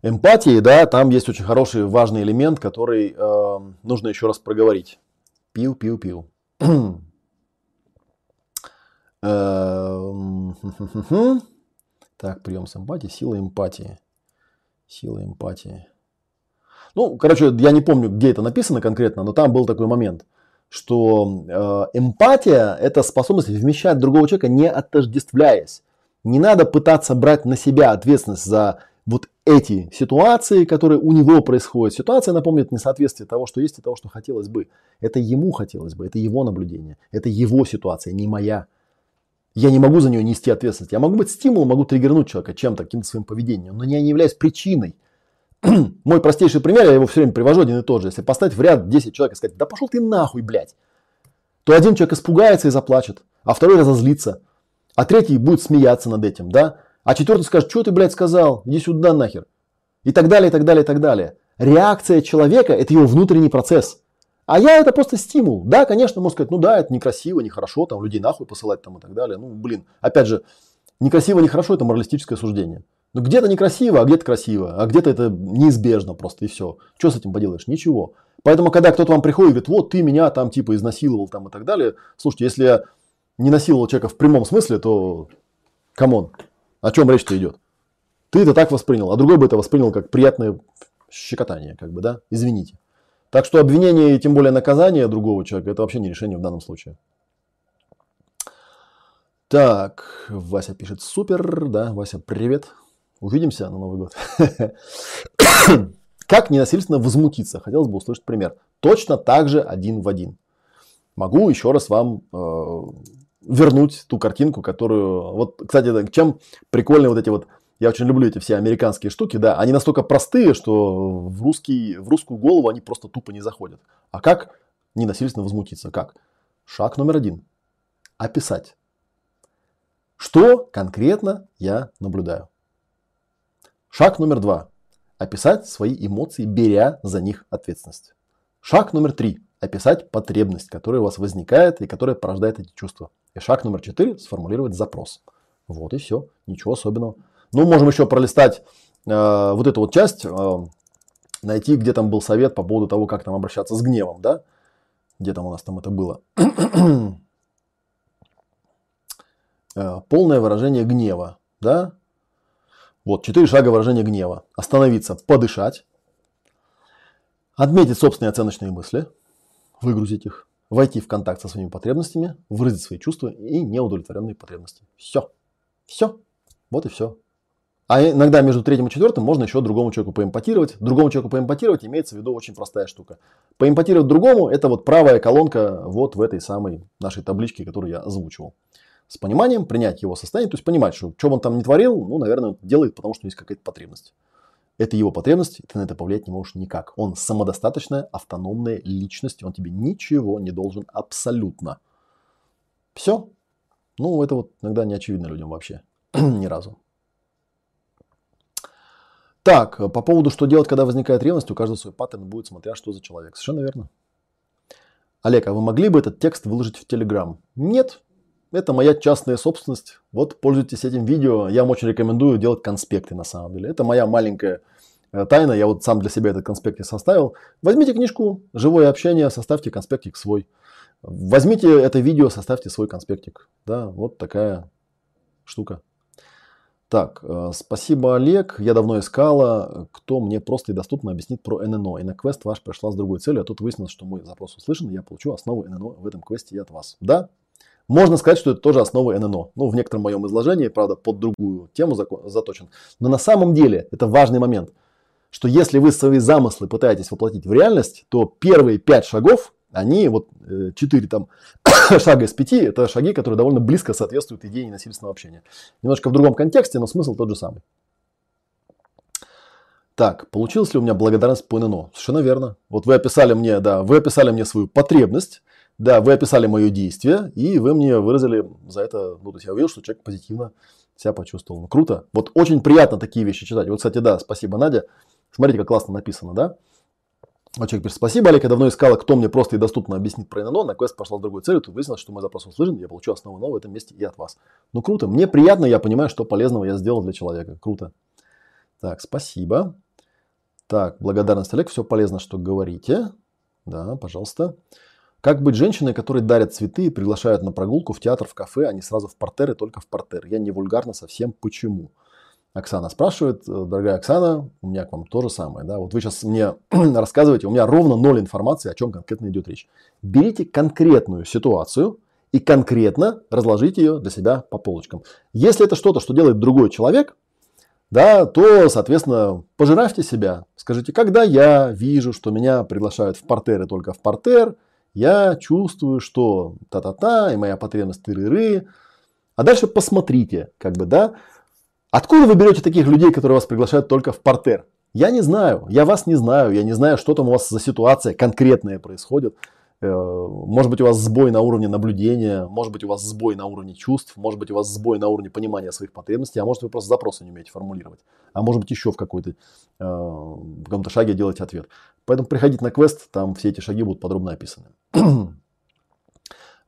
Speaker 1: эмпатии, да, там есть очень хороший, важный элемент, который э, нужно еще раз проговорить. Пил, пил, пил. Эм, так, прием с эмпатией, сила эмпатии. Сила эмпатии. Ну, короче, я не помню, где это написано конкретно, но там был такой момент, что э, эмпатия – это способность вмещать другого человека, не отождествляясь. Не надо пытаться брать на себя ответственность за вот эти ситуации, которые у него происходят. Ситуация напомнит несоответствие того, что есть и того, что хотелось бы. Это ему хотелось бы, это его наблюдение, это его ситуация, не моя. Я не могу за нее нести ответственность. Я могу быть стимулом, могу триггернуть человека чем-то, каким-то своим поведением, но я не являюсь причиной. Мой простейший пример, я его все время привожу один и тот же. Если поставить в ряд 10 человек и сказать, да пошел ты нахуй, блядь, то один человек испугается и заплачет, а второй разозлится, а третий будет смеяться над этим, да? А четвертый скажет, что ты, блядь, сказал? Иди сюда нахер. И так далее, и так далее, и так далее. Реакция человека – это его внутренний процесс. А я это просто стимул. Да, конечно, можно сказать, ну да, это некрасиво, нехорошо, там людей нахуй посылать там и так далее. Ну, блин, опять же, некрасиво, нехорошо – это моралистическое суждение. Но где-то некрасиво, а где-то красиво, а где-то это неизбежно просто и все. Что с этим поделаешь? Ничего. Поэтому, когда кто-то вам приходит и говорит, вот ты меня там типа изнасиловал там и так далее, слушайте, если я не насиловал человека в прямом смысле, то come on, о чем речь-то идет? Ты это так воспринял, а другой бы это воспринял как приятное щекотание, как бы, да? Извините. Так что обвинение и тем более наказание другого человека, это вообще не решение в данном случае. Так, Вася пишет супер, да, Вася, привет. Увидимся на Новый год. Как ненасильственно возмутиться? Хотелось бы услышать пример. Точно так же один в один. Могу еще раз вам э, вернуть ту картинку, которую... Вот, кстати, чем прикольны вот эти вот... Я очень люблю эти все американские штуки, да, они настолько простые, что в, русский, в русскую голову они просто тупо не заходят. А как ненасильственно возмутиться? Как? Шаг номер один. Описать. Что конкретно я наблюдаю? Шаг номер два. Описать свои эмоции, беря за них ответственность. Шаг номер три. Описать потребность, которая у вас возникает и которая порождает эти чувства. И шаг номер четыре – сформулировать запрос. Вот и все. Ничего особенного. Ну, можем еще пролистать э, вот эту вот часть, э, найти, где там был совет по поводу того, как там обращаться с гневом, да? Где там у нас там это было? э, полное выражение гнева, да? Вот, четыре шага выражения гнева. Остановиться, подышать, отметить собственные оценочные мысли, выгрузить их, войти в контакт со своими потребностями, выразить свои чувства и неудовлетворенные потребности. Все. Все. Вот и все. А иногда между третьим и четвертым можно еще другому человеку поэмпатировать. Другому человеку поэмпатировать имеется в виду очень простая штука. Поэмпатировать другому – это вот правая колонка вот в этой самой нашей табличке, которую я озвучивал. С пониманием принять его состояние, то есть понимать, что что он там не творил, ну, наверное, делает, потому что есть какая-то потребность. Это его потребность, ты на это повлиять не можешь никак. Он самодостаточная, автономная личность, он тебе ничего не должен абсолютно. Все. Ну, это вот иногда не очевидно людям вообще. Ни разу. Так, по поводу, что делать, когда возникает ревность, у каждого свой паттерн будет, смотря что за человек. Совершенно верно. Олег, а вы могли бы этот текст выложить в Телеграм? Нет, это моя частная собственность. Вот пользуйтесь этим видео. Я вам очень рекомендую делать конспекты на самом деле. Это моя маленькая э, тайна. Я вот сам для себя этот конспектик составил. Возьмите книжку «Живое общение», составьте конспектик свой. Возьмите это видео, составьте свой конспектик. Да, вот такая штука. Так, э, спасибо, Олег. Я давно искала, кто мне просто и доступно объяснит про ННО. И на квест ваш пришла с другой целью, а тут выяснилось, что мой запрос услышан, и я получу основу ННО в этом квесте и от вас. Да, Можно сказать, что это тоже основа ННО. Ну, в некотором моем изложении, правда, под другую тему заточен. Но на самом деле это важный момент, что если вы свои замыслы пытаетесь воплотить в реальность, то первые пять шагов, они вот э, четыре там шага из пяти, это шаги, которые довольно близко соответствуют идее ненасильственного общения. Немножко в другом контексте, но смысл тот же самый. Так, получилось ли у меня благодарность по ННО? Совершенно верно. Вот вы описали мне, да, вы описали мне свою потребность, да, вы описали мое действие, и вы мне выразили за это, ну, то есть я увидел, что человек позитивно себя почувствовал. Ну, круто. Вот очень приятно такие вещи читать. Вот, кстати, да, спасибо, Надя. Смотрите, как классно написано, да? Вот человек пишет, спасибо, Олег, я давно искала, кто мне просто и доступно объяснит про ННО. На квест пошла с другой целью, тут выяснилось, что мой запрос услышан, я получу основу НО в этом месте и от вас. Ну, круто. Мне приятно, я понимаю, что полезного я сделал для человека. Круто. Так, спасибо. Так, благодарность, Олег, все полезно, что говорите. Да, пожалуйста. Как быть женщиной, которые дарят цветы и приглашают на прогулку в театр, в кафе, а не сразу в портер и только в портер? Я не вульгарно совсем. Почему? Оксана спрашивает, «Э, дорогая Оксана, у меня к вам то же самое. Да? Вот вы сейчас мне рассказываете, у меня ровно ноль информации, о чем конкретно идет речь. Берите конкретную ситуацию и конкретно разложите ее для себя по полочкам. Если это что-то, что делает другой человек, да, то, соответственно, пожиравьте себя. Скажите, когда я вижу, что меня приглашают в портер и только в портер – я чувствую, что та-та-та, и моя потребность тыры-ры. А дальше посмотрите, как бы, да, откуда вы берете таких людей, которые вас приглашают только в портер? Я не знаю, я вас не знаю, я не знаю, что там у вас за ситуация конкретная происходит. Э, может быть, у вас сбой на уровне наблюдения, может быть, у вас сбой на уровне чувств, может быть, у вас сбой на уровне понимания своих потребностей, а может, вы просто запросы не умеете формулировать, а может быть, еще в, какой-то, э, в каком-то шаге делаете ответ. Поэтому приходите на квест, там все эти шаги будут подробно описаны.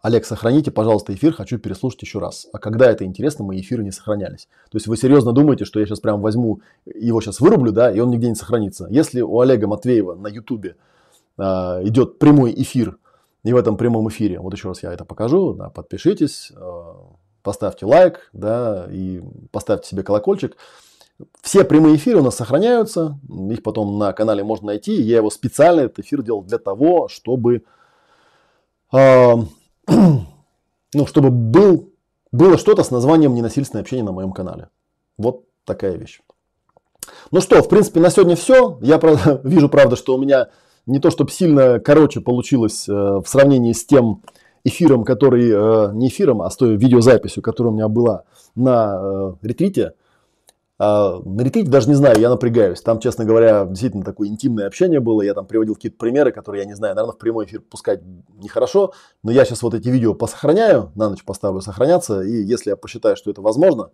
Speaker 1: Олег, сохраните, пожалуйста, эфир, хочу переслушать еще раз. А когда это интересно, мои эфиры не сохранялись. То есть вы серьезно думаете, что я сейчас прям возьму, его сейчас вырублю, да, и он нигде не сохранится. Если у Олега Матвеева на ютубе э, идет прямой эфир, и в этом прямом эфире, вот еще раз я это покажу, да, подпишитесь, э, поставьте лайк, да, и поставьте себе колокольчик. Все прямые эфиры у нас сохраняются, их потом на канале можно найти. Я его специально, этот эфир делал для того, чтобы, э, ну, чтобы был, было что-то с названием «Ненасильственное общение» на моем канале. Вот такая вещь. Ну что, в принципе, на сегодня все. Я правда, вижу, правда, что у меня не то чтобы сильно короче получилось э, в сравнении с тем эфиром, который, э, не эфиром, а с той видеозаписью, которая у меня была на э, ретрите. А, на ретрите даже не знаю, я напрягаюсь. Там, честно говоря, действительно такое интимное общение было. Я там приводил какие-то примеры, которые я не знаю, наверное, в прямой эфир пускать нехорошо. Но я сейчас вот эти видео посохраняю, на ночь поставлю сохраняться. И если я посчитаю, что это возможно,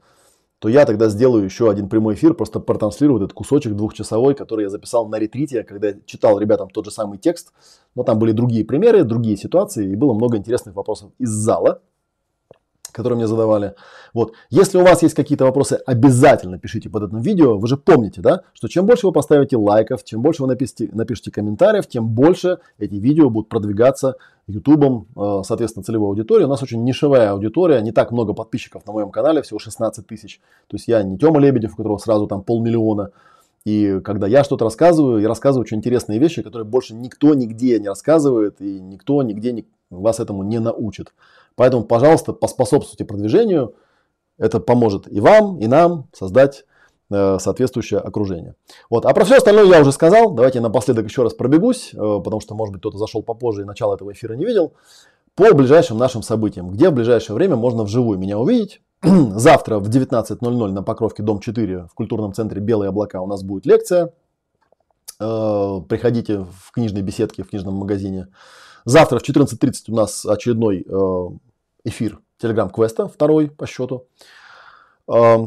Speaker 1: то я тогда сделаю еще один прямой эфир, просто протранслирую этот кусочек двухчасовой, который я записал на ретрите, когда я читал ребятам тот же самый текст. Но там были другие примеры, другие ситуации, и было много интересных вопросов из зала которые мне задавали. Вот. Если у вас есть какие-то вопросы, обязательно пишите под этим видео. Вы же помните, да, что чем больше вы поставите лайков, чем больше вы напишите, напишите комментариев, тем больше эти видео будут продвигаться YouTube, э, соответственно, целевой аудитории. У нас очень нишевая аудитория, не так много подписчиков на моем канале, всего 16 тысяч. То есть я не Тёма Лебедев, у которого сразу там полмиллиона. И когда я что-то рассказываю, я рассказываю очень интересные вещи, которые больше никто нигде не рассказывает, и никто нигде не, вас этому не научит. Поэтому, пожалуйста, поспособствуйте продвижению. Это поможет и вам, и нам создать э, соответствующее окружение. Вот. А про все остальное я уже сказал. Давайте я напоследок еще раз пробегусь, э, потому что, может быть, кто-то зашел попозже и начало этого эфира не видел. По ближайшим нашим событиям, где в ближайшее время можно вживую меня увидеть. Завтра в 19.00 на Покровке, дом 4, в культурном центре «Белые облака» у нас будет лекция. Э, приходите в книжной беседке, в книжном магазине. Завтра в 14.30 у нас очередной э, эфир Telegram-квеста, второй по счету. Э,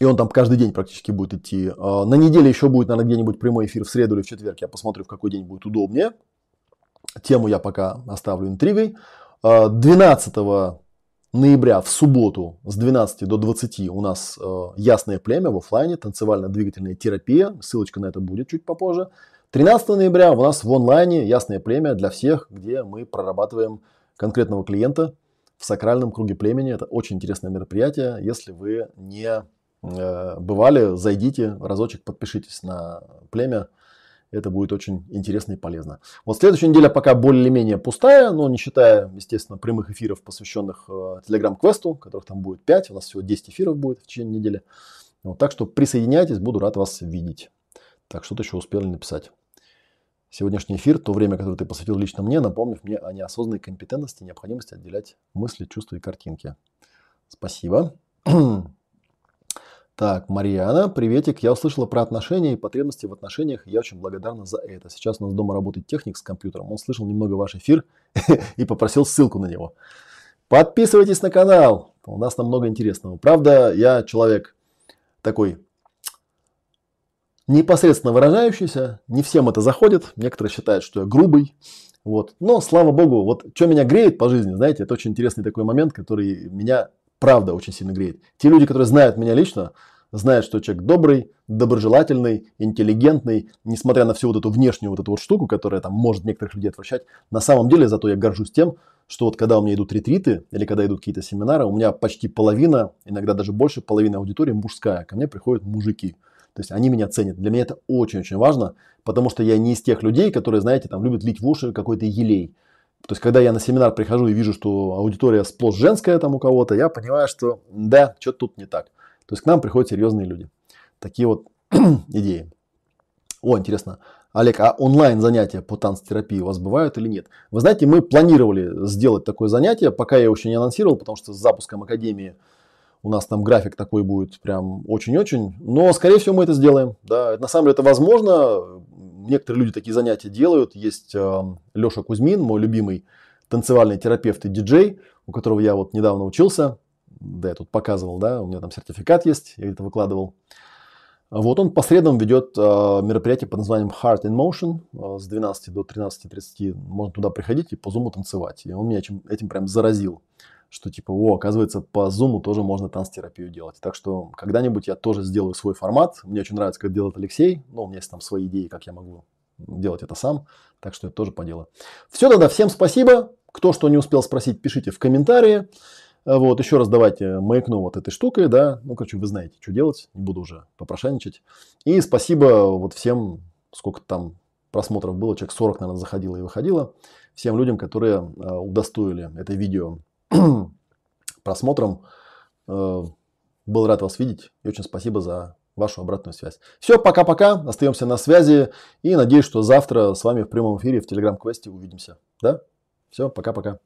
Speaker 1: и он там каждый день практически будет идти. Э, на неделе еще будет, наверное, где-нибудь прямой эфир в среду или в четверг. Я посмотрю, в какой день будет удобнее. Тему я пока оставлю интригой. 12 ноября в субботу с 12 до 20 у нас ясное племя в офлайне, танцевально-двигательная терапия. Ссылочка на это будет чуть попозже. 13 ноября у нас в онлайне ясное племя для всех, где мы прорабатываем конкретного клиента в сакральном круге племени. Это очень интересное мероприятие. Если вы не э, бывали, зайдите разочек, подпишитесь на племя. Это будет очень интересно и полезно. Вот следующая неделя пока более-менее пустая, но не считая, естественно, прямых эфиров, посвященных э, Telegram-квесту, которых там будет 5. У нас всего 10 эфиров будет в течение недели. Вот, так что присоединяйтесь, буду рад вас видеть. Так, что-то еще успели написать. Сегодняшний эфир, то время, которое ты посвятил лично мне, напомнив мне о неосознанной компетентности необходимости отделять мысли, чувства и картинки. Спасибо. Так, Марьяна, приветик. Я услышала про отношения и потребности в отношениях, я очень благодарна за это. Сейчас у нас дома работает техник с компьютером. Он слышал немного ваш эфир и попросил ссылку на него. Подписывайтесь на канал. У нас там много интересного. Правда, я человек такой непосредственно выражающийся. Не всем это заходит. Некоторые считают, что я грубый. Вот. Но, слава богу, вот что меня греет по жизни, знаете, это очень интересный такой момент, который меня правда очень сильно греет. Те люди, которые знают меня лично, знают, что человек добрый, доброжелательный, интеллигентный, несмотря на всю вот эту внешнюю вот эту вот штуку, которая там может некоторых людей отвращать, на самом деле зато я горжусь тем, что вот когда у меня идут ретриты или когда идут какие-то семинары, у меня почти половина, иногда даже больше половины аудитории мужская. Ко мне приходят мужики. То есть они меня ценят. Для меня это очень-очень важно, потому что я не из тех людей, которые, знаете, там любят лить в уши какой-то елей. То есть, когда я на семинар прихожу и вижу, что аудитория сплошь женская там у кого-то, я понимаю, что да, что-то тут не так. То есть, к нам приходят серьезные люди. Такие вот идеи. О, интересно. Олег, а онлайн занятия по танцтерапии у вас бывают или нет? Вы знаете, мы планировали сделать такое занятие, пока я еще не анонсировал, потому что с запуском Академии у нас там график такой будет прям очень-очень. Но, скорее всего, мы это сделаем. Да, на самом деле это возможно. Некоторые люди такие занятия делают. Есть э, Леша Кузьмин, мой любимый танцевальный терапевт и диджей, у которого я вот недавно учился. Да, я тут показывал, да, у меня там сертификат есть, я это выкладывал. Вот он по средам ведет э, мероприятие под названием Heart in Motion э, с 12 до 13.30. Можно туда приходить и по зуму танцевать. И он меня этим, этим прям заразил что типа, о, оказывается, по Zoom тоже можно танцтерапию делать. Так что когда-нибудь я тоже сделаю свой формат. Мне очень нравится, как делает Алексей. Ну, у меня есть там свои идеи, как я могу делать это сам. Так что я тоже поделаю. Все тогда, всем спасибо. Кто что не успел спросить, пишите в комментарии. Вот, еще раз давайте маякну вот этой штукой, да. Ну, короче, вы знаете, что делать. Не буду уже попрошайничать. И спасибо вот всем, сколько там просмотров было, человек 40, наверное, заходило и выходило. Всем людям, которые э, удостоили это видео просмотром. Э, был рад вас видеть и очень спасибо за вашу обратную связь. Все, пока-пока, остаемся на связи и надеюсь, что завтра с вами в прямом эфире в Telegram-квесте увидимся. Да? Все, пока-пока.